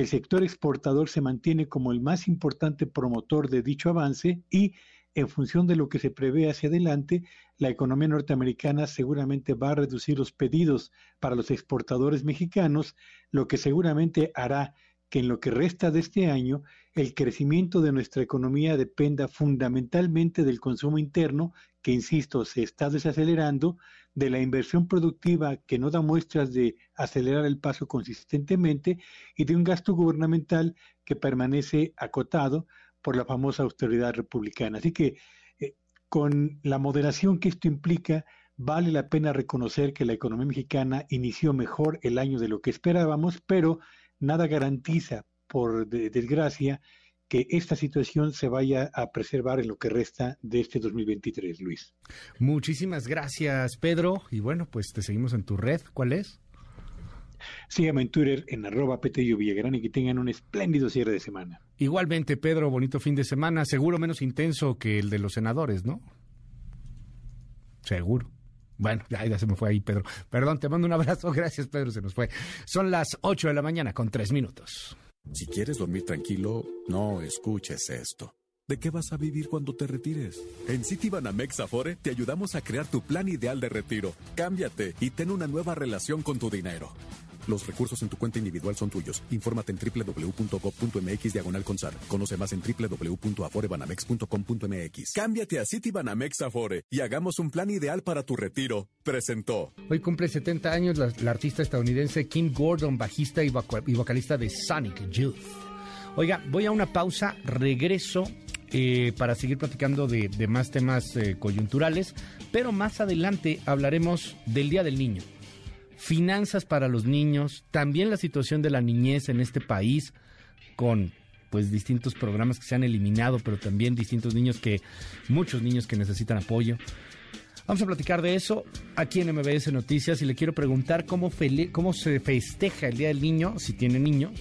el sector exportador se mantiene como el más importante promotor de dicho avance y en función de lo que se prevé hacia adelante, la economía norteamericana seguramente va a reducir los pedidos para los exportadores mexicanos, lo que seguramente hará que en lo que resta de este año el crecimiento de nuestra economía dependa fundamentalmente del consumo interno, que insisto, se está desacelerando, de la inversión productiva que no da muestras de acelerar el paso consistentemente y de un gasto gubernamental que permanece acotado, por la famosa austeridad republicana. Así que eh, con la moderación que esto implica, vale la pena reconocer que la economía mexicana inició mejor el año de lo que esperábamos, pero nada garantiza, por desgracia, que esta situación se vaya a preservar en lo que resta de este 2023, Luis. Muchísimas gracias, Pedro. Y bueno, pues te seguimos en tu red. ¿Cuál es? Síganme en Twitter en arroba Petello Villagrán y que tengan un espléndido cierre de semana. Igualmente, Pedro, bonito fin de semana, seguro menos intenso que el de los senadores, ¿no? Seguro. Bueno, ya, se me fue ahí, Pedro. Perdón, te mando un abrazo. Gracias, Pedro, se nos fue. Son las 8 de la mañana con 3 minutos. Si quieres dormir tranquilo, no escuches esto. ¿De qué vas a vivir cuando te retires? En Citibanamex Afore te ayudamos a crear tu plan ideal de retiro. Cámbiate y ten una nueva relación con tu dinero. Los recursos en tu cuenta individual son tuyos. Infórmate en www.gov.mx diagonal. Conoce más en www.aforebanamex.com.mx. Cámbiate a Citibanamex Afore y hagamos un plan ideal para tu retiro. Presentó. Hoy cumple 70 años la, artista estadounidense Kim Gordon, bajista y, vocalista de Sonic Youth. Oiga, voy a una pausa, regreso eh, para seguir platicando de, más temas eh, coyunturales, pero más adelante hablaremos del Día del Niño finanzas para los niños, también la situación de la niñez en este país con pues distintos programas que se han eliminado, pero también distintos niños que muchos niños que necesitan apoyo. Vamos a platicar de eso aquí en MBS Noticias y le quiero preguntar cómo, cómo se festeja el Día del Niño, si tiene niños,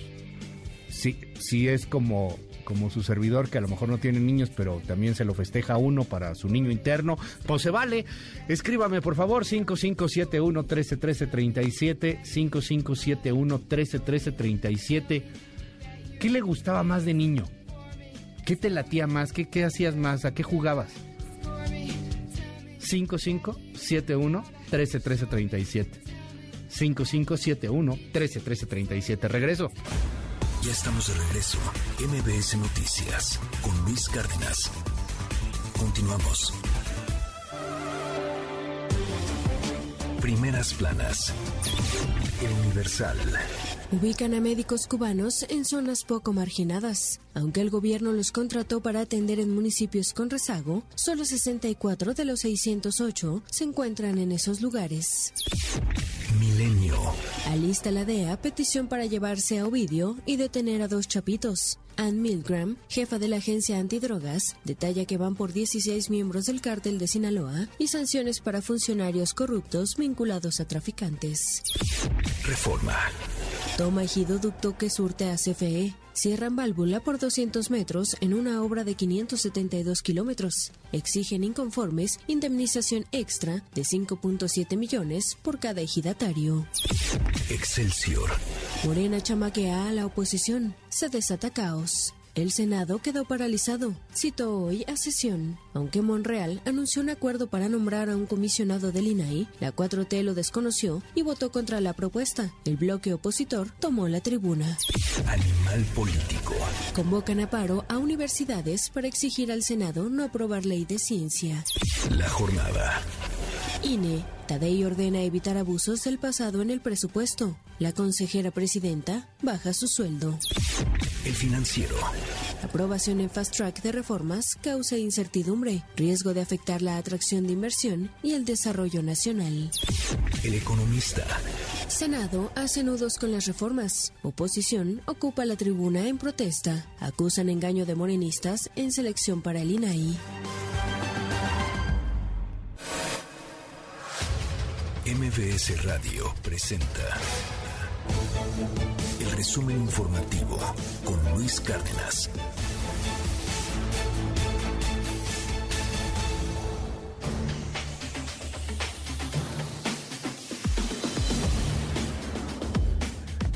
si, si es como como su servidor, que a lo mejor no tiene niños, pero también se lo festeja uno para su niño interno, pues se vale. Escríbame, por favor, 5571 131337, 5571 131337. ¿Qué le gustaba más de niño? ¿Qué te latía más? ¿Qué, qué hacías más? ¿A qué jugabas? 5571 131337. 5571 131337. Regreso. Ya estamos de regreso. MBS Noticias con Luis Cárdenas. Continuamos. Primeras planas. Universal. Ubican a médicos cubanos en zonas poco marginadas. Aunque el gobierno los contrató para atender en municipios con rezago, solo 64 de los 608 se encuentran en esos lugares. Milenio. Alista la DEA petición para llevarse a Ovidio y detener a dos chapitos. Ann Milgram, jefa de la agencia antidrogas, detalla que van por 16 miembros del cártel de Sinaloa y sanciones para funcionarios corruptos vinculados a traficantes. Reforma. Toma ejido ducto que surte a CFE. Cierran válvula por 200 metros en una obra de 572 kilómetros. Exigen inconformes indemnización extra de 5.7 millones por cada ejidatario. Excelsior. Morena chamaquea a la oposición. Se desata caos. El Senado quedó paralizado. Citó hoy a sesión. Aunque Monreal anunció un acuerdo para nombrar a un comisionado del INAI, la 4T lo desconoció y votó contra la propuesta. El bloque opositor tomó la tribuna. Animal político. Convocan a paro a universidades para exigir al Senado no aprobar ley de ciencia. La jornada. INE. Tadei ordena evitar abusos del pasado en el presupuesto. La consejera presidenta baja su sueldo. El financiero. Aprobación en fast track de reformas causa incertidumbre, riesgo de afectar la atracción de inversión y el desarrollo nacional. El economista. Senado hace nudos con las reformas. Oposición ocupa la tribuna en protesta. Acusan engaño de morenistas en selección para el INAI. MBS Radio presenta el resumen informativo con Luis Cárdenas.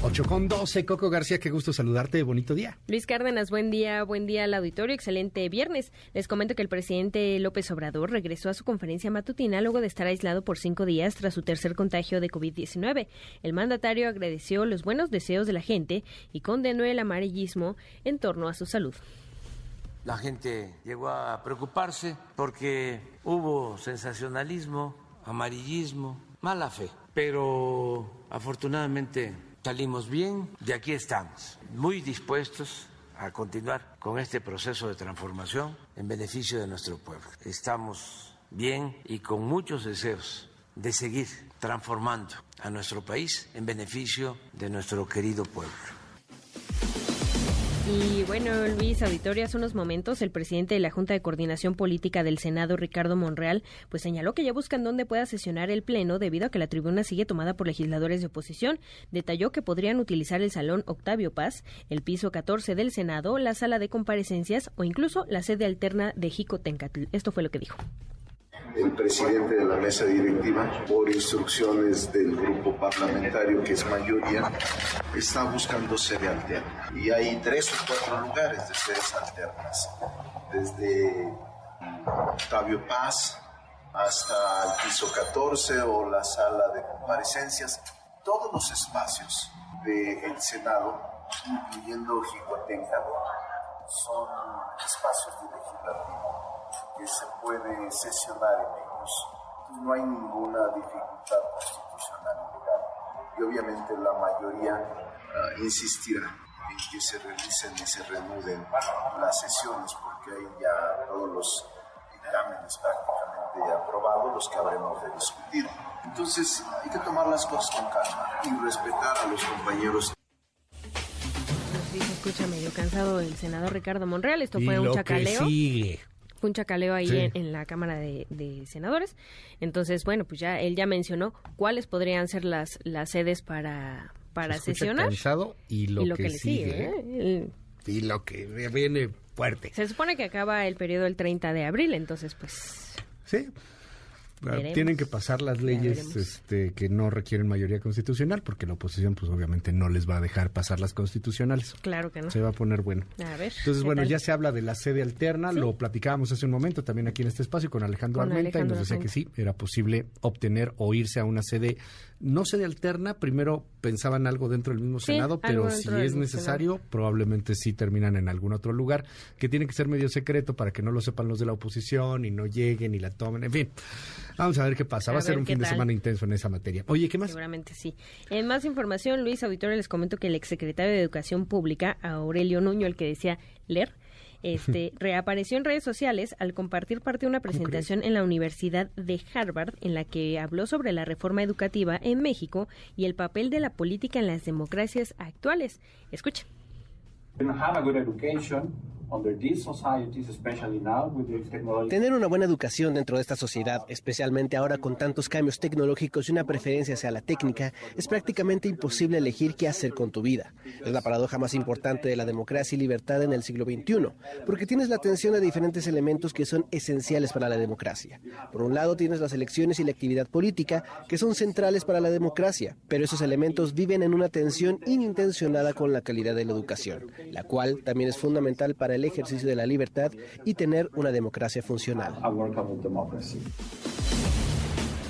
Ocho con 12, Coco García, qué gusto saludarte, bonito día. Luis Cárdenas, buen día, buen día al auditorio, excelente viernes. Les comento que el presidente López Obrador regresó a su conferencia matutina luego de estar aislado por cinco días tras su tercer contagio de COVID-19. El mandatario agradeció los buenos deseos de la gente y condenó el amarillismo en torno a su salud. La gente llegó a preocuparse porque hubo sensacionalismo, amarillismo, mala fe, pero afortunadamente salimos bien, de aquí estamos, muy dispuestos a continuar con este proceso de transformación en beneficio de nuestro pueblo. Estamos bien y con muchos deseos de seguir transformando a nuestro país en beneficio de nuestro querido pueblo. Y bueno, Luis Auditorio, hace unos momentos el presidente de la Junta de Coordinación Política del Senado, Ricardo Monreal, pues señaló que ya buscan dónde pueda sesionar el Pleno debido a que la tribuna sigue tomada por legisladores de oposición. Detalló que podrían utilizar el Salón Octavio Paz, el piso 14 del Senado, la sala de comparecencias o incluso la sede alterna de Jicotencatl. Esto fue lo que dijo el presidente de la mesa directiva, por instrucciones del grupo parlamentario, que es mayoría, está buscando sede alterna. Y hay tres o cuatro lugares de sedes alternas, desde Octavio Paz hasta el piso 14 o la sala de comparecencias, todos los espacios del Senado, incluyendo Jicotenca, son espacios de legislativo que se puede sesionar en ellos. No hay ninguna dificultad constitucional y legal. Y obviamente la mayoría uh, insistirá en que se realicen y se reanuden las sesiones, porque hay ya todos los dictámenes prácticamente aprobados, los que habremos de discutir. Entonces hay que tomar las cosas con calma y respetar a los compañeros Sí, se escucha medio cansado el senador Ricardo Monreal. Esto fue un chacaleo. sigue. Fue un chacaleo ahí Sí. en, en la Cámara de, de Senadores. Entonces, bueno, pues ya él ya mencionó cuáles podrían ser las, las sedes para, para Se sesionar. cansado y lo, que, le sigue. sigue. ¿eh? ¿eh? El- Y lo que viene fuerte. se supone que acaba el periodo el 30 de abril, entonces, pues... Sí. Veremos. Tienen que pasar las leyes este, que no requieren mayoría constitucional, porque la oposición, pues obviamente no les va a dejar pasar las constitucionales. Claro que no. Se va a poner bueno. A ver. Entonces, ¿qué bueno, tal? ya se habla de la sede alterna, Sí. lo platicábamos hace un momento también aquí en este espacio con Alejandro Con Armenta Alejandro y nos decía Armenta. que sí, era posible obtener o irse a una sede, no sede alterna, primero pensaban algo dentro del mismo Senado, pero si es necesario, probablemente sí terminan en algún otro lugar, que tiene que ser medio secreto para que no lo sepan los de la oposición y no lleguen y la tomen, en fin. Vamos a ver qué pasa, A va a ser un fin de semana intenso en esa materia. Oye, ¿qué más? Seguramente sí. En más información, Luis Auditorio, les comento que el exsecretario de Educación Pública, Aurelio Nuño, el que decía leer, este, reapareció en redes sociales al compartir parte de una presentación en la Universidad de Harvard en la que habló sobre la reforma educativa en México y el papel de la política en las democracias actuales. Escuchen. We don't have a good education Tener una buena educación dentro de esta sociedad, especialmente ahora con tantos cambios tecnológicos y una preferencia hacia la técnica, es prácticamente imposible elegir qué hacer con tu vida. Es la paradoja más importante de la democracia y libertad en el siglo XXI, porque tienes la atención a diferentes elementos que son esenciales para la democracia. Por un lado tienes las elecciones y la actividad política, que son centrales para la democracia, pero esos elementos viven en una tensión inintencionada con la calidad de la educación, la cual también es fundamental para el ejercicio de la libertad y tener una democracia funcional.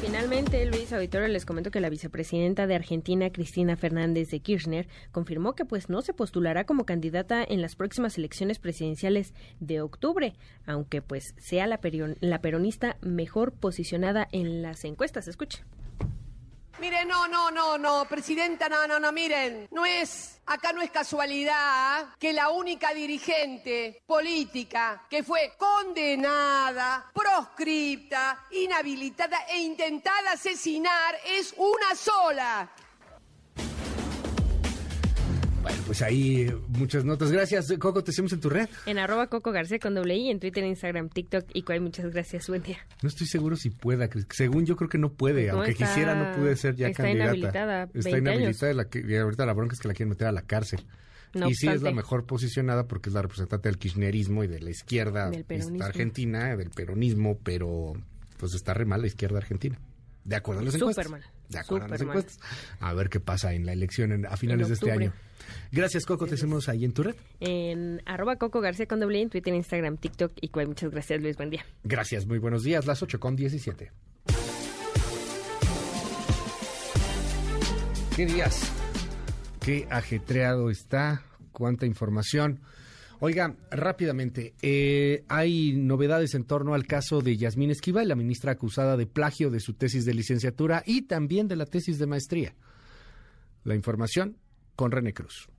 Finalmente, Luis Auditorio, les comento que la vicepresidenta de Argentina, Cristina Fernández de Kirchner, confirmó que pues no se postulará como candidata en las próximas elecciones presidenciales de octubre, aunque pues sea la, la peronista mejor posicionada en las encuestas. Escuche. Miren, no, no, no, no, presidenta, no, no, no, miren, no es, acá no es casualidad que la única dirigente política que fue condenada, proscripta, inhabilitada e intentada asesinar es una sola. Bueno, pues ahí muchas notas. Gracias, Coco, te hacemos en tu red. En arroba Coco García con doble I, en Twitter, Instagram, TikTok y Cuay. Muchas gracias, buen día. No estoy seguro si pueda. Según yo creo que no puede, No, aunque está- quisiera no puede ser ya está candidata. inhabilitada, Está 20 inhabilitada la y ahorita la bronca es que la quieren meter a la cárcel. No y sí es la mejor posicionada porque es la representante del kirchnerismo y de la izquierda Del argentina, del peronismo, pero pues está re mal la izquierda argentina. De acuerdo a las encuestas. Súper mal. De acuerdo a las mal. encuestas. A ver qué pasa en la elección en- a finales de este año. Gracias, Coco. Te hacemos ahí en tu red. En arroba Coco García con doble en Twitter, Instagram, TikTok y Cuay. Muchas gracias, Luis. Buen día. Gracias, muy buenos días. Las 8 con 17. ¿Qué días? Qué ajetreado está, cuánta información. Oiga, rápidamente, eh, hay novedades en torno al caso de Yasmín Esquivel, la ministra acusada de plagio de su tesis de licenciatura y también de la tesis de maestría. La información con René Cruz.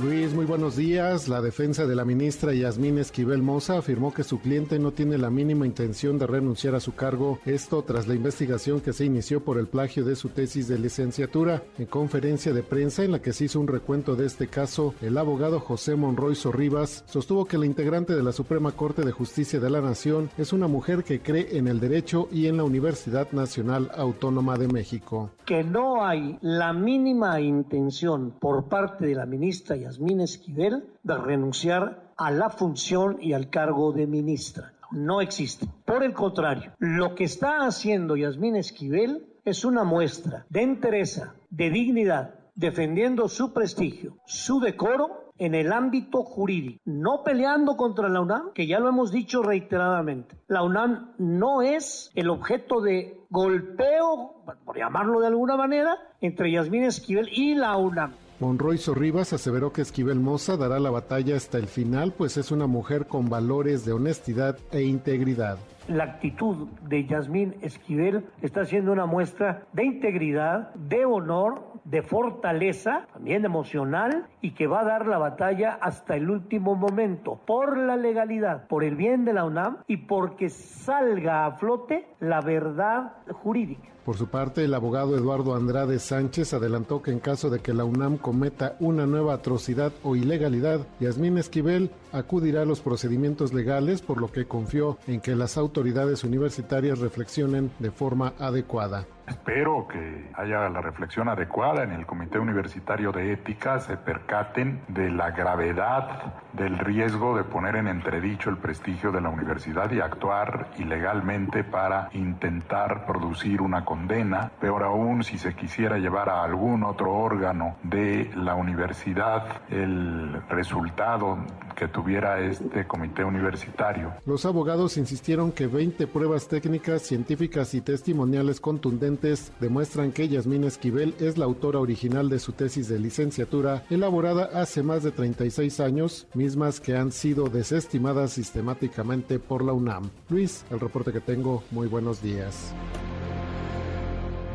Luis, muy buenos días. La defensa de la ministra Yasmín Esquivel Moza afirmó que su cliente no tiene la mínima intención de renunciar a su cargo, esto tras la investigación que se inició por el plagio de su tesis de licenciatura. En conferencia de prensa en la que se hizo un recuento de este caso, el abogado José Monroy Sorribas sostuvo que la integrante de la Suprema Corte de Justicia de la Nación es una mujer que cree en el derecho y en la Universidad Nacional Autónoma de México. que no hay la mínima intención por parte de la ministra Yasmín Esquivel de renunciar a la función y al cargo de ministra. No existe. Por el contrario, lo que está haciendo Yasmín Esquivel es una muestra de entereza, de dignidad, defendiendo su prestigio, su decoro en el ámbito jurídico, no peleando contra la UNAM, que ya lo hemos dicho reiteradamente. La UNAM no es el objeto de golpeo, por llamarlo de alguna manera, entre Yasmín Esquivel y la UNAM. Monroy Sorribas aseveró que Esquivel Moza dará la batalla hasta el final, pues es una mujer con valores de honestidad e integridad. La actitud de Yasmín Esquivel está siendo una muestra de integridad, de honor, de fortaleza, también emocional, y que va a dar la batalla hasta el último momento, por la legalidad, por el bien de la UNAM y porque salga a flote la verdad jurídica. Por su parte, el abogado Eduardo Andrade Sánchez adelantó que en caso de que la UNAM cometa una nueva atrocidad o ilegalidad, Yasmín Esquivel acudirá a los procedimientos legales, por lo que confió en que las autoridades universitarias reflexionen de forma adecuada. Espero que haya la reflexión adecuada en el Comité Universitario de Ética, se percaten de la gravedad del riesgo de poner en entredicho el prestigio de la universidad y actuar ilegalmente para intentar producir una condena. Peor aún, si se quisiera llevar a algún otro órgano de la universidad el resultado que tuviera este comité universitario. Los abogados insistieron que 20 pruebas técnicas, científicas y testimoniales contundentes demuestran que Yasmín Esquivel es la autora original de su tesis de licenciatura elaborada hace más de 36 años, mismas que han sido desestimadas sistemáticamente por la UNAM. Luis, el reporte que tengo, muy buenos días.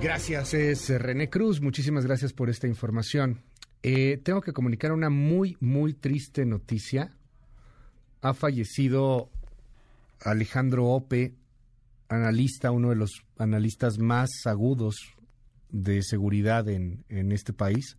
Gracias, es René Cruz. Muchísimas gracias por esta información. Eh, tengo que comunicar una muy, muy triste noticia. Ha fallecido Alejandro Ope, analista, uno de los analistas más agudos de seguridad en, en este país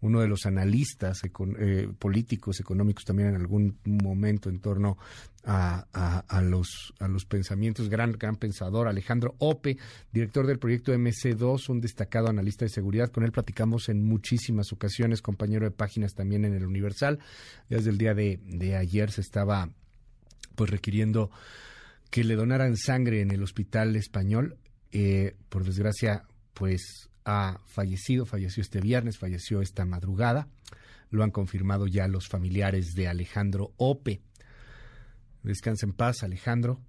uno de los analistas eh, políticos, económicos también en algún momento en torno a, los, a los pensamientos, gran, gran pensador, Alejandro Ope, director del proyecto MC2, un destacado analista de seguridad. Con él platicamos en muchísimas ocasiones, compañero de páginas también en el Universal. Desde el día de, ayer se estaba pues requiriendo que le donaran sangre en el hospital español. Eh, por desgracia, pues ha fallecido, falleció este viernes, falleció esta madrugada. Lo han confirmado ya los familiares de Alejandro Ope. Descansa en paz, Alejandro.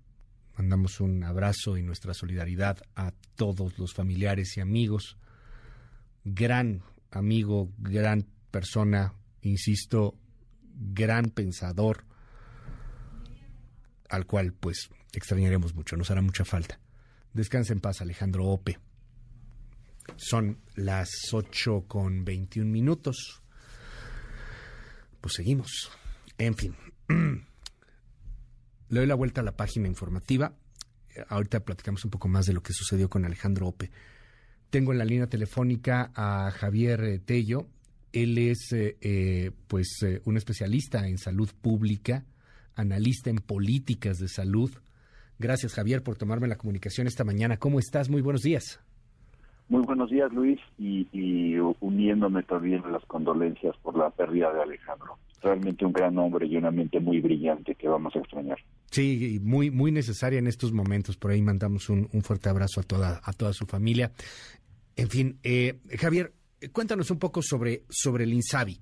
Mandamos un abrazo y nuestra solidaridad a todos los familiares y amigos. Gran amigo, gran persona, insisto, gran pensador, al cual pues extrañaremos mucho, nos hará mucha falta. Descansa en paz, Alejandro Ope. Son las 8 con 21 minutos. Pues seguimos. En fin. Le doy la vuelta a la página informativa. Ahorita platicamos un poco más de lo que sucedió con Alejandro Ope. Tengo en la línea telefónica a Javier Tello. Él es eh, eh, pues eh, un especialista en salud pública, analista en políticas de salud. Gracias Javier por tomarme la comunicación esta mañana. ¿Cómo estás? Muy buenos días. Muy buenos días, Luis, y, uniéndome también a las condolencias por la pérdida de Alejandro. Realmente un gran hombre y una mente muy brillante que vamos a extrañar. Sí, muy muy necesaria en estos momentos. Por ahí mandamos un, fuerte abrazo a toda a toda su familia. En fin, eh, Javier, cuéntanos un poco sobre sobre el Insabi.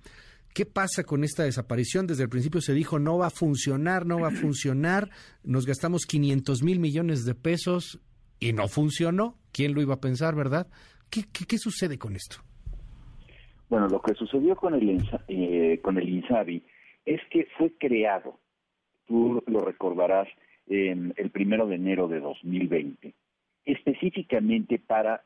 ¿Qué pasa con esta desaparición? Desde el principio se dijo no va a funcionar, no va a funcionar. Nos gastamos 500 mil millones de pesos y no funcionó. ¿Quién lo iba a pensar, verdad? ¿Qué, qué, sucede con esto? Bueno, lo que sucedió con el, eh, con el INSABI es que fue creado, tú lo recordarás, en el primero de enero de 2020, específicamente para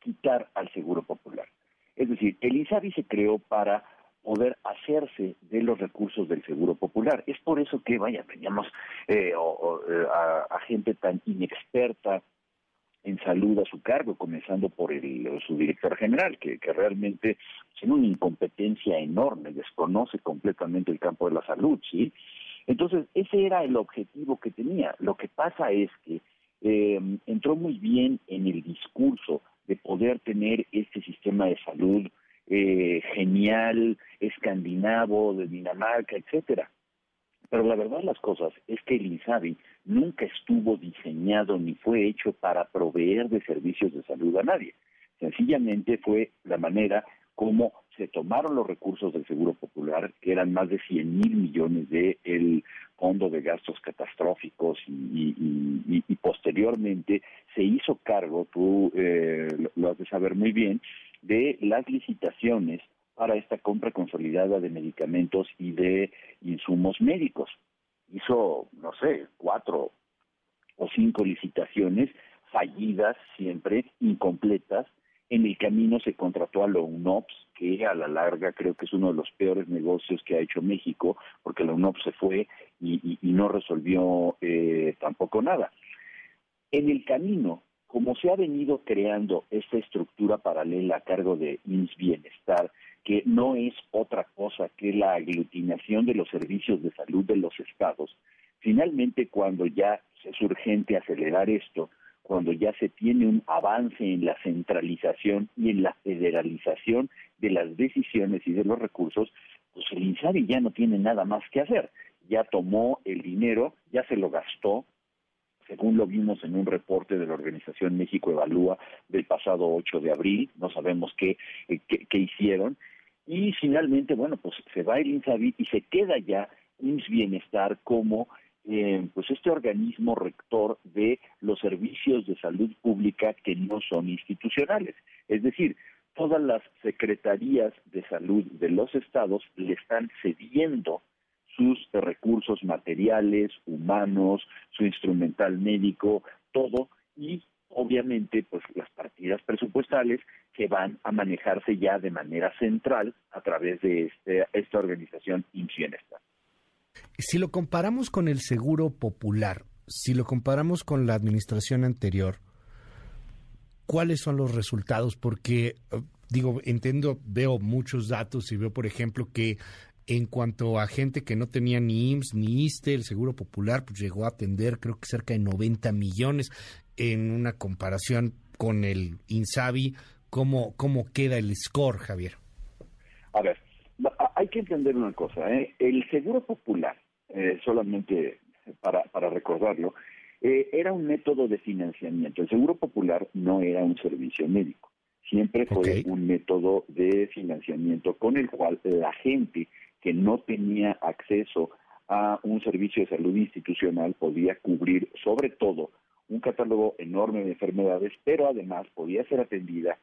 quitar al Seguro Popular. Es decir, el INSABI se creó para poder hacerse de los recursos del Seguro Popular. Es por eso que, vaya, teníamos eh, eh, a, gente tan inexperta en salud a su cargo, comenzando por el, su director general, que, realmente tiene una incompetencia enorme, desconoce completamente el campo de la salud, ¿sí? Entonces, ese era el objetivo que tenía. Lo que pasa es que eh, entró muy bien en el discurso de poder tener este sistema de salud eh, genial, escandinavo, de Dinamarca, etcétera. Pero la verdad de las cosas es que el INSABI nunca estuvo diseñado ni fue hecho para proveer de servicios de salud a nadie. Sencillamente fue la manera como se tomaron los recursos del Seguro Popular, que eran más de 100 mil millones del el fondo de gastos catastróficos y, posteriormente se hizo cargo, tú eh, lo has de saber muy bien, de las licitaciones para esta compra consolidada de medicamentos y de insumos médicos. Hizo, no sé, cuatro o cinco licitaciones fallidas siempre, incompletas. En el camino se contrató a la UNOPS, que a la larga creo que es uno de los peores negocios que ha hecho México, porque la UNOPS se fue y, no resolvió eh, tampoco nada. En el camino como se ha venido creando esta estructura paralela a cargo de INS Bienestar, que no es otra cosa que la aglutinación de los servicios de salud de los estados, finalmente cuando ya es urgente acelerar esto, cuando ya se tiene un avance en la centralización y en la federalización de las decisiones y de los recursos, pues el INSABI ya no tiene nada más que hacer. Ya tomó el dinero, ya se lo gastó, según lo vimos en un reporte de la Organización México Evalúa del pasado 8 de abril, no sabemos qué, eh, qué, qué hicieron, y finalmente, bueno, pues se va el INSABI y se queda ya INS Bienestar como eh, pues este organismo rector de los servicios de salud pública que no son institucionales. Es decir, todas las secretarías de salud de los estados le están cediendo sus recursos materiales, humanos, su instrumental médico, todo, y obviamente pues las partidas presupuestales que van a manejarse ya de manera central a través de este, esta organización INS si lo comparamos con el seguro popular, si lo comparamos con la administración anterior, ¿cuáles son los resultados? Porque, eh, digo, entiendo, veo muchos datos y veo, por ejemplo, que en cuanto a gente que no tenía ni IMSS ni ISTE, el Seguro Popular pues llegó a atender creo que cerca de 90 millones en una comparación con el INSABI. ¿Cómo, cómo queda el score, Javier? A ver, hay que entender una cosa, ¿eh? el Seguro Popular, eh, solamente para, para recordarlo, eh, era un método de financiamiento. El Seguro Popular no era un servicio médico, siempre fue un método de financiamiento con el cual la gente que no tenía acceso a un servicio de salud institucional podía cubrir sobre todo un catálogo enorme de enfermedades, pero además podía ser atendida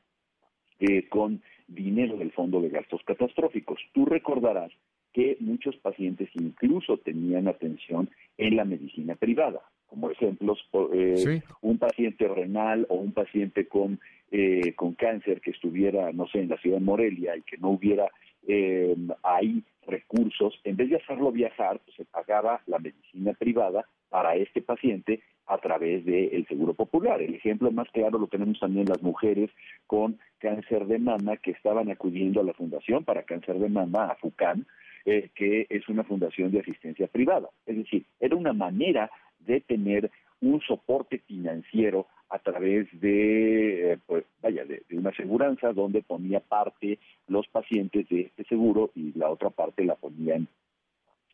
eh, con dinero del Fondo de Gastos Catastróficos. Tú recordarás que muchos pacientes incluso tenían atención en la medicina privada, como ejemplos, eh, un paciente renal o un paciente con, eh, con cáncer que estuviera, no sé, en la ciudad de Morelia y que no hubiera eh, ahí recursos, en vez de hacerlo viajar, pues se pagaba la medicina privada para este paciente a través del Seguro Popular. El ejemplo más claro lo tenemos también las mujeres con cáncer de mama que estaban acudiendo a la Fundación para Cáncer de Mama, a FUCAN, eh, que es una fundación de asistencia privada. Es decir, era una manera de tener un soporte financiero a través de, eh, pues, vaya, de, una aseguranza donde ponía parte los pacientes de este seguro y la otra parte la ponían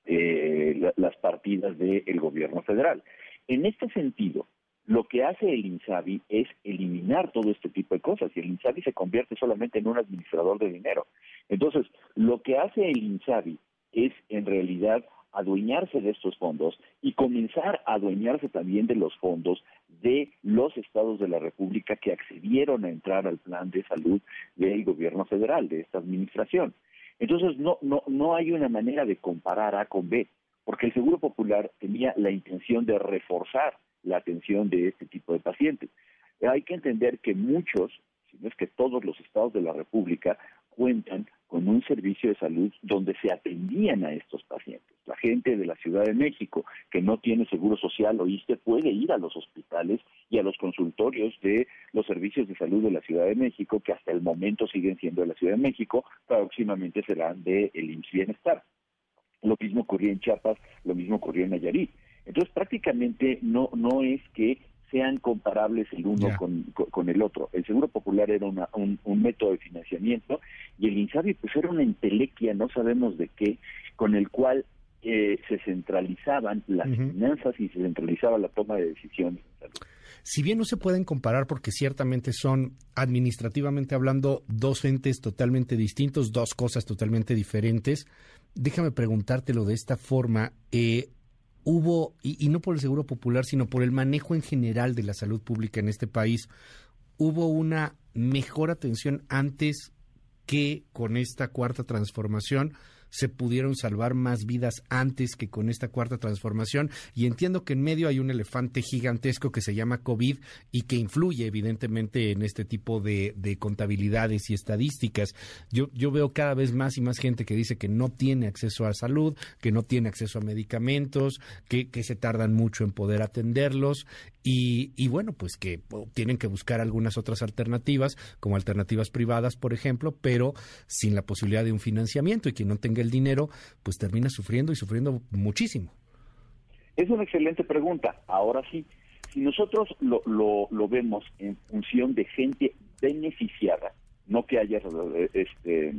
eh, las partidas del gobierno federal. En este sentido, lo que hace el INSABI es eliminar todo este tipo de cosas y el INSABI se convierte solamente en un administrador de dinero. Entonces, lo que hace el INSABI es en realidad adueñarse de estos fondos y comenzar a adueñarse también de los fondos de los estados de la República que accedieron a entrar al plan de salud del gobierno federal, de esta administración. Entonces, no, no, no hay una manera de comparar A con B, porque el Seguro Popular tenía la intención de reforzar la atención de este tipo de pacientes. Hay que entender que muchos, si no es que todos los estados de la República, cuentan con un servicio de salud donde se atendían a estos pacientes. La gente de la Ciudad de México que no tiene seguro social o ISTE puede ir a los hospitales y a los consultorios de los servicios de salud de la Ciudad de México, que hasta el momento siguen siendo de la Ciudad de México, próximamente serán de el IMSS Bienestar. Lo mismo ocurría en Chiapas, lo mismo ocurrió en Nayarit. Entonces prácticamente no, no es que sean comparables el uno con, el otro. El Seguro Popular era un, método de financiamiento y el INSABI pues era una entelequia, no sabemos de qué, con el cual eh, se centralizaban las finanzas y se centralizaba la toma de decisiones. Si bien no se pueden comparar porque ciertamente son administrativamente hablando dos entes totalmente distintos, dos cosas totalmente diferentes, déjame preguntártelo de esta forma. Eh, hubo, y, no por el Seguro Popular, sino por el manejo en general de la salud pública en este país, hubo una mejor atención antes que con esta cuarta transformación se pudieron salvar más vidas antes que con esta cuarta transformación. Y entiendo que en medio hay un elefante gigantesco que se llama COVID y que influye evidentemente en este tipo de, contabilidades y estadísticas. Yo, yo veo cada vez más y más gente que dice que no tiene acceso a salud, que no tiene acceso a medicamentos, que, que se tardan mucho en poder atenderlos y, y, bueno, pues que tienen que buscar algunas otras alternativas, como alternativas privadas, por ejemplo, pero sin la posibilidad de un financiamiento y quien no tenga el dinero, pues termina sufriendo y sufriendo muchísimo. Es una excelente pregunta. Ahora sí, si nosotros lo, lo, lo vemos en función de gente beneficiada, no que haya eh, este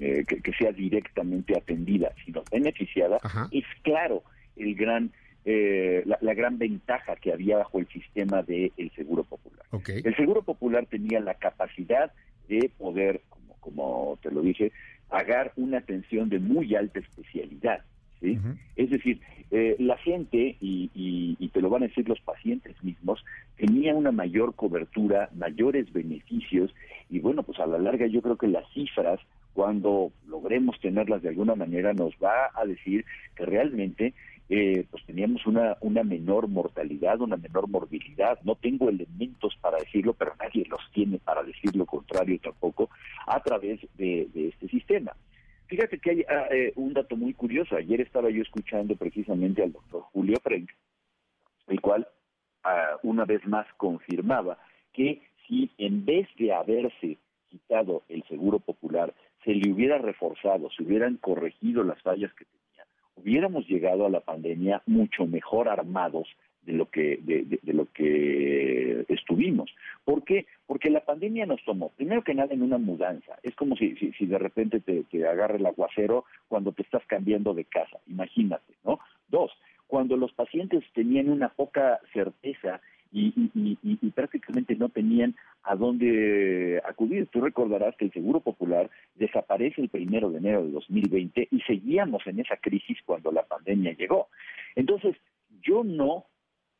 eh, que, sea directamente atendida, sino beneficiada, es claro el gran eh, la, gran ventaja que había bajo el sistema del Seguro Popular. El Seguro Popular tenía la capacidad de poder, como, como te lo dije, pagar una atención de muy alta especialidad. ¿sí? Es decir, eh, la gente, y, y, te lo van a decir los pacientes mismos, tenía una mayor cobertura, mayores beneficios, y bueno, pues a la larga yo creo que las cifras, cuando logremos tenerlas de alguna manera, nos va a decir que realmente eh, pues teníamos una, una menor mortalidad, una menor morbilidad. No tengo elementos para decirlo, pero nadie los tiene para decir lo contrario tampoco, a través de, este sistema. Fíjate que hay ah, eh, un dato muy curioso. Ayer estaba yo escuchando precisamente al doctor Julio Frank, el cual ah, una vez más confirmaba que si en vez de haberse quitado el seguro popular, se le hubiera reforzado, se hubieran corregido las fallas que hubiéramos llegado a la pandemia mucho mejor armados de lo que de, lo que estuvimos. ¿Por qué? Porque la pandemia nos tomó, primero que nada, en una mudanza. Es como si, si, de repente te, te agarra el aguacero cuando te estás cambiando de casa. Imagínate, ¿no? Dos, cuando los pacientes tenían una poca certeza y, y, prácticamente no tenían a dónde acudir. Tú recordarás que el Seguro Popular desaparece el primero de enero de 2020 y seguíamos en esa crisis cuando la pandemia llegó. Entonces, yo no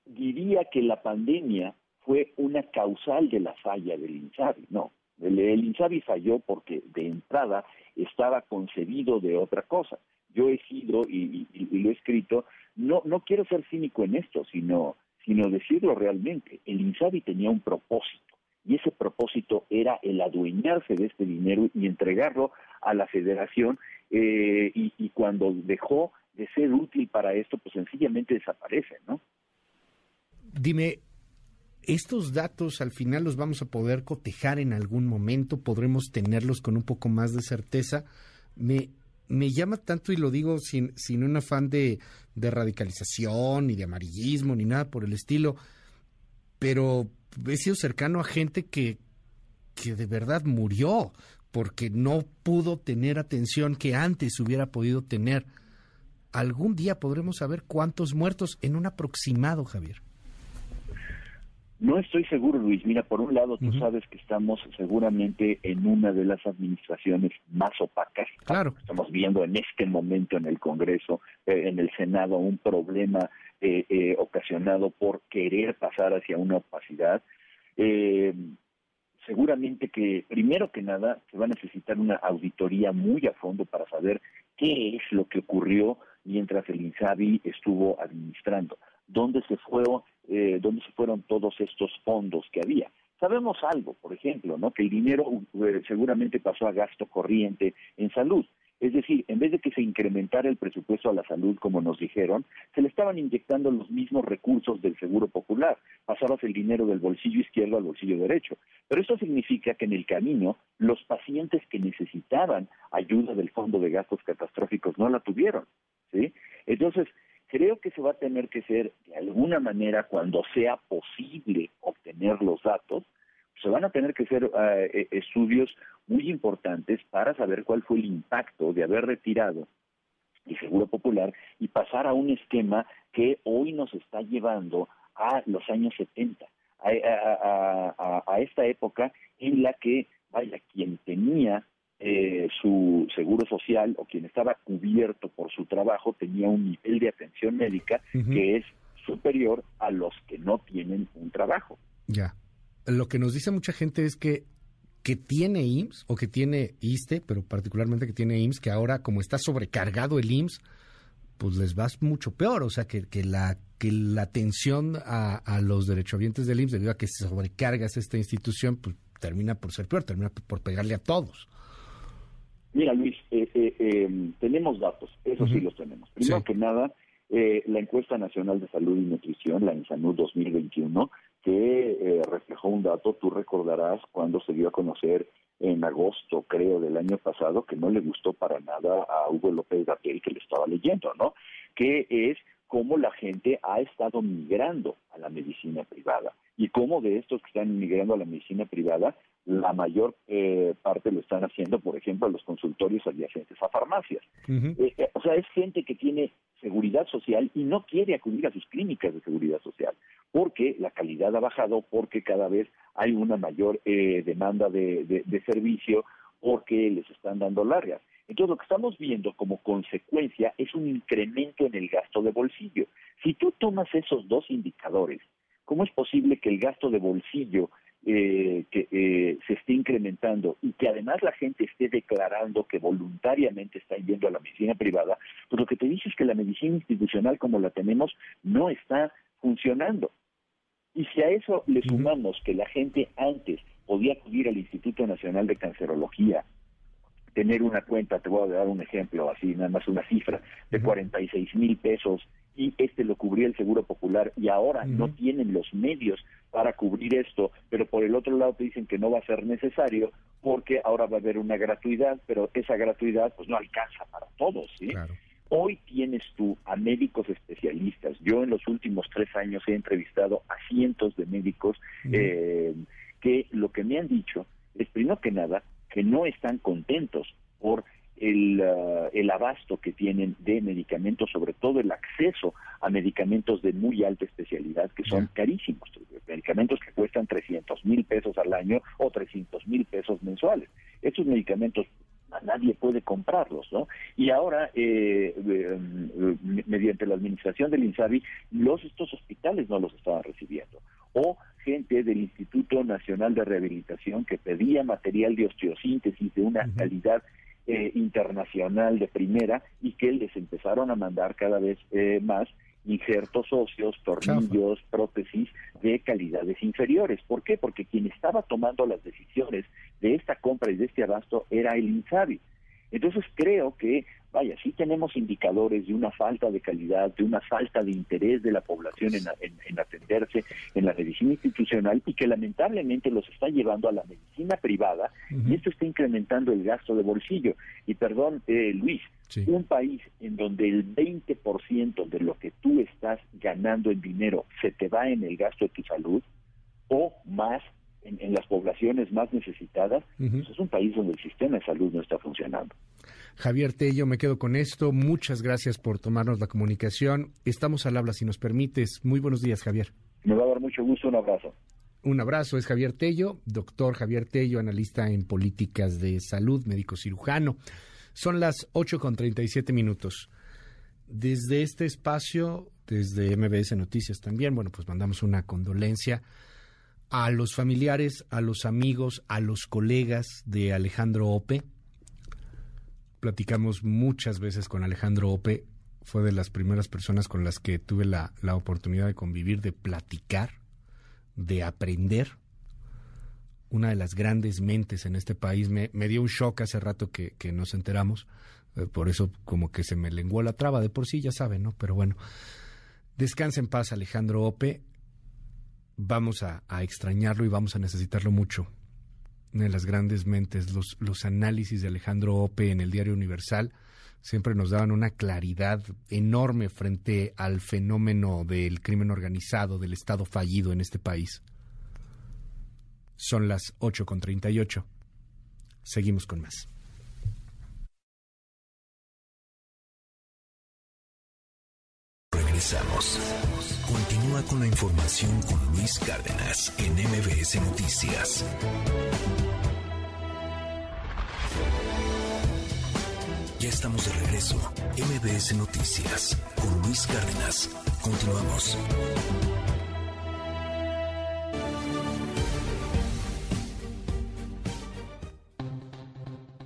diría que la pandemia fue una causal de la falla del INSABI, no. El, INSABI falló porque de entrada estaba concebido de otra cosa. Yo he sido, y, y lo he escrito, no, no quiero ser cínico en esto, sino sino decirlo realmente. El INSABI tenía un propósito y ese propósito era el adueñarse de este dinero y entregarlo a la federación eh, y, cuando dejó de ser útil para esto, pues sencillamente desaparece, ¿no? Dime, ¿estos datos al final los vamos a poder cotejar en algún momento? ¿Podremos tenerlos con un poco más de certeza? Me, me llama tanto, y lo digo sin, sin un afán de, radicalización, ni de amarillismo, ni nada por el estilo, pero he sido cercano a gente que, que de verdad murió porque no pudo tener atención que antes hubiera podido tener. Algún día podremos saber cuántos muertos en un aproximado, Javier. No estoy seguro, Luis. Mira, por un lado, tú sabes que estamos seguramente en una de las administraciones más opacas. Claro. Estamos viendo en este momento en el Congreso, eh, en el Senado, un problema eh, eh, ocasionado por querer pasar hacia una opacidad. seguramente que, primero que nada, se va a necesitar una auditoría muy a fondo para saber qué es lo que ocurrió mientras el INSABI estuvo administrando, dónde se fue eh, dónde se fueron todos estos fondos que había. Sabemos algo, por ejemplo, ¿no? que el dinero eh, seguramente pasó a gasto corriente en salud. Es decir, en vez de que se incrementara el presupuesto a la salud, como nos dijeron, se le estaban inyectando los mismos recursos del Seguro Popular. Pasabas el dinero del bolsillo izquierdo al bolsillo derecho. Pero eso significa que en el camino los pacientes que necesitaban ayuda del Fondo de Gastos Catastróficos no la tuvieron. ¿sí? Entonces, Creo que se va a tener que ser, de alguna manera, cuando sea posible obtener los datos, se van a tener que eh, eh, estudios muy importantes para saber cuál fue el impacto de haber retirado el Seguro Popular y pasar a un esquema que hoy nos está llevando a los años 70, a, a esta época en la que, vaya, quien tenía eh, su seguro social o quien estaba cubierto por su trabajo tenía un nivel de atención médica que es superior a los que no tienen un trabajo. Ya. Lo que nos dice mucha gente es que que tiene IMSS o que tiene ISTE, pero particularmente que tiene IMSS, que ahora como está sobrecargado el IMSS, pues les va mucho peor. O sea, que, que la que la atención a, a los derechohabientes del IMSS, debido a que se sobrecargas esta institución, pues termina por ser peor, termina por pegarle a todos. Mira, Luis, eh, eh, em, tenemos datos, eso sí los tenemos. Primero que nada, eh, la encuesta nacional de salud y nutrición, la INSANUD 2021, que reflejó un dato, tú recordarás cuando se dio a conocer en agosto, creo, del año pasado, que no le gustó para nada a Hugo López Gatel, que le estaba leyendo, ¿no? Que es cómo la gente ha estado migrando a la medicina privada y cómo de estos que están migrando a la medicina privada, la mayor eh, parte lo están haciendo, por ejemplo, a los consultorios adyacentes a farmacias. Eh, eh, o sea, es gente que tiene seguridad social y no quiere acudir a sus clínicas de seguridad social, porque la calidad ha bajado, porque cada vez hay una mayor demanda de, de servicio, porque les están dando largas. Entonces, lo que estamos viendo como consecuencia es un incremento en el gasto de bolsillo. Si tú tomas esos dos indicadores, ¿cómo es posible que el gasto de bolsillo eh, que eh, se esté incrementando y que además la gente esté declarando que voluntariamente está yendo a la medicina privada, pues lo que te dice es que la medicina institucional como la tenemos no está funcionando. Y si a eso le sumamos que la gente antes podía acudir al Instituto Nacional de Cancerología, tener una cuenta, te voy a dar un ejemplo, así nada más una cifra, de 46 mil pesos y este lo cubría el Seguro Popular y ahora no tienen los medios para cubrir esto, pero por el otro lado te dicen que no va a ser necesario porque ahora va a haber una gratuidad, pero esa gratuidad pues no alcanza para todos, ¿sí? Hoy tienes tú a médicos especialistas. Yo en los últimos tres años he entrevistado a cientos de médicos eh, que lo que me han dicho es, primero que nada, que no están contentos por el, uh, el, abasto que tienen de medicamentos, sobre todo el acceso a medicamentos de muy alta especialidad que son carísimos, medicamentos que cuestan 300 mil pesos al año o 300 mil pesos mensuales. Estos medicamentos nadie puede comprarlos, ¿no? Y ahora, eh, eh, mediante la administración del INSABI, los estos hospitales no los estaban recibiendo. O gente del Instituto Nacional de Rehabilitación que pedía material de osteosíntesis de una calidad eh, internacional de primera y que les empezaron a mandar cada vez eh, más injertos óseos, tornillos, prótesis de calidades inferiores. ¿Por qué? Porque quien estaba tomando las decisiones de esta compra y de este abasto era el INSABI. Entonces creo que, vaya, sí tenemos indicadores de una falta de calidad, de una falta de interés de la población en, atenderse en la medicina institucional y que lamentablemente los está llevando a la medicina privada y esto está incrementando el gasto de bolsillo. Y perdón, eh, Luis, un país en donde el 20% de lo que tú estás ganando en dinero se te va en el gasto de tu salud o más en, las poblaciones más necesitadas, pues es un país donde el sistema de salud no está funcionando. Javier Tello, me quedo con esto. Muchas gracias por tomarnos la comunicación. Estamos al habla, si nos permites. Muy buenos días, Javier. Me va a dar mucho gusto. Un abrazo. Un abrazo, es Javier Tello, doctor Javier Tello, analista en políticas de salud, médico cirujano. Son las 8 con 37 minutos. Desde este espacio, desde MBS Noticias también, bueno, pues mandamos una condolencia a los familiares, a los amigos, a los colegas de Alejandro Ope. Platicamos muchas veces con Alejandro Ope. Fue de las primeras personas con las que tuve la, oportunidad de convivir, de platicar, de aprender. Una de las grandes mentes en este país. Me, dio un shock hace rato que, nos enteramos. Eh, por eso como que se me lenguó la traba. De por sí ya saben, ¿no? Pero bueno. Descansa en paz, Alejandro Ope vamos a, extrañarlo y vamos a necesitarlo mucho. Una de las grandes mentes, los, los análisis de Alejandro Ope en el Diario Universal siempre nos daban una claridad enorme frente al fenómeno del crimen organizado, del Estado fallido en este país. Son las 8.38. Seguimos con más. Continúa con la información con Luis Cárdenas en MBS Noticias. Ya estamos de regreso. MBS Noticias con Luis Cárdenas. Continuamos.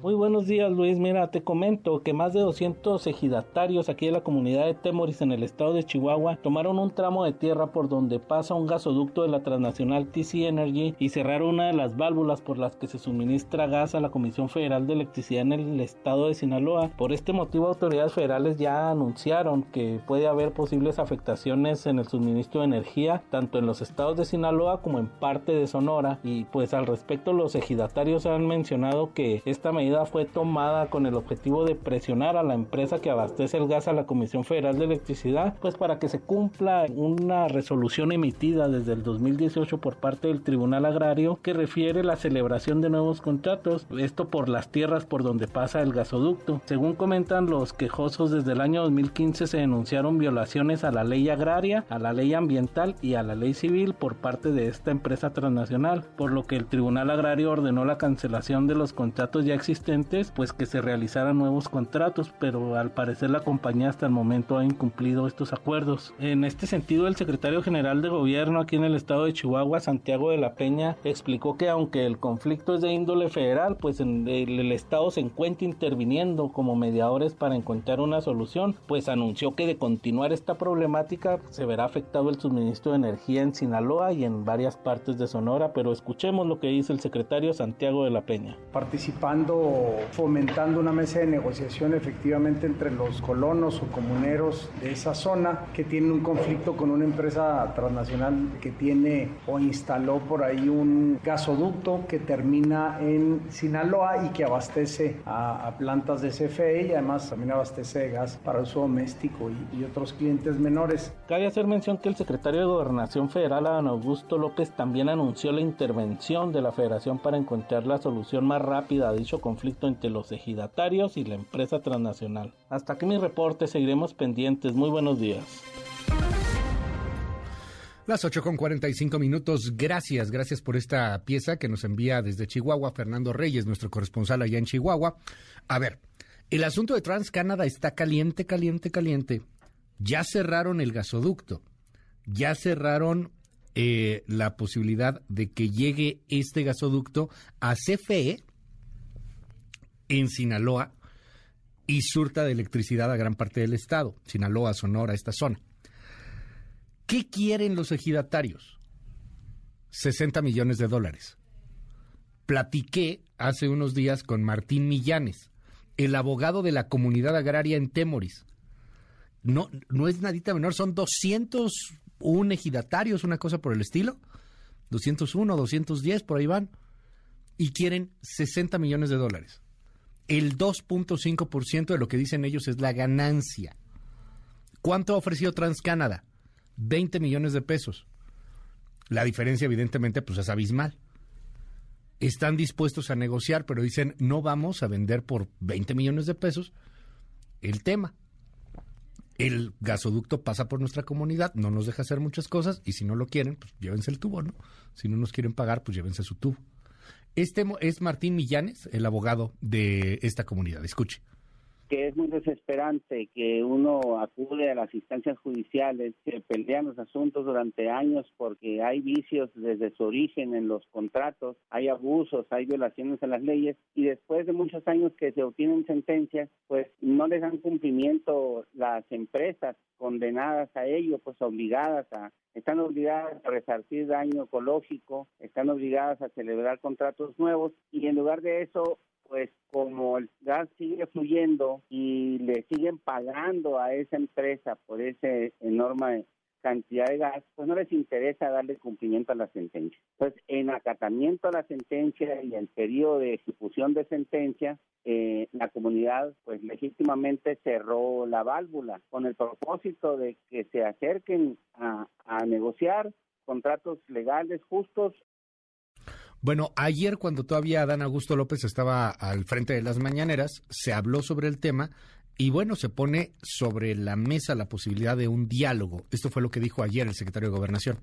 Muy buenos días Luis, mira, te comento que más de 200 ejidatarios aquí de la comunidad de Temoris en el estado de Chihuahua tomaron un tramo de tierra por donde pasa un gasoducto de la transnacional TC Energy y cerraron una de las válvulas por las que se suministra gas a la Comisión Federal de Electricidad en el estado de Sinaloa. Por este motivo autoridades federales ya anunciaron que puede haber posibles afectaciones en el suministro de energía tanto en los estados de Sinaloa como en parte de Sonora y pues al respecto los ejidatarios han mencionado que esta medida fue tomada con el objetivo de presionar a la empresa que abastece el gas a la Comisión Federal de Electricidad, pues para que se cumpla una resolución emitida desde el 2018 por parte del Tribunal Agrario que refiere la celebración de nuevos contratos, esto por las tierras por donde pasa el gasoducto. Según comentan los quejosos, desde el año 2015 se denunciaron violaciones a la ley agraria, a la ley ambiental y a la ley civil por parte de esta empresa transnacional, por lo que el Tribunal Agrario ordenó la cancelación de los contratos ya existentes, pues que se realizaran nuevos contratos, pero al parecer la compañía hasta el momento ha incumplido estos acuerdos. En este sentido, el secretario general de gobierno aquí en el estado de Chihuahua, Santiago de la Peña, explicó que aunque el conflicto es de índole federal, pues en el, el estado se encuentra interviniendo como mediadores para encontrar una solución, pues anunció que de continuar esta problemática se verá afectado el suministro de energía en Sinaloa y en varias partes de Sonora, pero escuchemos lo que dice el secretario Santiago de la Peña. Participando, fomentando una mesa de negociación efectivamente entre los colonos o comuneros de esa zona que tienen un conflicto con una empresa transnacional que tiene o instaló por ahí un gasoducto que termina en Sinaloa y que abastece a, a plantas de CFE y además también abastece de gas para uso doméstico y, y otros clientes menores. Cabe hacer mención que el secretario de Gobernación Federal, Adán Augusto López, también anunció la intervención de la Federación para encontrar la solución más rápida a dicho conflicto entre los ejidatarios y la empresa transnacional. Hasta aquí mi reporte, seguiremos pendientes. Muy buenos días. Las 8 con 45 minutos. Gracias, gracias por esta pieza que nos envía desde Chihuahua Fernando Reyes, nuestro corresponsal allá en Chihuahua. A ver, el asunto de TransCanada está caliente, caliente, caliente. Ya cerraron el gasoducto, ya cerraron eh, la posibilidad de que llegue este gasoducto a CFE en Sinaloa y surta de electricidad a gran parte del estado, Sinaloa, Sonora, esta zona. ¿Qué quieren los ejidatarios? 60 millones de dólares. Platiqué hace unos días con Martín Millanes, el abogado de la comunidad agraria en Temoris. No, no es nadita menor, son 201 ejidatarios, una cosa por el estilo. 201, 210, por ahí van. Y quieren 60 millones de dólares. El 2.5% de lo que dicen ellos es la ganancia. ¿Cuánto ha ofrecido TransCanada? 20 millones de pesos. La diferencia, evidentemente, pues es abismal. Están dispuestos a negociar, pero dicen, no vamos a vender por 20 millones de pesos el tema. El gasoducto pasa por nuestra comunidad, no nos deja hacer muchas cosas y si no lo quieren, pues llévense el tubo, ¿no? Si no nos quieren pagar, pues llévense su tubo. Este es Martín Millanes, el abogado de esta comunidad. Escuche que es muy desesperante que uno acude a las instancias judiciales, que pelean los asuntos durante años porque hay vicios desde su origen en los contratos, hay abusos, hay violaciones a las leyes y después de muchos años que se obtienen sentencias, pues no les dan cumplimiento las empresas condenadas a ello, pues obligadas a están obligadas a resarcir daño ecológico, están obligadas a celebrar contratos nuevos y en lugar de eso pues como el gas sigue fluyendo y le siguen pagando a esa empresa por esa enorme cantidad de gas, pues no les interesa darle cumplimiento a la sentencia. Pues en acatamiento a la sentencia y el periodo de ejecución de sentencia, eh, la comunidad pues legítimamente cerró la válvula con el propósito de que se acerquen a negociar contratos legales justos bueno, ayer cuando todavía Adán Augusto López estaba al frente de las mañaneras, se habló sobre el tema y bueno, se pone sobre la mesa la posibilidad de un diálogo. Esto fue lo que dijo ayer el secretario de Gobernación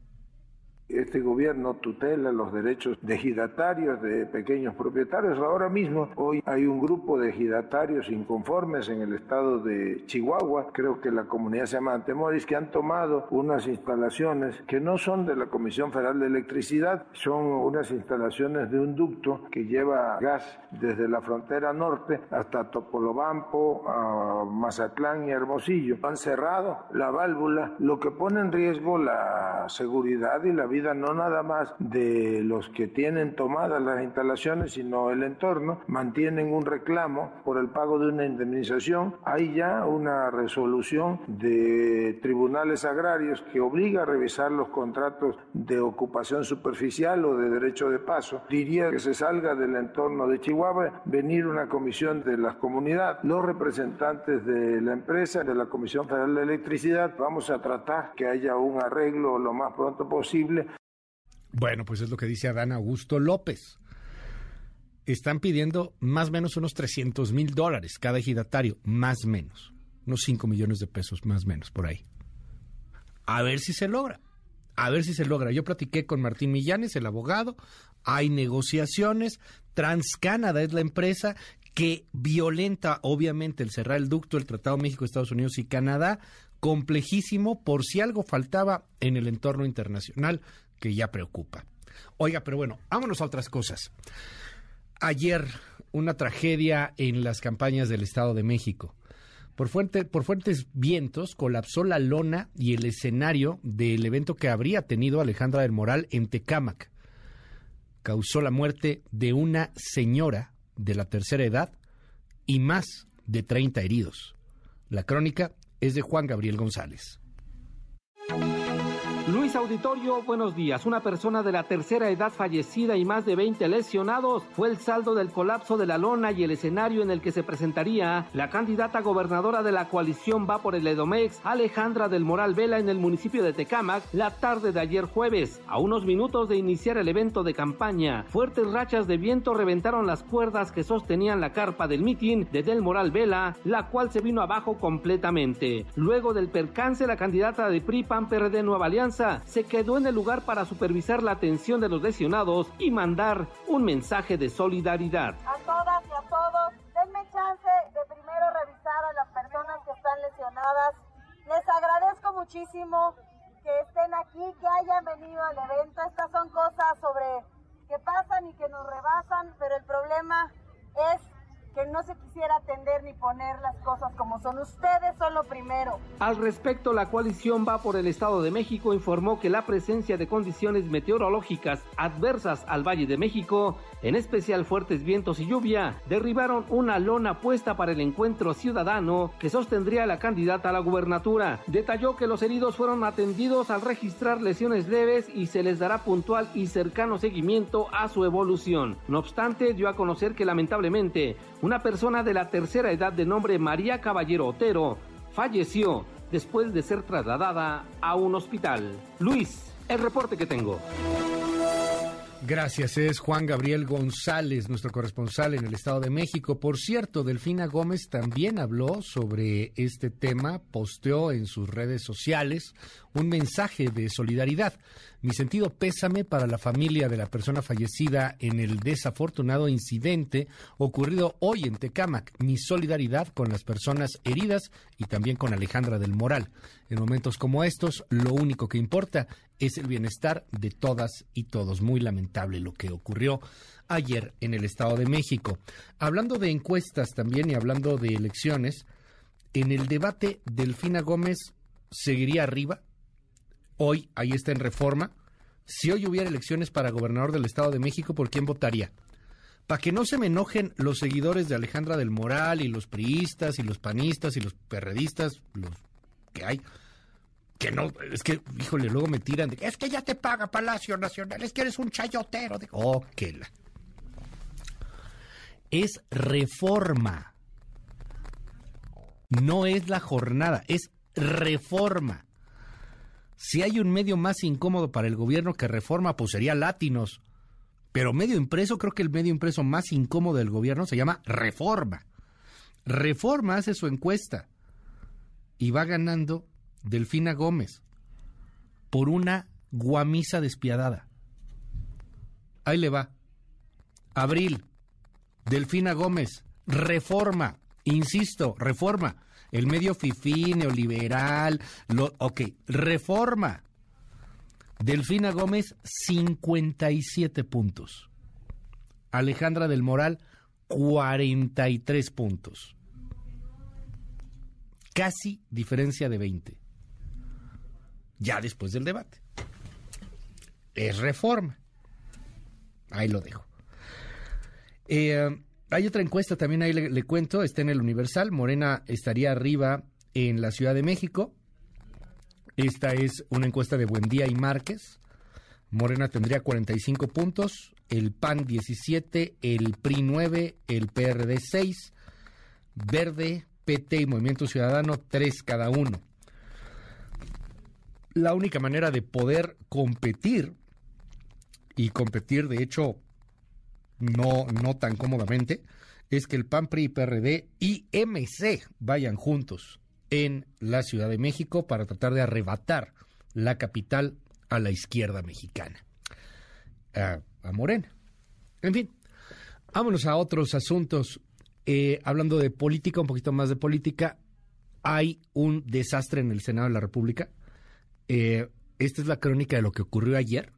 este gobierno tutela los derechos de ejidatarios, de pequeños propietarios. Ahora mismo, hoy hay un grupo de ejidatarios inconformes en el estado de Chihuahua, creo que la comunidad se llama Antemoris, que han tomado unas instalaciones que no son de la Comisión Federal de Electricidad, son unas instalaciones de un ducto que lleva gas desde la frontera norte hasta Topolobampo, a Mazatlán y Hermosillo. Han cerrado la válvula, lo que pone en riesgo la seguridad y la vida vida no nada más de los que tienen tomadas las instalaciones, sino el entorno, mantienen un reclamo por el pago de una indemnización. Hay ya una resolución de tribunales agrarios que obliga a revisar los contratos de ocupación superficial o de derecho de paso. Diría que se salga del entorno de Chihuahua, venir una comisión de las comunidades, los representantes de la empresa, de la Comisión Federal de Electricidad, vamos a tratar que haya un arreglo lo más pronto posible. Bueno, pues es lo que dice Adán Augusto López. Están pidiendo más o menos unos 300 mil dólares cada ejidatario, más o menos. Unos 5 millones de pesos, más o menos, por ahí. A ver si se logra. A ver si se logra. Yo platiqué con Martín Millanes, el abogado. Hay negociaciones. TransCanada es la empresa que violenta, obviamente, el cerrar el ducto, el Tratado México, Estados Unidos y Canadá, complejísimo por si algo faltaba en el entorno internacional que ya preocupa. Oiga, pero bueno, vámonos a otras cosas. Ayer, una tragedia en las campañas del Estado de México. Por, por fuertes vientos colapsó la lona y el escenario del evento que habría tenido Alejandra del Moral en Tecámac. Causó la muerte de una señora de la tercera edad y más de 30 heridos. La crónica es de Juan Gabriel González. Auditorio, buenos días. Una persona de la tercera edad fallecida y más de 20 lesionados fue el saldo del colapso de la lona y el escenario en el que se presentaría la candidata gobernadora de la coalición Va por el Edomex, Alejandra del Moral Vela, en el municipio de Tecámac, la tarde de ayer jueves. A unos minutos de iniciar el evento de campaña, fuertes rachas de viento reventaron las cuerdas que sostenían la carpa del mitin de Del Moral Vela, la cual se vino abajo completamente. Luego del percance, la candidata de PRI PAN PRD Nueva Alianza se quedó en el lugar para supervisar la atención de los lesionados y mandar un mensaje de solidaridad. A todas y a todos, denme chance de primero revisar a las personas que están lesionadas. Les agradezco muchísimo que estén aquí, que hayan venido al evento. Estas son cosas sobre que pasan y que nos rebasan, pero el problema es que no se quisiera atender ni poner las cosas como son. Ustedes son lo primero. Al respecto, la coalición va por el Estado de México informó que la presencia de condiciones meteorológicas adversas al Valle de México, en especial fuertes vientos y lluvia, derribaron una lona puesta para el encuentro ciudadano que sostendría la candidata a la gubernatura. Detalló que los heridos fueron atendidos al registrar lesiones leves y se les dará puntual y cercano seguimiento a su evolución. No obstante, dio a conocer que lamentablemente una persona de la tercera edad de nombre María Caballero Otero falleció después de ser trasladada a un hospital. Luis, el reporte que tengo. Gracias, es Juan Gabriel González, nuestro corresponsal en el Estado de México. Por cierto, Delfina Gómez también habló sobre este tema, posteó en sus redes sociales un mensaje de solidaridad. Mi sentido pésame para la familia de la persona fallecida en el desafortunado incidente ocurrido hoy en Tecámac. Mi solidaridad con las personas heridas y también con Alejandra del Moral. En momentos como estos, lo único que importa es el bienestar de todas y todos. Muy lamentable lo que ocurrió ayer en el Estado de México. Hablando de encuestas también y hablando de elecciones, en el debate Delfina Gómez seguiría arriba hoy, ahí está en reforma, si hoy hubiera elecciones para gobernador del Estado de México, ¿por quién votaría? Para que no se me enojen los seguidores de Alejandra del Moral y los priistas y los panistas y los perredistas, los que hay, que no, es que, híjole, luego me tiran de, es que ya te paga Palacio Nacional, es que eres un chayotero. De, oh, la. Es reforma. No es la jornada, es reforma. Si hay un medio más incómodo para el gobierno que reforma, pues sería Latinos. Pero medio impreso, creo que el medio impreso más incómodo del gobierno se llama Reforma. Reforma hace su encuesta y va ganando Delfina Gómez por una guamisa despiadada. Ahí le va. Abril, Delfina Gómez, reforma, insisto, reforma el medio fifí, neoliberal, lo, ok, reforma. Delfina Gómez, 57 puntos. Alejandra del Moral, 43 puntos. Casi diferencia de 20. Ya después del debate. es reforma. Ahí lo dejo. Eh, hay otra encuesta también ahí le, cuento, está en el Universal. Morena estaría arriba en la Ciudad de México. Esta es una encuesta de Buendía y Márquez. Morena tendría 45 puntos, el PAN 17, el PRI 9, el PRD 6, Verde, PT y Movimiento Ciudadano 3 cada uno. La única manera de poder competir, y competir de hecho no, no tan cómodamente, es que el PAN, PRI, PRD y MC vayan juntos en la Ciudad de México para tratar de arrebatar la capital a la izquierda mexicana, a, Morena. En fin, vámonos a otros asuntos. Eh, hablando de política, un poquito más de política, hay un desastre en el Senado de la República. Eh, esta es la crónica de lo que ocurrió ayer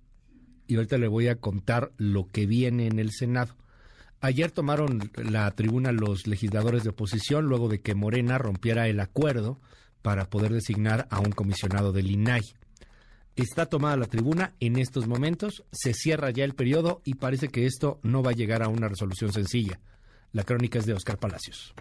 y ahorita le voy a contar lo que viene en el Senado. Ayer tomaron la tribuna los legisladores de oposición luego de que Morena rompiera el acuerdo para poder designar a un comisionado del INAI. Está tomada la tribuna en estos momentos, se cierra ya el periodo y parece que esto no va a llegar a una resolución sencilla. La crónica es de Oscar Palacios.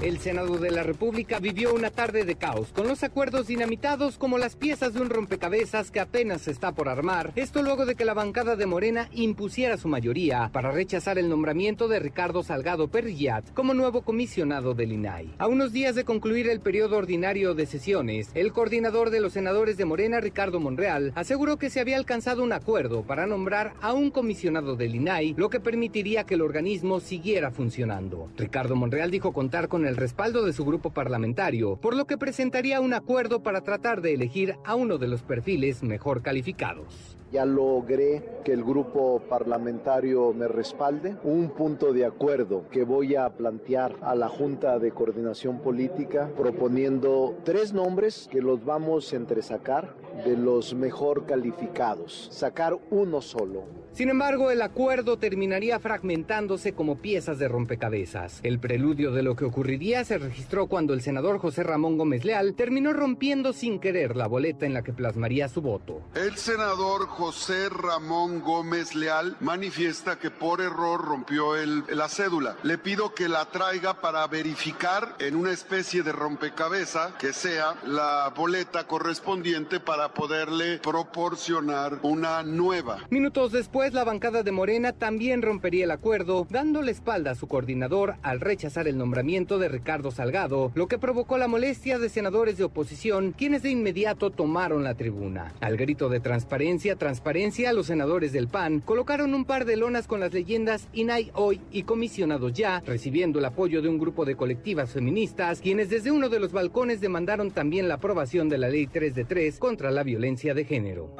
El Senado de la República vivió una tarde de caos, con los acuerdos dinamitados como las piezas de un rompecabezas que apenas está por armar. Esto luego de que la bancada de Morena impusiera su mayoría para rechazar el nombramiento de Ricardo Salgado Perrillat como nuevo comisionado del INAI. A unos días de concluir el periodo ordinario de sesiones, el coordinador de los senadores de Morena, Ricardo Monreal, aseguró que se había alcanzado un acuerdo para nombrar a un comisionado del INAI, lo que permitiría que el organismo siguiera funcionando. Ricardo Monreal dijo contar con el respaldo de su grupo parlamentario, por lo que presentaría un acuerdo para tratar de elegir a uno de los perfiles mejor calificados. Ya logré que el grupo parlamentario me respalde. Un punto de acuerdo que voy a plantear a la Junta de Coordinación Política proponiendo tres nombres que los vamos a entresacar de los mejor calificados. Sacar uno solo sin embargo, el acuerdo terminaría fragmentándose como piezas de rompecabezas. El preludio de lo que ocurriría se registró cuando el senador José Ramón Gómez Leal terminó rompiendo sin querer la boleta en la que plasmaría su voto. El senador José Ramón Gómez Leal manifiesta que por error rompió la cédula. Le pido que la traiga para verificar en una especie de rompecabezas que sea la boleta correspondiente para poderle proporcionar una nueva. Minutos después, la bancada de Morena también rompería el acuerdo, dando la espalda a su coordinador al rechazar el nombramiento de Ricardo Salgado, lo que provocó la molestia de senadores de oposición, quienes de inmediato tomaron la tribuna. Al grito de transparencia, transparencia, los senadores del PAN colocaron un par de lonas con las leyendas INAI hoy y comisionados ya, recibiendo el apoyo de un grupo de colectivas feministas, quienes desde uno de los balcones demandaron también la aprobación de la ley 3 de 3 contra la violencia de género.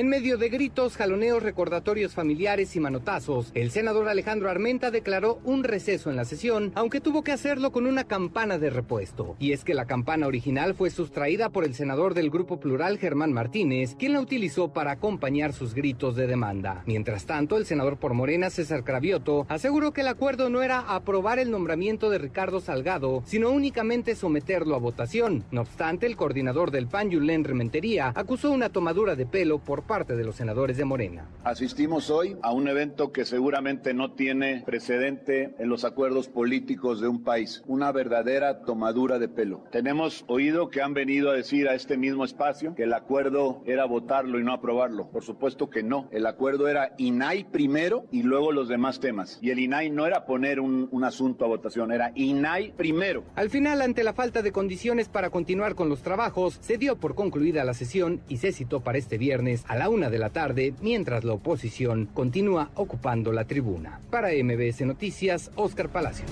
En medio de gritos, jaloneos, recordatorios familiares y manotazos, el senador Alejandro Armenta declaró un receso en la sesión, aunque tuvo que hacerlo con una campana de repuesto. Y es que la campana original fue sustraída por el senador del Grupo Plural, Germán Martínez, quien la utilizó para acompañar sus gritos de demanda. Mientras tanto, el senador por Morena, César Cravioto, aseguró que el acuerdo no era aprobar el nombramiento de Ricardo Salgado, sino únicamente someterlo a votación. No obstante, el coordinador del PAN, Yulén Rementería, acusó una tomadura de pelo por parte de los senadores de Morena. Asistimos hoy a un evento que seguramente no tiene precedente en los acuerdos políticos de un país, una verdadera tomadura de pelo. Tenemos oído que han venido a decir a este mismo espacio que el acuerdo era votarlo y no aprobarlo. Por supuesto que no. El acuerdo era INAI primero y luego los demás temas. Y el INAI no era poner un, un asunto a votación, era INAI primero. Al final, ante la falta de condiciones para continuar con los trabajos, se dio por concluida la sesión y se citó para este viernes a la una de la tarde, mientras la oposición continúa ocupando la tribuna. Para MBS Noticias, Oscar Palacios.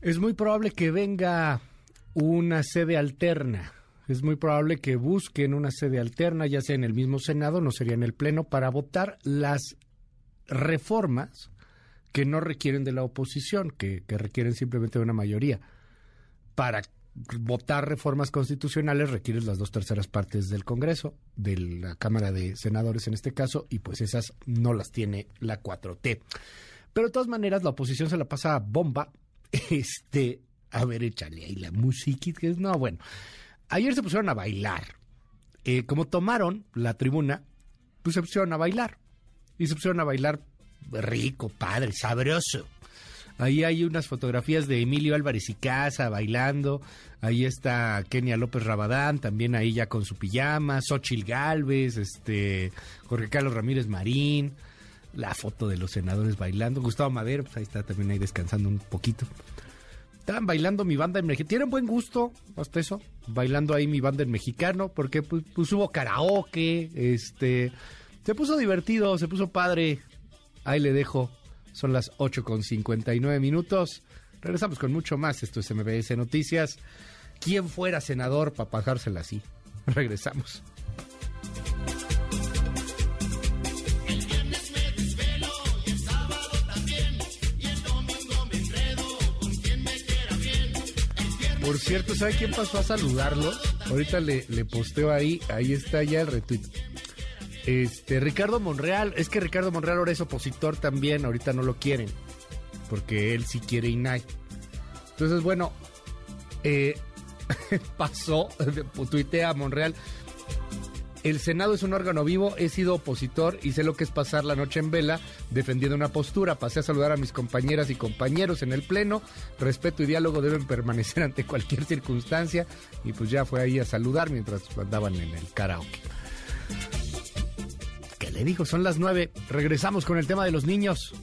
Es muy probable que venga una sede alterna. Es muy probable que busquen una sede alterna, ya sea en el mismo Senado, no sería en el Pleno, para votar las reformas que no requieren de la oposición, que, requieren simplemente de una mayoría. Para votar reformas constitucionales requieres las dos terceras partes del Congreso, de la Cámara de Senadores en este caso, y pues esas no las tiene la 4T. Pero de todas maneras, la oposición se la pasa bomba. Este, a ver, échale ahí la que es, no, bueno. Ayer se pusieron a bailar. Eh, como tomaron la tribuna, pues se pusieron a bailar. Y se pusieron a bailar rico, padre, sabroso. Ahí hay unas fotografías de Emilio Álvarez y Casa bailando. Ahí está Kenia López Rabadán, también ahí ya con su pijama. Xochil Galvez, este, Jorge Carlos Ramírez Marín. La foto de los senadores bailando. Gustavo Madero, pues ahí está también ahí descansando un poquito. Estaban bailando mi banda en mexicano. Tienen buen gusto, hasta eso. Bailando ahí mi banda en mexicano, porque pues, pues hubo karaoke, este. Se puso divertido, se puso padre. Ahí le dejo son las 8 con 59 minutos. Regresamos con mucho más. Esto es MBS Noticias. ¿Quién fuera senador para pasársela así? Regresamos. Por cierto, ¿sabe quién pasó a saludarlo? Ahorita le, le posteo ahí, ahí está ya el retweet. Este, Ricardo Monreal, es que Ricardo Monreal ahora es opositor también, ahorita no lo quieren, porque él sí quiere INAI. Entonces, bueno, eh, pasó, tuitea a Monreal, el Senado es un órgano vivo, he sido opositor y sé lo que es pasar la noche en vela defendiendo una postura. Pasé a saludar a mis compañeras y compañeros en el Pleno. Respeto y diálogo deben permanecer ante cualquier circunstancia. Y pues ya fue ahí a saludar mientras andaban en el karaoke le digo, son las nueve. Regresamos con el tema de los niños.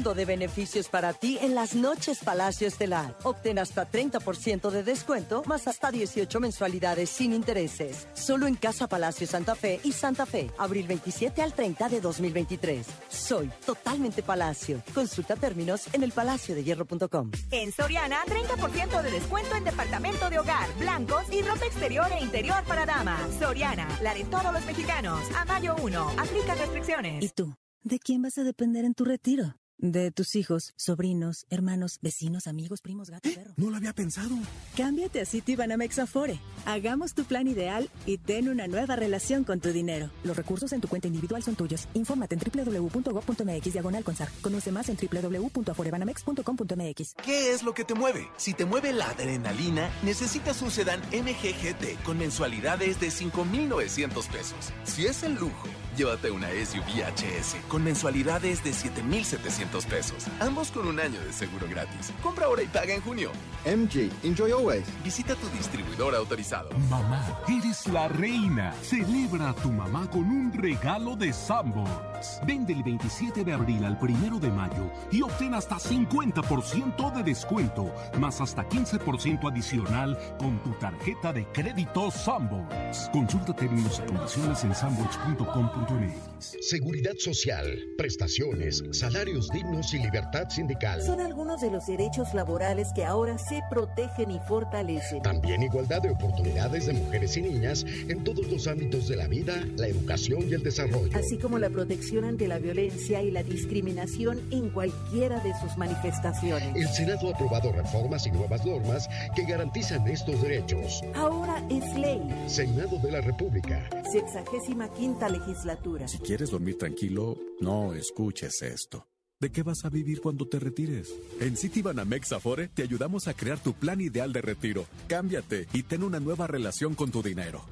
De beneficios para ti en las noches Palacio Estelar. Obtén hasta 30% de descuento, más hasta 18 mensualidades sin intereses. Solo en Casa Palacio Santa Fe y Santa Fe, abril 27 al 30 de 2023. Soy totalmente Palacio. Consulta términos en el Hierro.com. En Soriana, 30% de descuento en departamento de hogar, blancos y ropa exterior e interior para damas. Soriana, la de todos los mexicanos. A mayo 1, aplica restricciones. ¿Y tú? ¿De quién vas a depender en tu retiro? De tus hijos, sobrinos, hermanos, vecinos, amigos, primos, gato, perro. No lo había pensado. Cámbiate a Citibanamex Afore. Hagamos tu plan ideal y ten una nueva relación con tu dinero. Los recursos en tu cuenta individual son tuyos. Infórmate en www.gov.mx diagonal consar. Conoce más en www.aforebanamex.com.mx. ¿Qué es lo que te mueve? Si te mueve la adrenalina, necesitas un sedán MGGT con mensualidades de 5,900 pesos. Si es el lujo, llévate una SUV HS con mensualidades de 7,700 pesos. Ambos con un año de seguro gratis. Compra ahora y paga en junio. MG, enjoy always. Visita tu distribuidor autorizado. Mamá, eres la reina. Celebra a tu mamá con un regalo de Sanborns. Vende el 27 de abril al 1 de mayo y obtén hasta 50% de descuento, más hasta 15% adicional con tu tarjeta de crédito Sanborns. Consulta términos y condiciones en 不对 Seguridad social, prestaciones, salarios dignos y libertad sindical. Son algunos de los derechos laborales que ahora se protegen y fortalecen. También igualdad de oportunidades de mujeres y niñas en todos los ámbitos de la vida, la educación y el desarrollo. Así como la protección ante la violencia y la discriminación en cualquiera de sus manifestaciones. El Senado ha aprobado reformas y nuevas normas que garantizan estos derechos. Ahora es ley. Senado de la República. Sexagésima quinta legislatura. Si quieres dormir tranquilo, no escuches esto. ¿De qué vas a vivir cuando te retires? En Citibanamex Afore te ayudamos a crear tu plan ideal de retiro. Cámbiate y ten una nueva relación con tu dinero.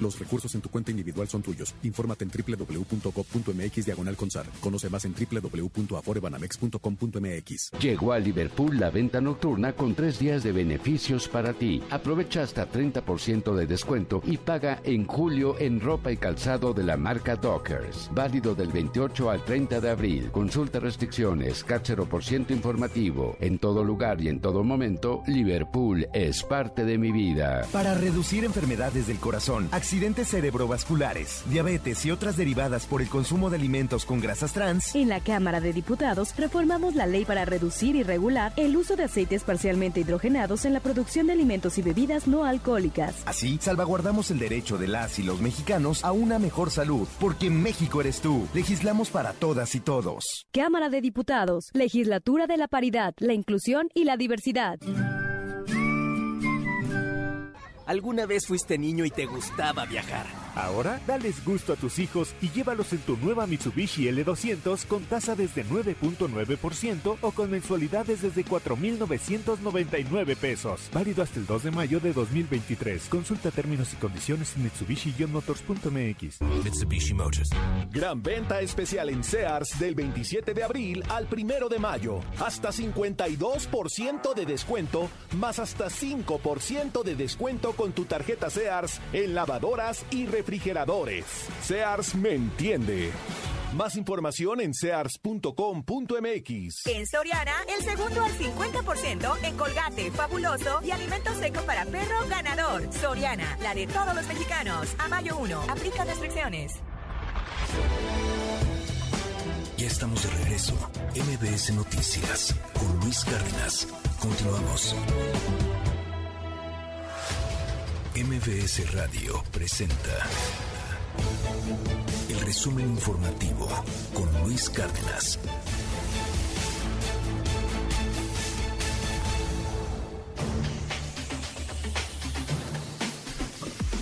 Los recursos en tu cuenta individual son tuyos. Infórmate en www.gov.mx diagonal consar. Conoce más en www.aforebanamex.com.mx. Llegó a Liverpool la venta nocturna con tres días de beneficios para ti. Aprovecha hasta 30% de descuento y paga en julio en ropa y calzado de la marca Dockers. Válido del 28 al 30 de abril. Consulta restricciones, por ciento informativo. En todo lugar y en todo momento, Liverpool es parte de mi vida. Para reducir enfermedades del corazón, accidentes cerebrovasculares, diabetes y otras derivadas por el consumo de alimentos con grasas trans, en la Cámara de Diputados reformamos la ley para reducir y regular el uso de aceites parcialmente hidrogenados en la producción de alimentos y bebidas no alcohólicas. Así, salvaguardamos el derecho de las y los mexicanos a una mejor salud, porque México eres tú. Legislamos para todas y todos. Cámara de Diputados, Legislatura de la Paridad, la Inclusión y la Diversidad. ¿Alguna vez fuiste niño y te gustaba viajar? Ahora, dales gusto a tus hijos y llévalos en tu nueva Mitsubishi L200 con tasa desde 9.9% o con mensualidades desde 4.999 pesos. Válido hasta el 2 de mayo de 2023. Consulta términos y condiciones en Mitsubishi-motors.mx. Mitsubishi Motors. Gran venta especial en Sears del 27 de abril al 1 de mayo. Hasta 52% de descuento, más hasta 5% de descuento con tu tarjeta Sears en lavadoras y refrigeradores. Sears me entiende. Más información en sears.com.mx. En Soriana, el segundo al 50% en Colgate, Fabuloso y Alimento Seco para Perro Ganador. Soriana, la de todos los mexicanos. A mayo 1, aplica restricciones. Ya estamos de regreso. MBS Noticias con Luis Cárdenas. Continuamos. MBS Radio presenta el resumen informativo con Luis Cárdenas.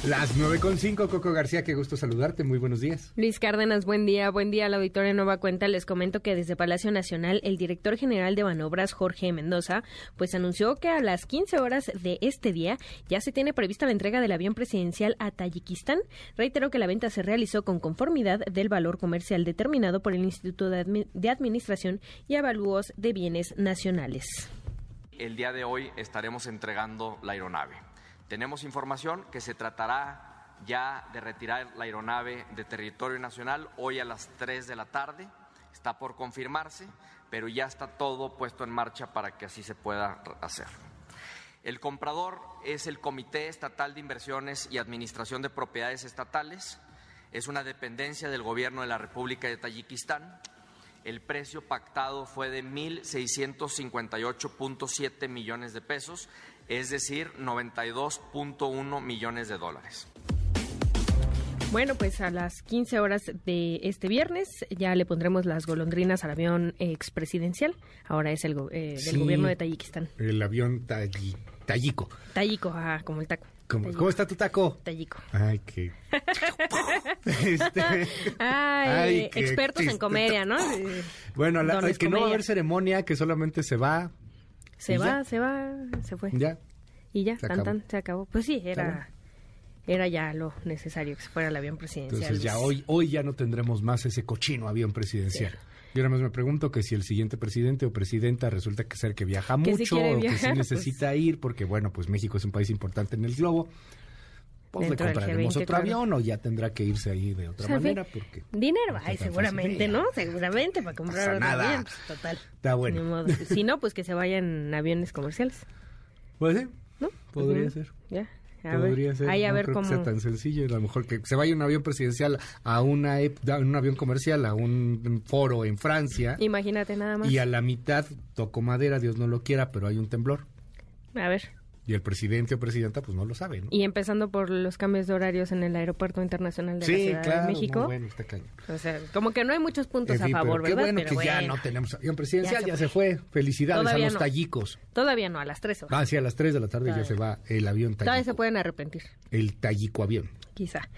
Las 9.5, Coco García, qué gusto saludarte, muy buenos días. Luis Cárdenas, buen día, buen día a la auditoría Nueva Cuenta. Les comento que desde Palacio Nacional, el director general de Manobras, Jorge Mendoza, pues anunció que a las 15 horas de este día ya se tiene prevista la entrega del avión presidencial a Tayikistán. Reiteró que la venta se realizó con conformidad del valor comercial determinado por el Instituto de, de Administración y Avalúos de Bienes Nacionales. El día de hoy estaremos entregando la aeronave. Tenemos información que se tratará ya de retirar la aeronave de territorio nacional hoy a las 3 de la tarde. Está por confirmarse, pero ya está todo puesto en marcha para que así se pueda hacer. El comprador es el Comité Estatal de Inversiones y Administración de Propiedades Estatales. Es una dependencia del Gobierno de la República de Tayikistán. El precio pactado fue de 1.658.7 millones de pesos es decir, 92.1 millones de dólares. Bueno, pues a las 15 horas de este viernes ya le pondremos las golondrinas al avión expresidencial. Ahora es el eh, del gobierno de Tayikistán. El avión tayi, Tayiko. Tayiko, ajá, como el taco. ¿Cómo, está tu taco? Tayico. Ay, qué. este... Ay, expertos en comedia, ¿no? Bueno, la, es que no va a haber ceremonia, que solamente se va se va, se va, se fue. Ya. Y ya, tan, tan, se acabó. Pues sí, era, era ya lo necesario que se fuera el avión presidencial. Entonces ya hoy, hoy ya no tendremos más ese cochino avión presidencial. Yo nada más me pregunto que si el siguiente presidente o presidenta resulta que ser que viaja mucho o que sí pues necesita ir, porque bueno, pues México es un país importante en el globo, pues le compraremos otro avión o ya tendrá que irse ahí de otra manera porque dinero hay seguramente no seguramente para comprar otro avión pues, total. Está bueno. Si no pues que se vayan aviones comerciales. Pues sí. No podría ser. Ya Podría ser. Ahí a ver cómo... sea tan sencillo. A lo mejor que se vaya un avión presidencial a una un avión comercial a un foro en Francia. Imagínate nada más. Y a la mitad tocó madera, Dios no lo quiera, pero hay un temblor. A ver. Y el presidente o presidenta pues no lo sabe, Y empezando por los cambios de horarios en el Aeropuerto Internacional de la Ciudad de México. Muy bueno, está caño. O sea, como que no hay muchos puntos a favor, ¿verdad? Qué bueno que ya no tenemos avión presidencial, ya se, fue. Felicidades a los tallicos. Todavía no, a las 3 horas. Ah, sí, a las 3 de la tarde ya se va el avión tallico. Todavía se pueden arrepentir. El tallico avión. Quizá.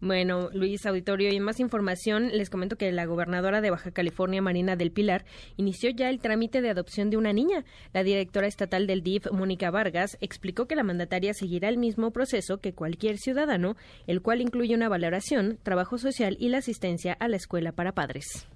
Bueno, Luis Auditorio, y más información, les comento que la gobernadora de Baja California, Marina del Pilar, inició ya el trámite de adopción de una niña. La directora estatal del DIF, Mónica Vargas, explicó que la mandataria seguirá el mismo proceso que cualquier ciudadano, el cual incluye una valoración, trabajo social y la asistencia a la escuela para padres.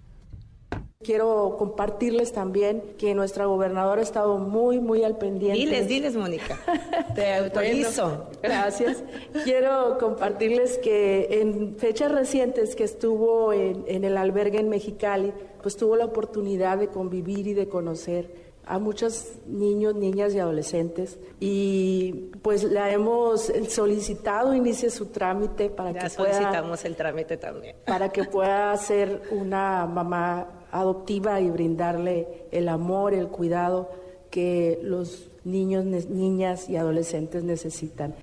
Quiero compartirles también que nuestra gobernadora ha estado muy, muy al pendiente. Diles, diles, Mónica. Te autorizo. gracias. Quiero compartirles que en fechas recientes que estuvo en, en el albergue en Mexicali, pues tuvo la oportunidad de convivir y de conocer a muchos niños, niñas y adolescentes y pues la hemos solicitado inicie su trámite para ya que solicitamos el trámite también para que pueda ser una mamá adoptiva y brindarle el amor, el cuidado que los niños, niñas y adolescentes necesitan.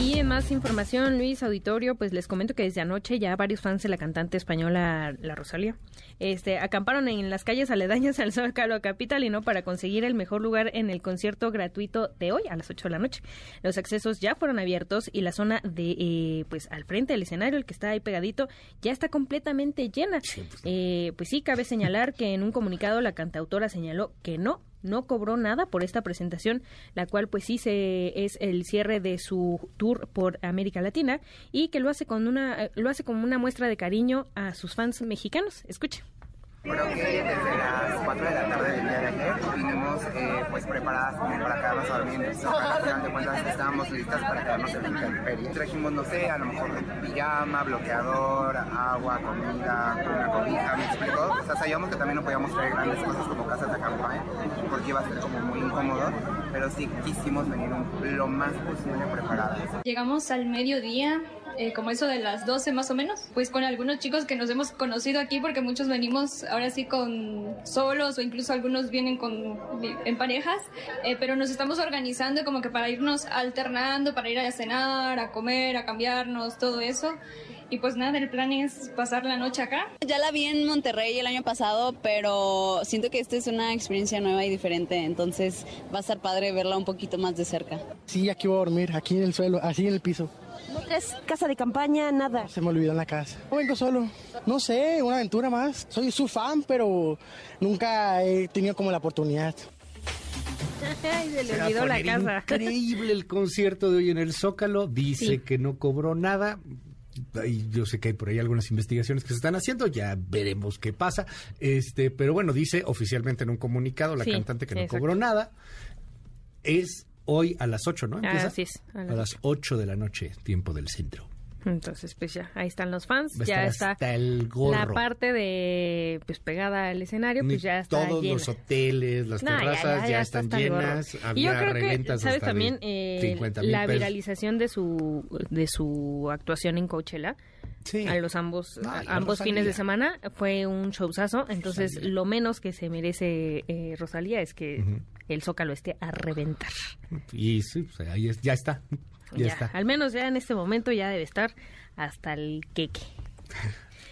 Y en más información, Luis Auditorio, pues les comento que desde anoche ya varios fans de la cantante española La Rosalía este, acamparon en las calles aledañas al Zócalo Capitalino para conseguir el mejor lugar en el concierto gratuito de hoy a las 8 de la noche. Los accesos ya fueron abiertos y la zona de, eh, pues al frente del escenario, el que está ahí pegadito, ya está completamente llena. pues, eh, pues sí, cabe señalar que en un comunicado la cantautora señaló que no no cobró nada por esta presentación, la cual pues sí es el cierre de su tour por América Latina y que lo hace con una lo hace como una muestra de cariño a sus fans mexicanos. Escuche. Creo que desde las 4 de la tarde del día de ayer vinimos eh, pues preparadas para quedarnos el Zócalo. Al final de cuentas estábamos listas para quedarnos en la. Trajimos, no sé, a lo mejor pijama, bloqueador, agua, comida, una cobija, ¿me? O sea, sabíamos que también no podíamos traer grandes cosas como casas de campaña porque iba a ser como muy incómodo, pero sí quisimos venir lo más posible preparadas. Llegamos al mediodía, eh, como eso de las 12 más o menos, pues con algunos chicos que nos hemos conocido aquí porque muchos venimos ahora sí con solos o incluso algunos vienen con en parejas, eh, pero nos estamos organizando como que para irnos alternando, para ir a cenar, a comer, a cambiarnos, todo eso. Y pues nada, el plan es pasar la noche acá. Ya la vi en Monterrey el año pasado, pero siento que esta es una experiencia nueva y diferente, entonces va a estar padre verla un poquito más de cerca. Sí, aquí voy a dormir, aquí en el suelo, así en el piso. ¿No traes casa de campaña, nada? Se me olvidó en la casa. No vengo solo. No sé, una aventura más. Soy su fan, pero nunca he tenido como la oportunidad. Ay, se le olvidó la casa. Increíble el concierto de hoy en el Zócalo. Dice Sí. que no cobró nada. Y yo sé que hay por ahí algunas investigaciones que se están haciendo, ya veremos qué pasa. Este, pero bueno, dice oficialmente en un comunicado la Sí, cantante que no exacto. cobró nada. Es hoy a las 8, ¿no? ¿Empieza? Así es, a A las las 8 de la noche, tiempo del centro. Entonces, pues ya, ahí están los fans, ya está el la parte de pues pegada al escenario, Ni pues ya está Todos llena. los hoteles, las terrazas ya, ya, ya está están llenas. Y yo Había creo que, ¿sabes también? Eh, 50,000 la pesos. viralización de su, de su actuación en Coachella. A los ambos, No, y a ambos Rosalía. fines de semana fue un showzazo. Entonces, lo menos que se merece eh, Rosalía es que el Zócalo esté a reventar. Y sí, pues, ahí es- ya está. Ya, Ya, está. Al menos ya en este momento ya debe estar hasta el queque.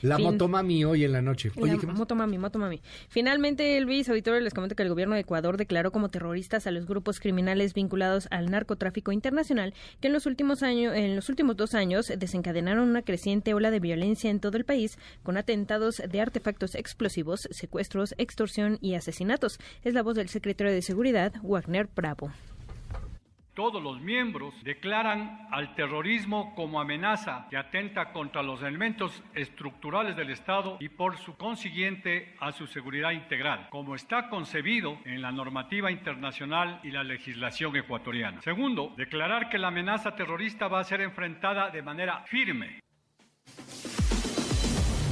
La Fin. motomami hoy en la noche. Oye, La ¿qué más? Motomami, Motomami. Finalmente, Luis Auditorio les comento que el gobierno de Ecuador declaró como terroristas a los grupos criminales vinculados al narcotráfico internacional que en los últimos años, en los últimos dos años desencadenaron una creciente ola de violencia en todo el país con atentados de artefactos explosivos, secuestros, extorsión y asesinatos. Es la voz del secretario de Seguridad, Wagner Bravo. Todos los miembros declaran al terrorismo como amenaza que atenta contra los elementos estructurales del Estado y por su consiguiente a su seguridad integral, como está concebido en la normativa internacional y la legislación ecuatoriana. Segundo, declarar que la amenaza terrorista va a ser enfrentada de manera firme,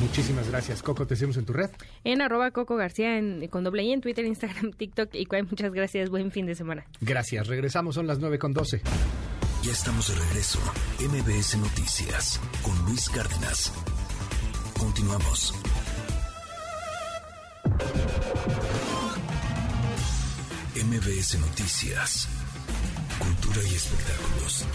Muchísimas gracias. Coco, te seguimos en tu red. En arroba Coco García en, con doble I en Twitter, Instagram, TikTok y Cuay. Muchas gracias. Buen fin de semana. Gracias. Regresamos, son las 9 con 12. Ya estamos de regreso. MBS Noticias con Luis Cárdenas. Continuamos. MBS Noticias. Cultura y espectáculos.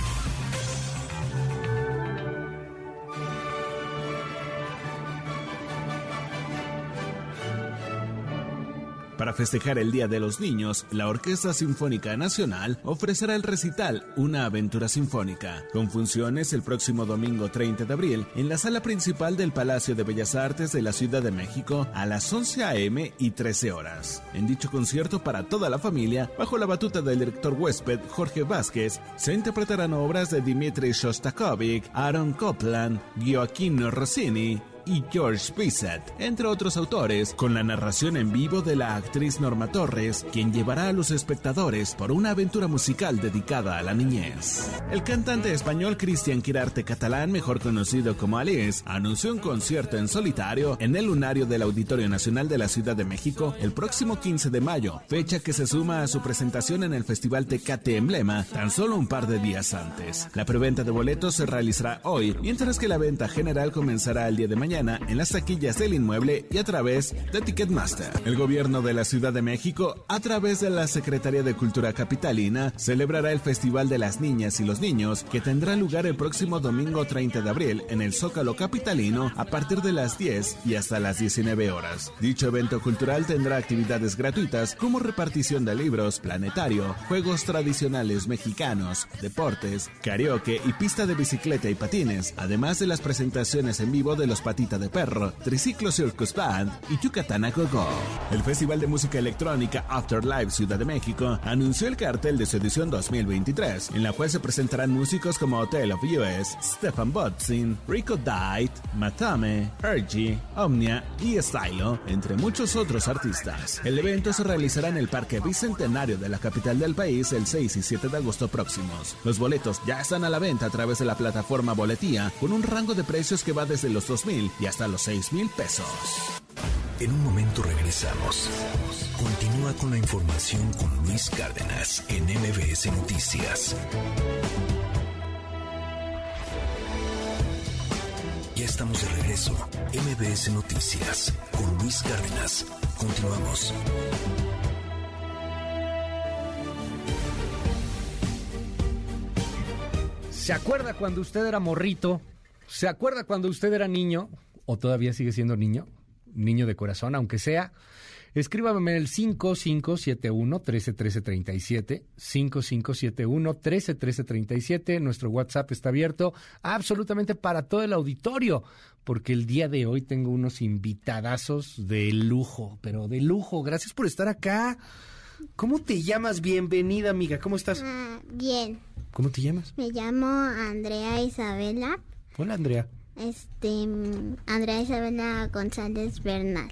Para festejar el Día de los Niños, la Orquesta Sinfónica Nacional ofrecerá el recital Una aventura sinfónica, con funciones el próximo domingo 30 de abril en la sala principal del Palacio de Bellas Artes de la Ciudad de México a las 11 a.m. y 13 horas. En dicho concierto para toda la familia, bajo la batuta del director huésped Jorge Vázquez, se interpretarán obras de Dmitri Shostakovich, Aaron Copland, Gioacchino Rossini, y George Bizet, entre otros autores, con la narración en vivo de la actriz Norma Torres, quien llevará a los espectadores por una aventura musical dedicada a la niñez. El cantante español Cristian Quirarte Catalán, mejor conocido como Alice, anunció un concierto en solitario en el lunario del Auditorio Nacional de la Ciudad de México el próximo 15 de mayo, fecha que se suma a su presentación en el Festival Tecate Emblema tan solo un par de días antes. La preventa de boletos se realizará hoy, mientras que la venta general comenzará el día de mañana en las taquillas del inmueble y a través de Ticketmaster. El gobierno de la Ciudad de México, a través de la Secretaría de Cultura Capitalina, celebrará el Festival de las Niñas y los Niños, que tendrá lugar el próximo domingo 30 de abril en el Zócalo Capitalino a partir de las 10 y hasta las 19 horas. Dicho evento cultural tendrá actividades gratuitas como repartición de libros, planetario, juegos tradicionales mexicanos, deportes, karaoke y pista de bicicleta y patines, además de las presentaciones en vivo de los patitos de Perro, Triciclo Circus Band y Yucatán a El Festival de Música Electrónica Afterlife Ciudad de México anunció el cartel de su edición 2023, en la cual se presentarán músicos como Hotel of US, Stefan Botzin, Rico Dight, Matame, Ergy, Omnia y Stylo, entre muchos otros artistas. El evento se realizará en el Parque Bicentenario de la capital del país el 6 y 7 de agosto próximos. Los boletos ya están a la venta a través de la plataforma Boletía, con un rango de precios que va desde los 2.000 y hasta los 6 mil pesos. En un momento regresamos. Continúa con la información con Luis Cárdenas en MBS Noticias. Ya estamos de regreso. MBS Noticias con Luis Cárdenas. Continuamos. ¿Se acuerda cuando usted era morrito? ¿Se acuerda cuando usted era niño? ¿O todavía sigue siendo niño? Niño de corazón, aunque sea. Escríbame en el 5571-131337. 5571-131337. Nuestro WhatsApp está abierto absolutamente para todo el auditorio. Porque el día de hoy tengo unos invitadazos de lujo, pero de lujo. Gracias por estar acá. ¿Cómo te llamas? Bienvenida, amiga. ¿Cómo estás? Ah, bien. ¿Cómo te llamas? Me llamo Andrea Isabela. Hola, Andrea. Este, Andrea Isabela González Bernal.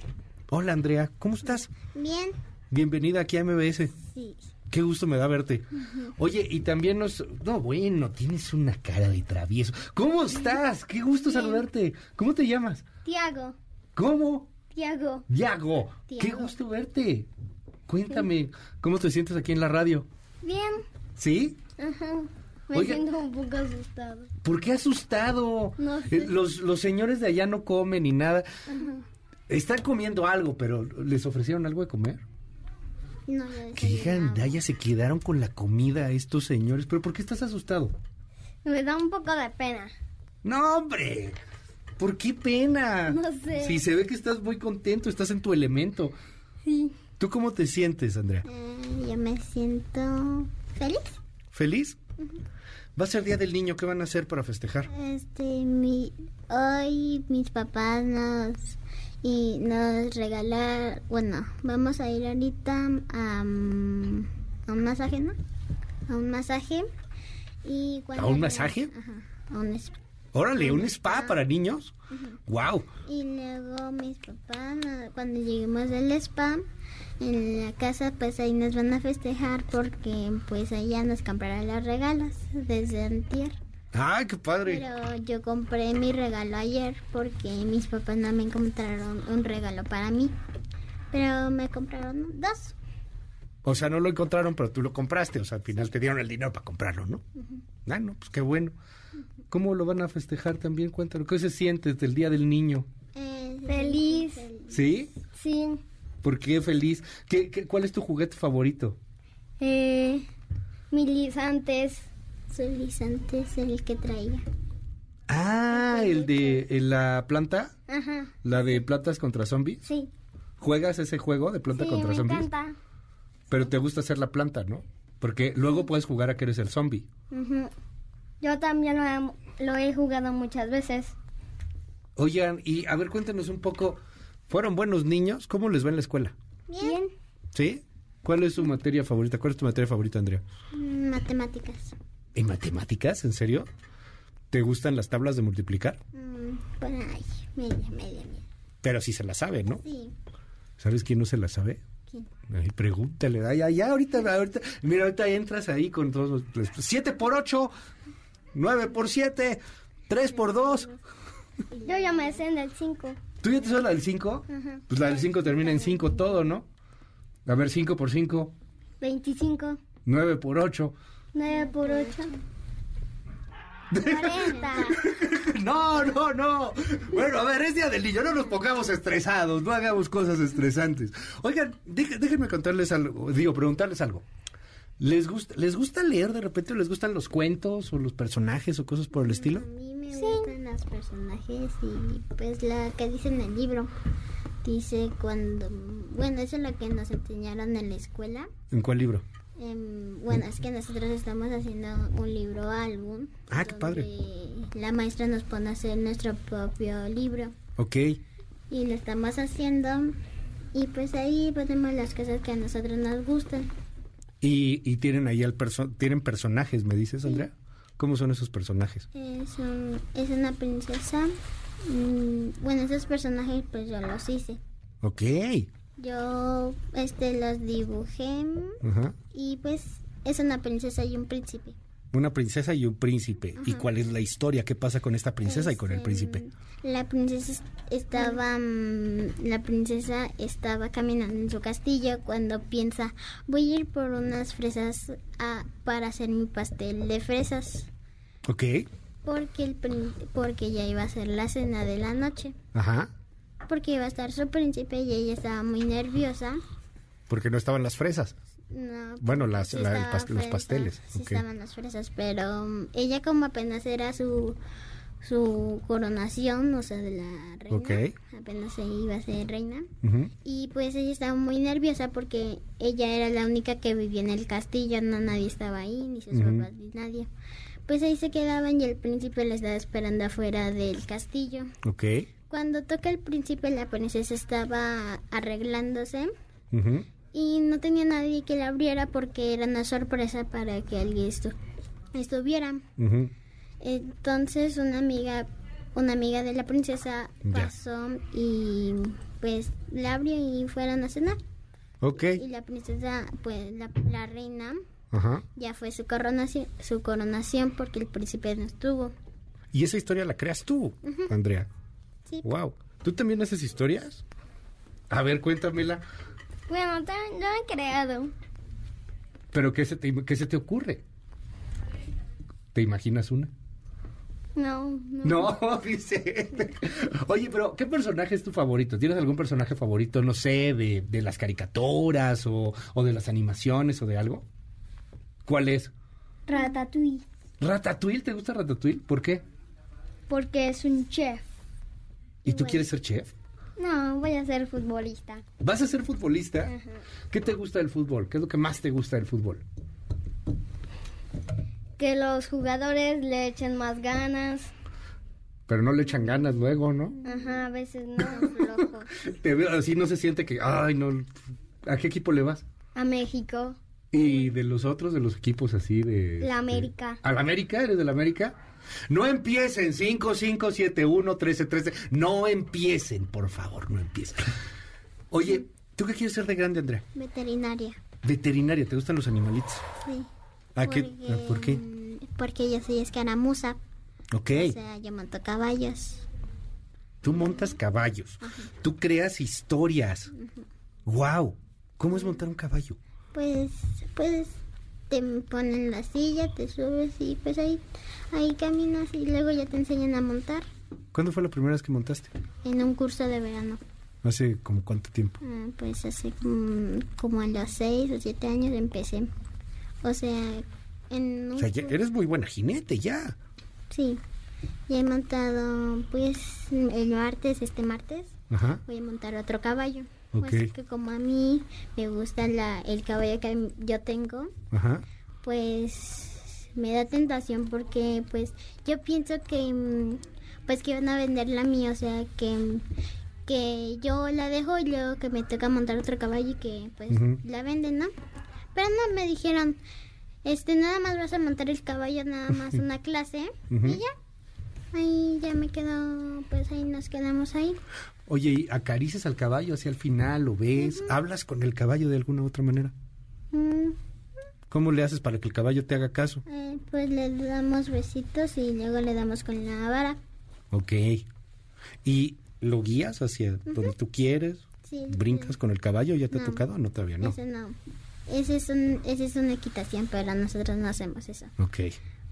Hola, Andrea. ¿Cómo estás? Bien. Bienvenida aquí a MBS. Sí. Qué gusto me da verte. Oye, y también nos... No, bueno, tienes una cara de travieso. ¿Cómo estás? Qué gusto saludarte. ¿Cómo te llamas? Tiago. ¿Cómo? Tiago. Yago. Qué gusto verte. Cuéntame, ¿cómo te sientes aquí en la radio? Bien. ¿Sí? Ajá. Me Oiga. siento un poco asustado. ¿Por qué asustado? No Eh, sé. Los, los señores de allá no comen ni nada. Ajá. Están comiendo algo, pero ¿les ofrecieron algo de comer? No, yo Que digan, ya se quedaron con la comida estos señores. ¿Pero por qué estás asustado? Me da un poco de pena. No, hombre. ¿Por qué pena? No sé. Si se ve que estás muy contento, estás en tu elemento. Sí. ¿Tú cómo te sientes, Andrea? Eh, yo me siento feliz. ¿Feliz? Va a ser Día del Niño. ¿Qué van a hacer para festejar? Este, mi, hoy mis papás nos y nos regalar, bueno, vamos a ir ahorita a, a un masaje, ¿no? A un masaje y cuando ¿A un masaje? Ajá, a un spa. Órale, un spa para niños. Wow. Y luego mis papás, cuando lleguemos del spa, en la casa, pues ahí nos van a festejar porque pues allá nos comprarán los regalos desde antier. Ay, qué padre. Pero yo compré mi regalo ayer porque mis papás no me encontraron un regalo para mí. Pero me compraron dos. O sea, no lo encontraron, pero tú lo compraste. O sea, al final te dieron el dinero para comprarlo, ¿no? Ah, no, pues qué bueno. ¿Cómo lo van a festejar también? Cuéntanos. ¿Qué se siente del Día del Niño? feliz. ¿Sí? Sí. ¿Por qué feliz? ¿Qué, qué, cuál es tu juguete favorito? Eh, mi lisantes. Su lisante es el que traía. Ah, el de el- la planta, Ajá. la de plantas contra zombies. Sí. ¿Juegas ese juego de planta Sí, contra me zombies? encanta. Pero te gusta ser la planta, ¿no? Porque luego puedes jugar a que eres el zombie. Ujú. Yo también lo he, lo he jugado muchas veces. Oigan, y a ver, cuéntenos un poco. ¿Fueron buenos niños? ¿Cómo les va en la escuela? Bien. ¿Sí? ¿Cuál es su materia favorita? ¿Cuál es tu materia favorita, Andrea? Mm, Matemáticas. ¿En matemáticas? ¿En serio? ¿Te gustan las tablas de multiplicar? Mm, ahí, media, media, media. Pero sí se las sabe, ¿no? Sí. ¿Sabes quién no se las sabe? ¿Quién? Ay, pregúntale. Ay, ay, ya, ahorita, ahorita. Mira, ahorita entras ahí con todos los... 7 por 8, 9 por 7, 3 por 2. Yo ya me sé en el 5. ¿Tú ya te sabes la del 5? Ajá. Pues la del 5 termina en 5 todo, ¿no? A ver, 5 por 5, 25. 9 por 8. 9 por 8. 40. No, no, no. Bueno, a ver, es día del niño, no nos pongamos estresados, no hagamos cosas estresantes. Oigan, déjenme contarles algo, digo, preguntarles algo. ¿Les gusta, ¿Les gusta leer de repente? ¿Les gustan los cuentos o los personajes o cosas por el estilo? A mí me gustan los personajes y pues la que dice en el libro. Dice cuando... Bueno, eso es lo que nos enseñaron en la escuela. ¿En cuál libro? Em, bueno, es que nosotros estamos haciendo un libro álbum. Ah, qué padre. La maestra nos pone a hacer nuestro propio libro. Ok. Y lo estamos haciendo. Y pues ahí ponemos las cosas que a nosotros nos gustan. Y, y tienen ahí el perso- tienen personajes, ¿me dices, Andrea? ¿Cómo son esos personajes? Es, un- es una princesa. Mm, bueno, esos personajes pues yo los hice. Ok. Yo este los dibujé Ajá. y pues es una princesa y un príncipe. Una princesa y un príncipe. ¿Y cuál es la historia? ¿Qué pasa con esta princesa y con el Este, príncipe? La princesa est- estaba mm, la princesa estaba caminando en su castillo cuando piensa voy a ir por unas fresas a- para hacer mi pastel de fresas Ok. porque el porque ya iba a ser la cena de la noche Ajá. porque iba a estar su príncipe y ella estaba muy nerviosa Porque no estaban las fresas. No, Bueno, las- sí la- el los pasteles, Sí estaban las fresas, pero um, ella como apenas era su su coronación, o sea, de la reina. Apenas se iba a ser reina. Y pues ella estaba muy nerviosa porque ella era la única que vivía en el castillo, no nadie estaba ahí, ni sus papás, ni nadie. Pues ahí se quedaban y el príncipe la estaba esperando afuera del castillo. Ok. Cuando toca el príncipe, la princesa estaba arreglándose Ujú. Y no tenía nadie que la abriera porque era una sorpresa para que alguien estu- estuviera. Entonces una amiga, una amiga de la princesa Ya. pasó y pues la abrió y fueron a cenar. Ok. Y la princesa, pues la, la reina, Ajá. ya fue su coronación, su coronación porque el príncipe no estuvo. Y esa historia la creas tú. Andrea. Sí. Wow. ¿Tú también haces historias? A ver, cuéntamela. Bueno, yo he creado. ¿Pero qué se te, qué se te ocurre? ¿Te imaginas una? No, no. No, dice. Oye, pero ¿qué personaje es tu favorito? ¿Tienes algún personaje favorito, no sé, de, de las caricaturas o, o de las animaciones o de algo? ¿Cuál es? Ratatouille, ¿Ratatouille? ¿Te gusta Ratatouille? ¿Por qué? porque es un chef. ¿Y tú quieres ser chef? No, voy a ser futbolista. ¿Vas a ser futbolista? Ajá. ¿Qué te gusta del fútbol? ¿Qué es lo que más te gusta del fútbol? Que los jugadores le echen más ganas. Pero no le echan ganas luego, ¿no? Ajá, a veces no, flojo. Te veo así, no se siente que, ay, no. ¿A qué equipo le vas? A México, Y de los otros, de los equipos así de... la América. ¿A la América? ¿Eres de la América? No empiecen, 5, 5, 7, 1, 13, 13. No empiecen, por favor, no empiecen. Oye, ¿tú qué quieres ser de grande, Andrea? Veterinaria, Veterinaria, ¿te gustan los animalitos? sí. Porque- ¿A ¿Por qué? Porque yo soy escaramuza. Ok, O sea, yo monto caballos. tú montas caballos, tú creas historias. Wow, ¿cómo es montar un caballo? Pues, pues, te ponen la silla, te subes y pues ahí, ahí caminas y luego ya te enseñan a montar ¿Cuándo fue la primera vez que montaste? en un curso de verano. ¿Hace como cuánto tiempo? Ah, Pues hace como, como a los seis o siete años empecé. O sea, en O un sea, ya eres muy buena jinete, ya. Sí, ya he montado, pues el martes, este martes, Ajá. voy a montar otro caballo. Pues que como a mí me gusta la, el caballo que yo tengo, Ajá. pues me da tentación porque pues yo pienso que mm, pues que van a vender la mía, o sea que que yo la dejo y luego que me toca montar otro caballo y que pues la venden, ¿no? Pero no me dijeron, este nada más vas a montar el caballo, nada más una clase y ya. Ahí ya me quedo, pues ahí nos quedamos ahí. Oye, ¿y acaricias al caballo hacia el final? ¿Lo ves? ¿Hablas con el caballo de alguna otra manera? Mm, ¿Cómo le haces para que el caballo te haga caso? eh, pues le damos besitos y luego le damos con la vara. Ok. ¿Y lo guías hacia donde tú quieres? Sí, ¿Brincas con el caballo? ¿Ya te ha tocado? No, todavía no. Ese no. Ese es, un, ese es una equitación, pero nosotros no hacemos eso. Ok.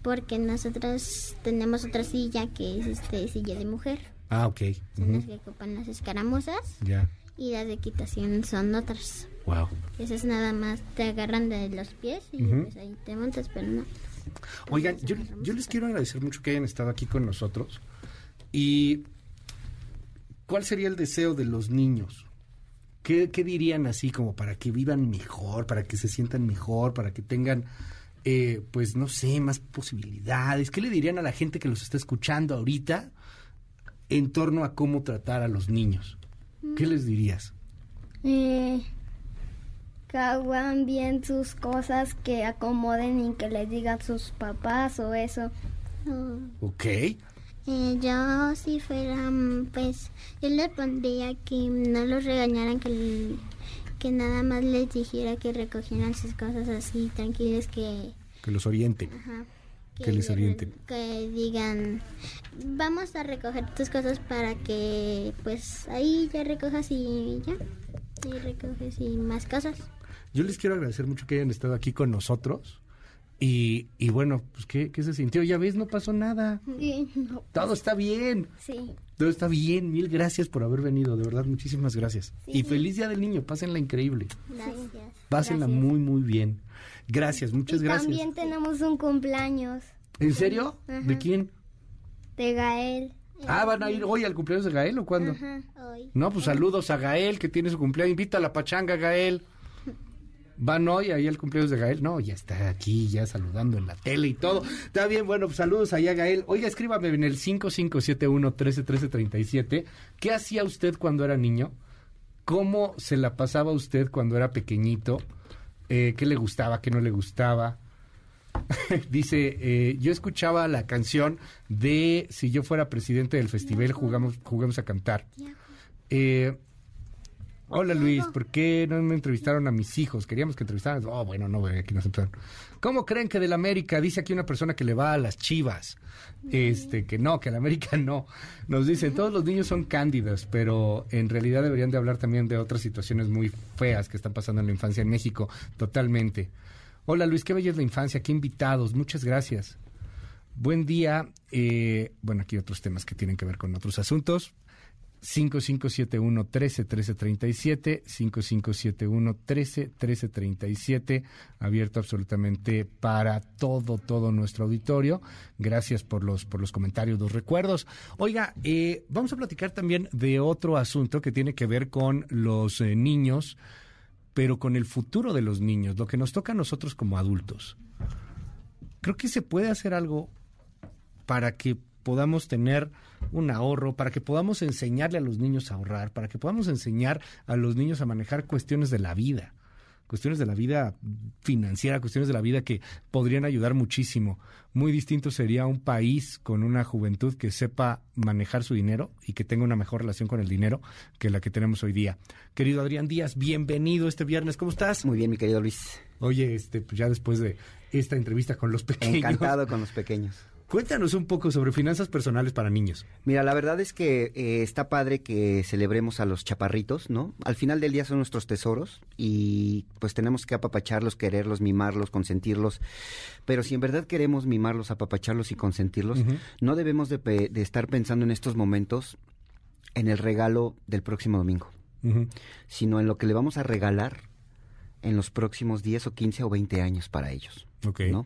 Porque nosotros tenemos otra silla que es este silla de mujer. Ah, ok. Son las que ocupan las escaramuzas. Ya. Y las de equitación son otras. Wow. Esas nada más te agarran de los pies y pues ahí te montas, pero no. Oigan, yo, yo les quiero agradecer mucho que hayan estado aquí con nosotros. ¿Y cuál sería el deseo de los niños? ¿Qué, qué dirían así como para que vivan mejor, para que se sientan mejor, para que tengan, eh, pues no sé, más posibilidades? ¿Qué le dirían a la gente que los está escuchando ahorita en torno a cómo tratar a los niños? ¿Qué les dirías? Eh, que hagan bien sus cosas, que acomoden y que les digan sus papás o eso. Ok. Eh, yo si fuera, pues, yo les pondría que no los regañaran, que, que nada más les dijera que recogieran sus cosas así, tranquilos, que, Que los orienten. ajá, Que les orienten. que digan, vamos a recoger tus cosas para que, pues, ahí ya recojas y ya, y recoges y más cosas. Yo les quiero agradecer mucho que hayan estado aquí con nosotros. Y, y bueno, pues ¿qué, ¿qué se sintió? Ya ves, no pasó nada. Sí, no, Todo está bien. sí. Todo está bien. Mil gracias por haber venido. De verdad, muchísimas gracias. Sí. Y feliz Día del Niño. Pásenla increíble. Gracias. Pásenla Gracias. muy, muy bien. Gracias, muchas y gracias. también tenemos un cumpleaños ¿En serio? Ajá. ¿De quién? de Gael. Ah, ¿van a ir hoy al cumpleaños de Gael o cuándo? Ajá. No, pues saludos a Gael que tiene su cumpleaños. Invita a la pachanga, Gael. ¿Van hoy ahí al cumpleaños de Gael? No, ya está aquí, ya saludando en la tele y todo. Está bien, bueno, pues saludos allá, Gael. Oiga, escríbame en el 5571-131337. ¿Qué hacía usted cuando era niño? ¿Cómo se la pasaba usted cuando era pequeñito? Eh, ¿Qué le gustaba, qué no le gustaba? Dice, eh, yo escuchaba la canción de Si yo fuera presidente del festival, jugamos, jugamos a cantar. Eh, hola Luis, ¿por qué no me entrevistaron a mis hijos? Queríamos que entrevistaran. Oh, bueno, no, aquí nos entrevistaron. ¿Cómo creen que del América? Dice aquí una persona que le va a las chivas. Este, que no, que al América no. Nos dicen, todos los niños son cándidos, pero en realidad deberían de hablar también de otras situaciones muy feas que están pasando en la infancia en México. Totalmente. Hola Luis, qué bella es la infancia, qué invitados, muchas gracias. Buen día. eh, bueno, aquí otros temas que tienen que ver con otros asuntos. 5571 13 13 37 5571 13 13 37 abierto absolutamente para todo todo nuestro auditorio. Gracias por los por los comentarios los recuerdos. Oiga eh, vamos a platicar también de otro asunto que tiene que ver con los eh, niños pero con el futuro de los niños lo que nos toca a nosotros como adultos. Creo que se puede hacer algo para que podamos tener un ahorro, para que podamos enseñarle a los niños a ahorrar, para que podamos enseñar a los niños a manejar cuestiones de la vida, cuestiones de la vida financiera, cuestiones de la vida que podrían ayudar muchísimo. Muy distinto sería un país con una juventud que sepa manejar su dinero y que tenga una mejor relación con el dinero que la que tenemos hoy día. Querido Adrián Díaz, bienvenido este viernes, ¿cómo estás? Muy bien, mi querido Luis. Oye, este, pues ya después de esta entrevista con los pequeños. Encantado con los pequeños. Cuéntanos un poco sobre finanzas personales para niños. Mira, la verdad es que eh, está padre que celebremos a los chaparritos, ¿no? Al final del día son nuestros tesoros y pues tenemos que apapacharlos, quererlos, mimarlos, consentirlos. Pero si en verdad queremos mimarlos, apapacharlos y consentirlos, no debemos de, de estar pensando en estos momentos en el regalo del próximo domingo, sino en lo que le vamos a regalar en los próximos 10 o 15 o 20 años para ellos.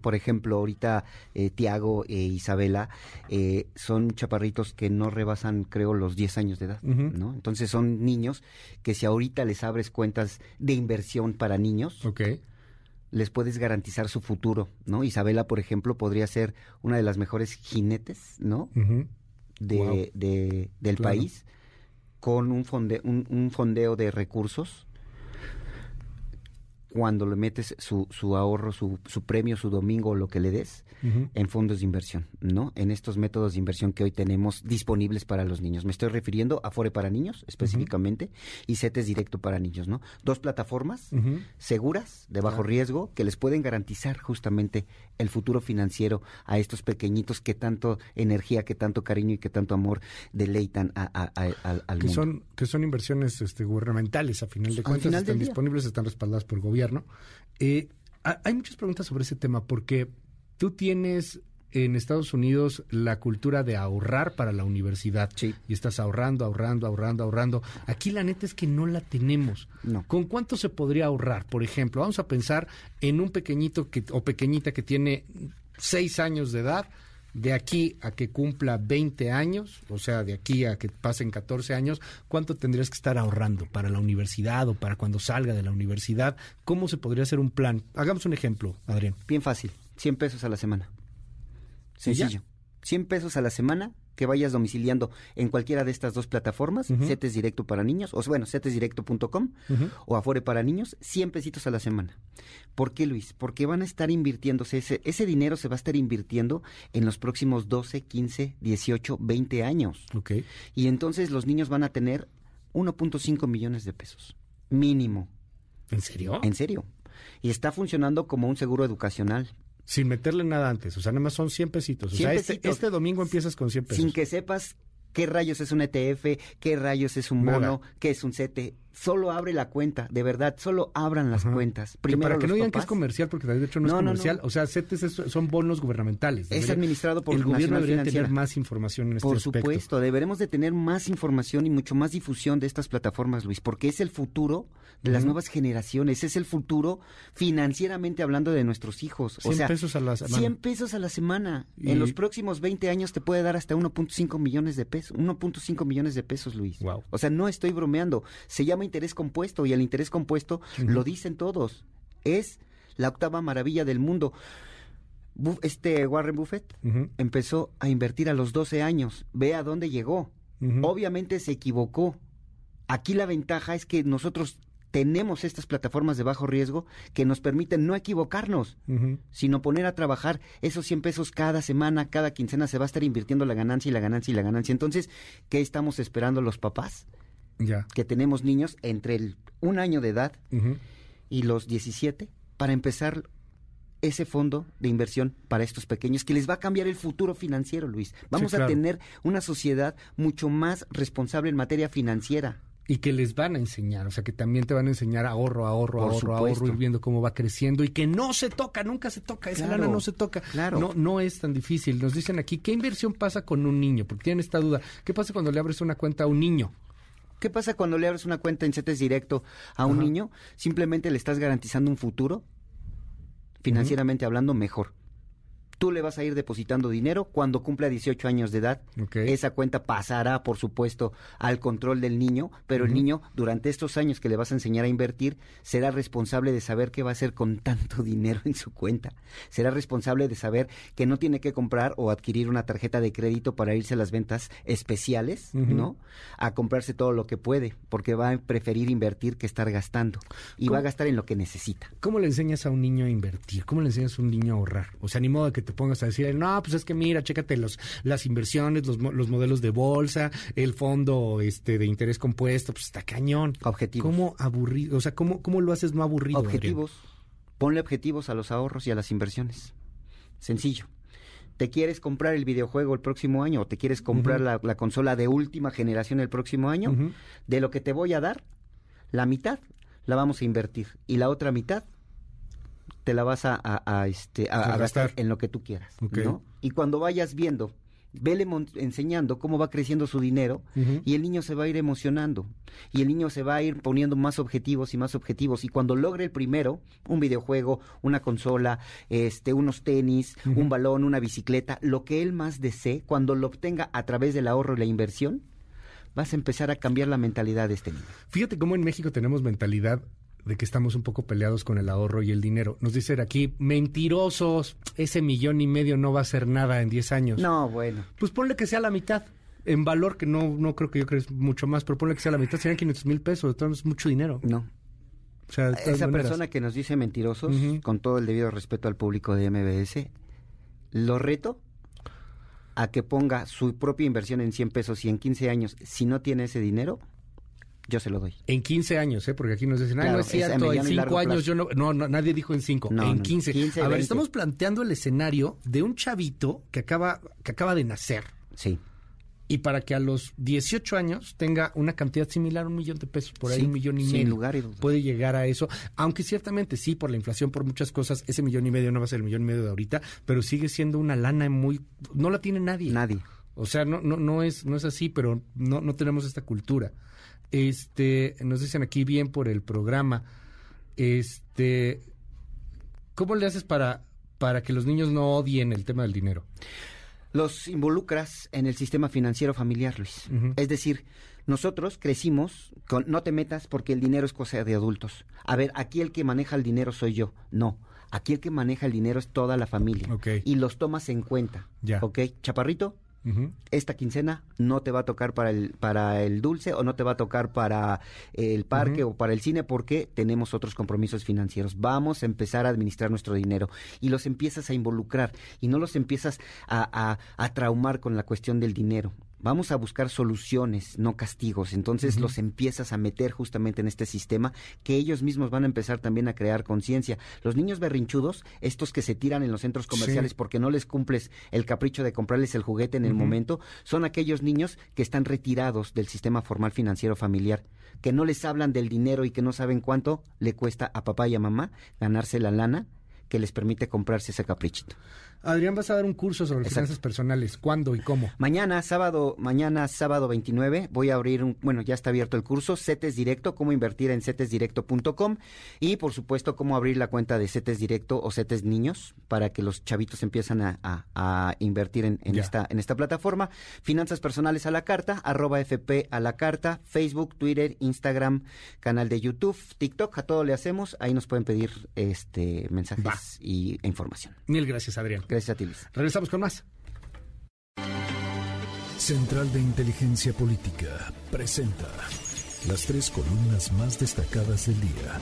Por ejemplo, ahorita eh, Tiago e Isabela eh, son chaparritos que no rebasan, creo, los 10 años de edad. ¿no? Entonces son niños que si ahorita les abres cuentas de inversión para niños, les puedes garantizar su futuro, ¿no? Isabela, por ejemplo, podría ser una de las mejores jinetes, ¿no? De, del Claro. país con un, fonde, un, un fondeo de recursos cuando le metes su, su ahorro, su, su premio, su domingo, lo que le des, en fondos de inversión, ¿no? En estos métodos de inversión que hoy tenemos disponibles para los niños. Me estoy refiriendo a Fore para niños, específicamente, y CETES Directo para niños, ¿no? Dos plataformas seguras, de bajo riesgo, que les pueden garantizar justamente el futuro financiero a estos pequeñitos que tanto energía, que tanto cariño y que tanto amor deleitan a- a- a- al, al que mundo. son que son inversiones este, gubernamentales a final de cuentas final están disponibles están respaldadas por el gobierno Eh, ha- hay muchas preguntas sobre ese tema porque tú tienes en Estados Unidos la cultura de ahorrar para la universidad. Y estás ahorrando ahorrando ahorrando ahorrando. Aquí la neta es que no la tenemos. Con cuánto se podría ahorrar por ejemplo vamos a pensar en un pequeñito que o pequeñita que tiene seis años de edad de aquí a que cumpla 20 años, o sea, de aquí a que pasen 14 años, ¿cuánto tendrías que estar ahorrando para la universidad o para cuando salga de la universidad? ¿Cómo se podría hacer un plan? Hagamos un ejemplo, Adrián. Bien fácil, 100 pesos a la semana. ¿Y ya? Sencillo. 100 pesos a la semana que vayas domiciliando en cualquiera de estas dos plataformas. CETES Directo para niños, o bueno, cetesdirecto.com Ujú. o Afore para niños, 100 pesitos a la semana. ¿Por qué, Luis? Porque van a estar invirtiéndose, ese, ese dinero se va a estar invirtiendo en los próximos 12, 15, 18, 20 años. Ok. Y entonces los niños van a tener 1.5 millones de pesos, mínimo. ¿En serio? En serio. Y está funcionando como un seguro educacional. Sin meterle nada antes, o sea, nada más son 100 pesitos. O 100 sea, este, pesitos. este domingo empiezas con 100 pesos. Sin que sepas qué rayos es un ETF, qué rayos es un Nada. bono, qué es un CETE. Solo abre la cuenta, de verdad, solo abran las cuentas. Que Primero para que no digan que es comercial, porque de hecho no, No, es no, no. comercial. O sea, CETES es- son bonos gubernamentales. Es administrado por El gobierno debería Financiera. tener más información en este Por aspecto. supuesto, deberemos de tener más información y mucho más difusión de estas plataformas, Luis, porque es el futuro de las nuevas generaciones, es el futuro financieramente hablando de nuestros hijos. 100 o sea, pesos a la semana. 100 pesos a la semana. Y- En los próximos 20 años te puede dar hasta 1.5 millones de pesos. 1.5 millones de pesos, Luis. O sea, no estoy bromeando. Se llama interés compuesto y el interés compuesto lo dicen todos. Es la octava maravilla del mundo. Este Warren Buffett empezó a invertir a los 12 años. Ve a dónde llegó. Obviamente se equivocó. Aquí la ventaja es que nosotros tenemos estas plataformas de bajo riesgo que nos permiten no equivocarnos, sino poner a trabajar esos 100 pesos cada semana, cada quincena se va a estar invirtiendo la ganancia y la ganancia y la ganancia. Entonces, ¿qué estamos esperando los papás? Ya. Que tenemos niños entre el un año de edad y los 17 para empezar ese fondo de inversión para estos pequeños que les va a cambiar el futuro financiero, Luis. Vamos claro. a tener una sociedad mucho más responsable en materia financiera. Y que les van a enseñar, o sea, que también te van a enseñar ahorro, ahorro, Por ahorro, supuesto. ahorro, ir viendo cómo va creciendo y que no se toca, nunca se toca, esa Claro, lana no se toca. claro. No, no es tan difícil. Nos dicen aquí, ¿qué inversión pasa con un niño? Porque tienen esta duda. ¿Qué pasa cuando le abres una cuenta a un niño? ¿Qué pasa cuando le abres una cuenta en CETES directo a un Ajá. niño? Simplemente le estás garantizando un futuro, financieramente hablando, mejor. Tú le vas a ir depositando dinero cuando cumpla 18 años de edad. Esa cuenta pasará, por supuesto, al control del niño, pero el niño, durante estos años que le vas a enseñar a invertir, será responsable de saber qué va a hacer con tanto dinero en su cuenta. Será responsable de saber que no tiene que comprar o adquirir una tarjeta de crédito para irse a las ventas especiales. ¿no? A comprarse todo lo que puede, porque va a preferir invertir que estar gastando. Y va a gastar en lo que necesita. ¿Cómo le enseñas a un niño a invertir? ¿Cómo le enseñas a un niño a ahorrar? O sea, ni modo que te pongas a decir, no, pues es que mira, chécate los, las inversiones, los, los modelos de bolsa, el fondo este de interés compuesto, pues está cañón. Objetivos. ¿Cómo aburrido? O sea, ¿cómo, cómo lo haces no aburrido? Adrián? Objetivos. Ponle objetivos a los ahorros y a las inversiones. Sencillo. ¿Te quieres comprar el videojuego el próximo año o te quieres comprar la, la consola de última generación el próximo año? De lo que te voy a dar, la mitad la vamos a invertir y la otra mitad te la vas a, a- a, este, a- A a gastar en lo que tú quieras. ¿no? Y cuando vayas viendo Vele enseñando cómo va creciendo su dinero y el niño se va a ir emocionando y el niño se va a ir poniendo más objetivos y más objetivos y cuando logre el primero, un videojuego, una consola, este, unos tenis, un balón, una bicicleta, lo que él más desee, cuando lo obtenga a través del ahorro y la inversión, vas a empezar a cambiar la mentalidad de este niño. Fíjate cómo en México tenemos mentalidad de que estamos un poco peleados con el ahorro y el dinero. Nos dicen aquí, mentirosos, ese millón y medio no va a ser nada en 10 años. No, bueno. Pues ponle que sea la mitad. En valor, que no, no creo que yo creo es mucho más, pero ponle que sea la mitad, serían 500 mil pesos. Entonces es mucho dinero. No. O sea, Esa maneras. persona que nos dice mentirosos, con todo el debido respeto al público de MBS, lo reto a que ponga su propia inversión en 100 pesos y en 15 años, si no tiene ese dinero, yo se lo doy. En 15 años, ¿eh? Porque aquí nos dicen, ah, Claro, no es cierto, en mediano y 5 largo años plazo. yo no, no, no, nadie dijo en 5, No, en no, no, 15. 15, a ver, 20. estamos planteando el escenario de un chavito que acaba, que acaba de nacer. Sí. Y para que a los 18 años tenga una cantidad similar a un millón de pesos, por ahí Sí, un millón y sin medio. lugar y. Puede llegar a eso, aunque ciertamente sí, por la inflación, por muchas cosas, ese millón y medio no va a ser el millón y medio de ahorita, pero sigue siendo una lana muy... No la tiene nadie. Nadie. O sea, no, no, no, es, no es así, pero no, no tenemos esta cultura. Este, nos dicen aquí bien por el programa. Este, ¿cómo le haces para, para que los niños no odien el tema del dinero? Los involucras en el sistema financiero familiar, Luis. Es decir, nosotros crecimos con no te metas porque el dinero es cosa de adultos. A ver, aquí el que maneja el dinero soy yo. No. Aquí el que maneja el dinero es toda la familia. Y los tomas en cuenta. Ya. ¿Ok? Chaparrito, esta quincena no te va a tocar para el, para el dulce o no te va a tocar para el parque o para el cine porque tenemos otros compromisos financieros. Vamos a empezar a administrar nuestro dinero y los empiezas a involucrar y no los empiezas a, a- a traumar con la cuestión del dinero. Vamos a buscar soluciones, no castigos. Entonces los empiezas a meter justamente en este sistema que ellos mismos van a empezar también a crear conciencia. Los niños berrinchudos, estos que se tiran en los centros comerciales Sí. porque no les cumples el capricho de comprarles el juguete en el momento, son aquellos niños que están retirados del sistema formal financiero familiar, que no les hablan del dinero y que no saben cuánto le cuesta a papá y a mamá ganarse la lana que les permite comprarse ese caprichito. Adrián, vas a dar un curso sobre Exacto. finanzas personales. ¿Cuándo y cómo? Mañana, sábado, mañana, sábado 29, voy a abrir un, bueno, ya está abierto el curso, CETES Directo, cómo invertir en cetesdirecto.com y por supuesto cómo abrir la cuenta de CETES Directo o CETES Niños para que los chavitos empiezan a, a- a invertir en, esta, en esta plataforma. Finanzas personales a la carta, arroba FP a la carta, Facebook, Twitter, Instagram, canal de YouTube, TikTok, a todo le hacemos, ahí nos pueden pedir este mensajes y e información. Mil gracias, Adrián. Gracias a ti, Luis. Regresamos con más. Central de Inteligencia Política presenta las tres columnas más destacadas del día.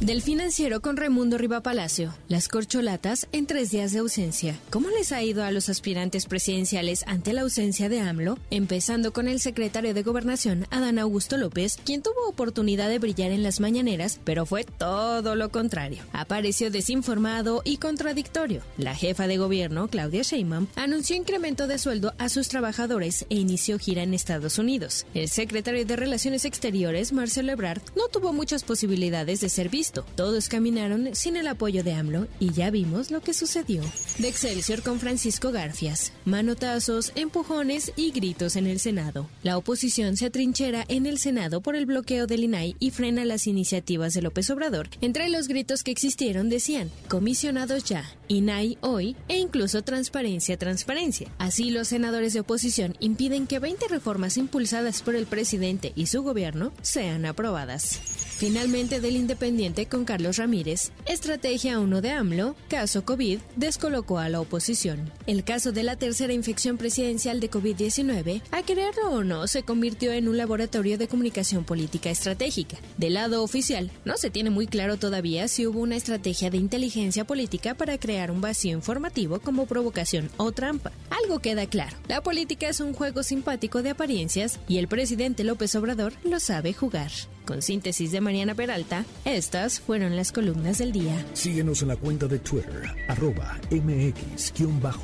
Del financiero con Raimundo Riva Palacio, las corcholatas en tres días de ausencia. ¿Cómo les ha ido a los aspirantes presidenciales ante la ausencia de AMLO? Empezando con el secretario de Gobernación, Adán Augusto López, quien tuvo oportunidad de brillar en las mañaneras, pero fue todo lo contrario. Apareció desinformado y contradictorio. La jefa de gobierno, Claudia Sheinbaum, anunció incremento de sueldo a sus trabajadores e inició gira en Estados Unidos. El secretario de Relaciones Exteriores, Marcelo Ebrard, no tuvo muchas posibilidades de ser visto. Todos caminaron sin el apoyo de AMLO y ya vimos lo que sucedió. De Excelsior con Francisco Garfias. Manotazos, empujones y gritos en el Senado. La oposición se atrinchera en el Senado por el bloqueo del INAI y frena las iniciativas de López Obrador. Entre los gritos que existieron decían, comisionados ya, INAI hoy e incluso transparencia, transparencia. Así los senadores de oposición impiden que 20 reformas impulsadas por el presidente y su gobierno sean aprobadas. Finalmente del Independiente con Carlos Ramírez, estrategia 1 de AMLO, caso COVID, descolocó a la oposición. El caso de la tercera infección presidencial de COVID-19, a quererlo o no, se convirtió en un laboratorio de comunicación política estratégica. Del lado oficial, no se tiene muy claro todavía si hubo una estrategia de inteligencia política para crear un vacío informativo como provocación o trampa. Algo queda claro, la política es un juego simpático de apariencias y el presidente López Obrador lo sabe jugar. Con síntesis de Mariana Peralta, estas fueron las columnas del día. Síguenos en la cuenta de Twitter, arroba mx-arma.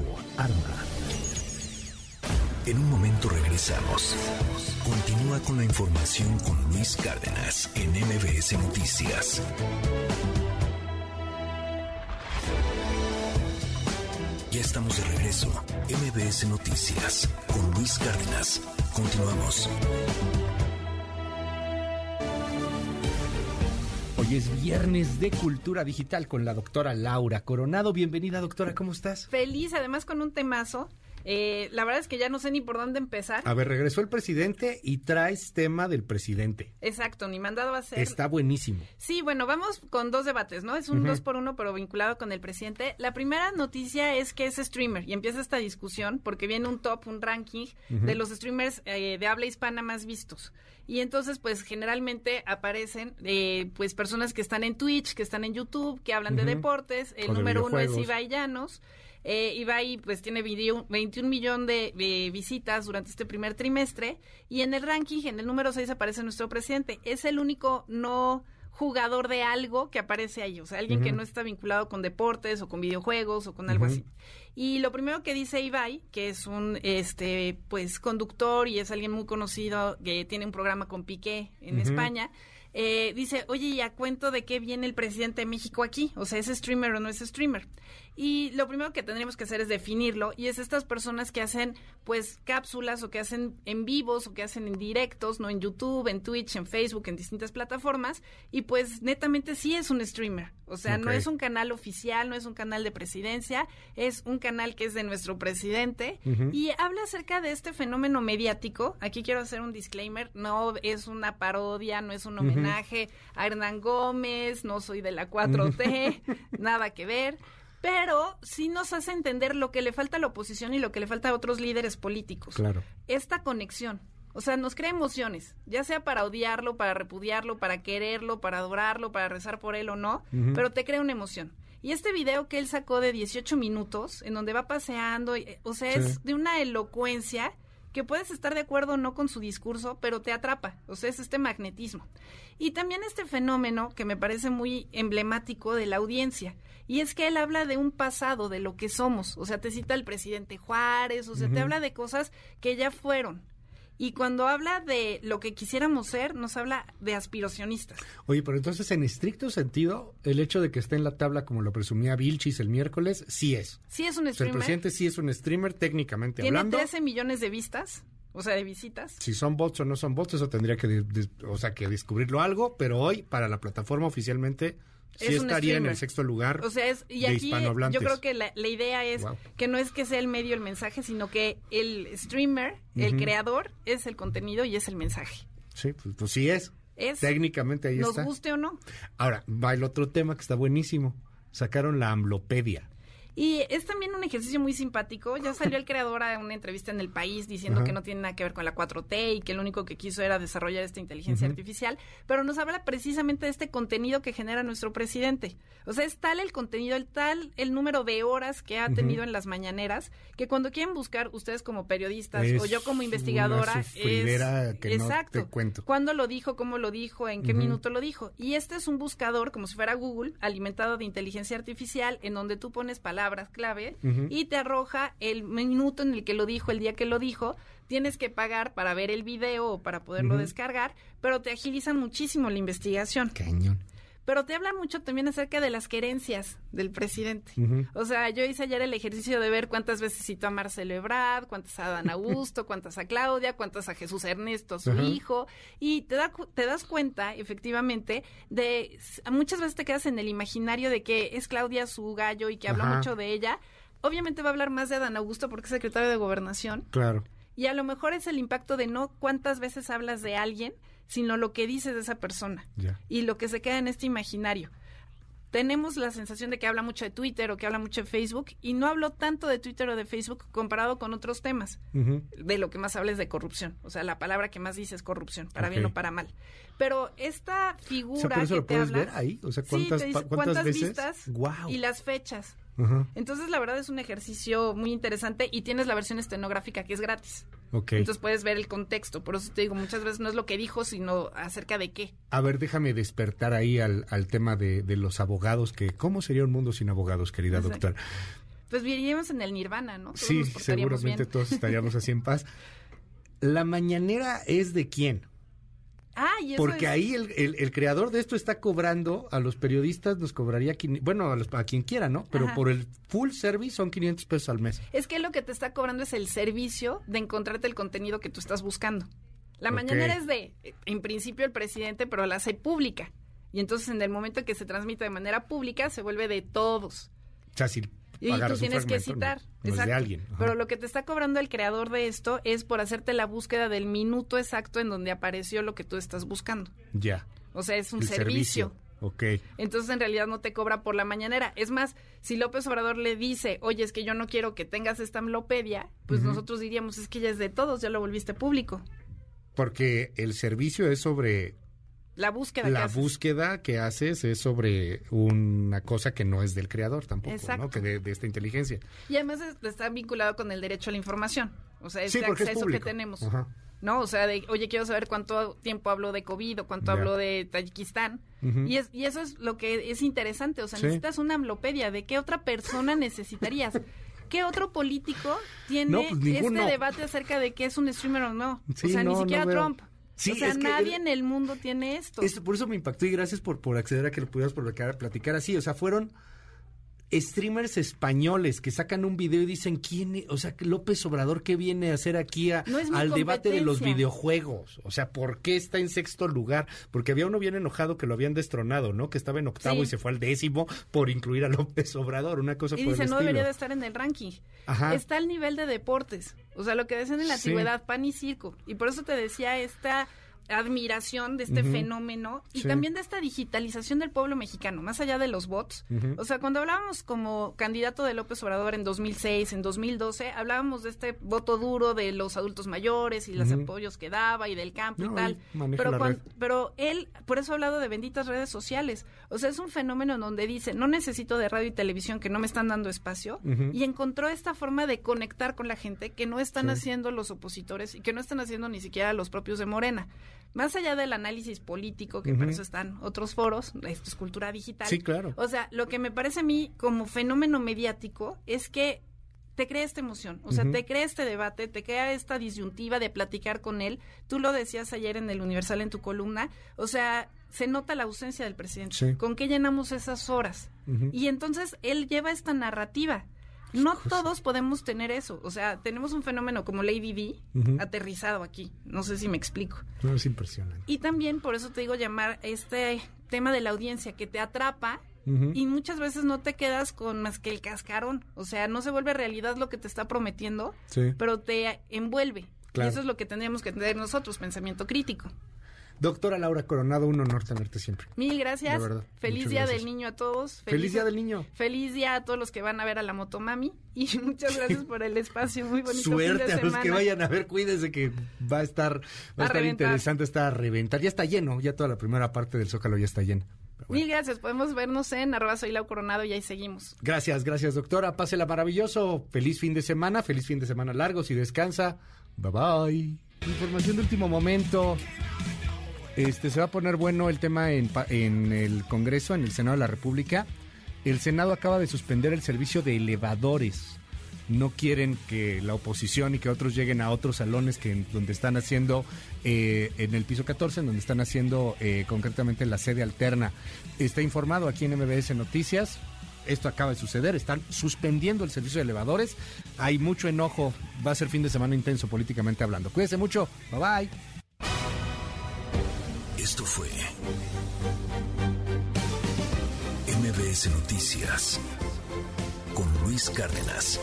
En un momento regresamos. Continúa con la información con Luis Cárdenas en MBS Noticias. Ya estamos estamos de regreso. MBS Noticias con Luis Cárdenas. Continuamos. Hoy es viernes de Cultura Digital con la doctora Laura Coronado. Bienvenida, doctora, ¿cómo estás? Feliz, además con un temazo. Eh, la verdad es que ya no sé ni por dónde empezar. A ver, regresó el presidente y traes tema del presidente. Exacto, ni mandado a hacer. Está buenísimo. Sí, bueno, vamos con dos debates, ¿no? Es un dos por uno, pero vinculado con el presidente. La primera noticia es que es streamer y empieza esta discusión porque viene un top, un ranking de los streamers eh, de habla hispana más vistos. Y entonces, pues generalmente aparecen, eh, pues personas que están en Twitch, que están en YouTube, que hablan de deportes. El número uno es Ibai Llanos. Eh, Ibai pues tiene 21 millones de, visitas durante este primer trimestre y en el ranking, en el número 6 aparece nuestro presidente. Es el único no jugador de algo que aparece ahí, o sea, alguien que no está vinculado con deportes o con videojuegos o con algo así. Y lo primero que dice Ibai, que es un este pues conductor y es alguien muy conocido que tiene un programa con Piqué en España, eh, dice, oye, ¿y a cuento de qué viene el presidente de México aquí? O sea, ¿es streamer o no es streamer? Y lo primero que tendríamos que hacer es definirlo y es estas personas que hacen pues cápsulas o que hacen en vivos o que hacen en directos, no en YouTube, en Twitch, en Facebook, en distintas plataformas y pues netamente sí es un streamer. O sea, no es un canal oficial, no es un canal de presidencia, es un canal que es de nuestro presidente. Y habla acerca de este fenómeno mediático. Aquí quiero hacer un disclaimer, no es una parodia, no es un homenaje a Hernán Gómez, no soy de la 4T, nada que ver pero sí nos hace entender lo que le falta a la oposición y lo que le falta a otros líderes políticos. Claro. Esta conexión. O sea, nos crea emociones, ya sea para odiarlo, para repudiarlo, para quererlo, para adorarlo, para rezar por él o no, pero te crea una emoción. Y este video que él sacó de 18 minutos, en donde va paseando, o sea, es de una elocuencia que puedes estar de acuerdo o no con su discurso, pero te atrapa, o sea, es este magnetismo. Y también este fenómeno que me parece muy emblemático de la audiencia, y es que él habla de un pasado, de lo que somos, o sea, te cita el presidente Juárez, o sea, te habla de cosas que ya fueron. Y cuando habla de lo que quisiéramos ser, nos habla de aspiracionistas. Oye, pero entonces en estricto sentido, el hecho de que esté en la tabla como lo presumía Vilchis el miércoles, sí es. Sí es un streamer. el presidente sí es un streamer técnicamente hablando. Tiene 13 millones de vistas. O sea, de visitas. Si son bots o no son bots, eso tendría que, o sea, que descubrirlo algo, pero hoy para la plataforma oficialmente sí estaría en el sexto lugar o sea, es, y aquí Yo creo que la, idea es que no es que sea el medio el mensaje, sino que el streamer, el creador, es el contenido y es el mensaje. Sí, pues, pues sí es. Es. Técnicamente ahí está. Nos guste o no. Ahora, va el otro tema que está buenísimo. Sacaron la Amlopedia. Y es también un ejercicio muy simpático. Ya salió el creador a una entrevista en El País diciendo que no tiene nada que ver con la 4T y que lo único que quiso era desarrollar esta inteligencia artificial, pero nos habla precisamente de este contenido que genera nuestro presidente. O sea, es tal el contenido, el tal el número de horas que ha tenido en las mañaneras, que cuando quieren buscar ustedes como periodistas o yo como investigadora, es que exacto. No te cuento. ¿Cuándo lo dijo? ¿Cómo lo dijo? ¿En qué minuto lo dijo? Y este es un buscador, como si fuera Google, alimentado de inteligencia artificial, en donde tú pones palabras palabras clave y te arroja el minuto en el que lo dijo, el día que lo dijo. Tienes que pagar para ver el video o para poderlo descargar, pero te agiliza muchísimo la investigación. Cañón pero te habla mucho también acerca de las querencias del presidente. O sea, yo hice ayer el ejercicio de ver cuántas veces citó a Marcelo Ebrard, cuántas a Dan Augusto, cuántas a Claudia, cuántas a Jesús Ernesto, su hijo, y te, da, te das cuenta, efectivamente, de muchas veces te quedas en el imaginario de que es Claudia su gallo y que habla mucho de ella. Obviamente va a hablar más de Dan Augusto porque es secretario de Gobernación. Claro. Y a lo mejor es el impacto de no cuántas veces hablas de alguien, sino lo que dices de esa persona y lo que se queda en este imaginario. Tenemos la sensación de que habla mucho de Twitter o que habla mucho de Facebook y no hablo tanto de Twitter o de Facebook comparado con otros temas. De lo que más habla es de corrupción. O sea, la palabra que más dice es corrupción, para bien o para mal. Pero esta figura que te habla, ver ahí? O sea, ¿cuántas, cuántas, veces? vistas y las fechas. Entonces, la verdad es un ejercicio muy interesante y tienes la versión estenográfica que es gratis. Entonces puedes ver el contexto. Por eso te digo, muchas veces no es lo que dijo, sino acerca de qué. A ver, déjame despertar ahí al, tema de, los abogados, que ¿cómo sería un mundo sin abogados, querida doctora? Pues viviríamos en el nirvana, ¿no? sí, seguramente todos estaríamos así en paz. ¿La mañanera es de quién? Ah, y eso Porque es- ahí el, el- el creador de esto está cobrando a los periodistas, nos cobraría, bueno, a, los- a quien quiera, ¿no? Pero Ajá. por el full service son 500 pesos al mes. Es que lo que te está cobrando es el servicio de encontrarte el contenido que tú estás buscando. La Ok. mañanera es de, en principio, el presidente, pero la hace pública. Y entonces, en el momento en que se transmite de manera pública, se vuelve de todos. O sea, si Y tú tienes que citar. no, no es de alguien. Ajá. Pero lo que te está cobrando el creador de esto es por hacerte la búsqueda del minuto exacto en donde apareció lo que tú estás buscando. Ya. O sea, es un el servicio. Ok. Entonces, en realidad no te cobra por la mañanera. Es más, si López Obrador le dice, oye, es que yo no quiero que tengas esta amlopedia, pues nosotros diríamos, es que ya es de todos, ya lo volviste público. Porque el servicio es sobre La búsqueda que la haces. búsqueda que haces es sobre una cosa que no es del creador tampoco, Exacto. ¿no? Que de, de esta inteligencia. Y además es- está vinculado con el derecho a la información. O sea, Sí, este es acceso que tenemos. Ajá. ¿No? O sea, de, oye, quiero saber cuánto tiempo hablo de COVID o cuánto Ya. hablo de Tayikistán. Y, es, y eso es lo que es interesante. O sea, Sí. necesitas una amlopedia. ¿De qué otra persona necesitarías? ¿Qué otro político tiene No, pues, este debate acerca de qué es un streamer o no? Sí, o sea, no, ni no siquiera veo. Sí, o sea, es que nadie en el mundo tiene esto. Es- por eso me impactó y gracias por, por acceder a que lo pudieras platicar, platicar así. O sea, fueron streamers españoles que sacan un video y dicen, ¿quién? e-?" O sea, que López Obrador, ¿qué viene a hacer aquí a- No al debate de los videojuegos? O sea, ¿por qué está en sexto lugar? Porque había uno bien enojado que lo habían destronado, ¿no? Que estaba en octavo Sí. y se fue al décimo por incluir a López Obrador, una cosa Y por dice, el no estilo. debería de estar en el ranking. Ajá. Está al nivel de deportes. O sea, lo que decían en la Sí. antigüedad, pan y circo. Y por eso te decía esta admiración de este fenómeno y Sí. también de esta digitalización del pueblo mexicano, más allá de los bots. O sea, cuando hablábamos como candidato de López Obrador en 2006, en 2012, hablábamos de este voto duro de los adultos mayores y los apoyos que daba y del campo No, y tal. Pero, pero él, por eso ha hablado de benditas redes sociales. O sea, es un fenómeno en donde dice, no necesito de radio y televisión que no me están dando espacio. Y encontró esta forma de conectar con la gente que no están Sí. haciendo los opositores y que no están haciendo ni siquiera los propios de Morena. Más allá del análisis político, que para Ujú. eso están otros foros, esto es cultura digital. Sí, claro. O sea, lo que me parece a mí como fenómeno mediático es que te crea esta emoción, o sea, te crea este debate, te crea esta disyuntiva de platicar con él. Tú lo decías ayer en el Universal en tu columna, o sea, se nota la ausencia del presidente. Sí. ¿Con qué llenamos esas horas? Y entonces él lleva esta narrativa. No todos podemos tener eso. O sea, tenemos un fenómeno como Lady Ujú. aterrizado aquí. No sé si me explico. No, es impresionante. Y también por eso te digo llamar este tema de la audiencia que te atrapa y muchas veces no te quedas con más que el cascarón. O sea, no se vuelve realidad lo que te está prometiendo, Sí. pero te envuelve. Claro. Y eso es lo que tendríamos que tener nosotros, pensamiento crítico. Doctora Laura Coronado, un honor tenerte siempre. Mil gracias. De verdad, Feliz Día gracias. del Niño a todos. Feliz Día del Niño. Feliz día a todos los que van a ver a la Motomami. Y muchas gracias por el espacio. Muy bonito fin Suerte de a los semana. que vayan a ver, cuídense que va a estar, va a A estar reventar. interesante, está a reventar. Ya está lleno, ya toda la primera parte del Zócalo ya está llena. Mil gracias. Podemos vernos en arroba soy Lau Coronado y ahí seguimos. Gracias, gracias doctora. Pásela maravilloso. Feliz fin de semana, feliz fin de semana largo. Si descansa, bye bye. Información de último momento. Este se va a poner bueno el tema en, en el Congreso, en el Senado de la República. El Senado acaba de suspender el servicio de elevadores. No quieren que la oposición y que otros lleguen a otros salones que donde están haciendo eh, en el piso 14, en donde están haciendo eh, concretamente la sede alterna. Está informado aquí en MBS Noticias. Esto acaba de suceder, están suspendiendo el servicio de elevadores. Hay mucho enojo, va a ser fin de semana intenso políticamente hablando. Cuídense mucho, bye bye. Esto fue MBS Noticias con Luis Cárdenas.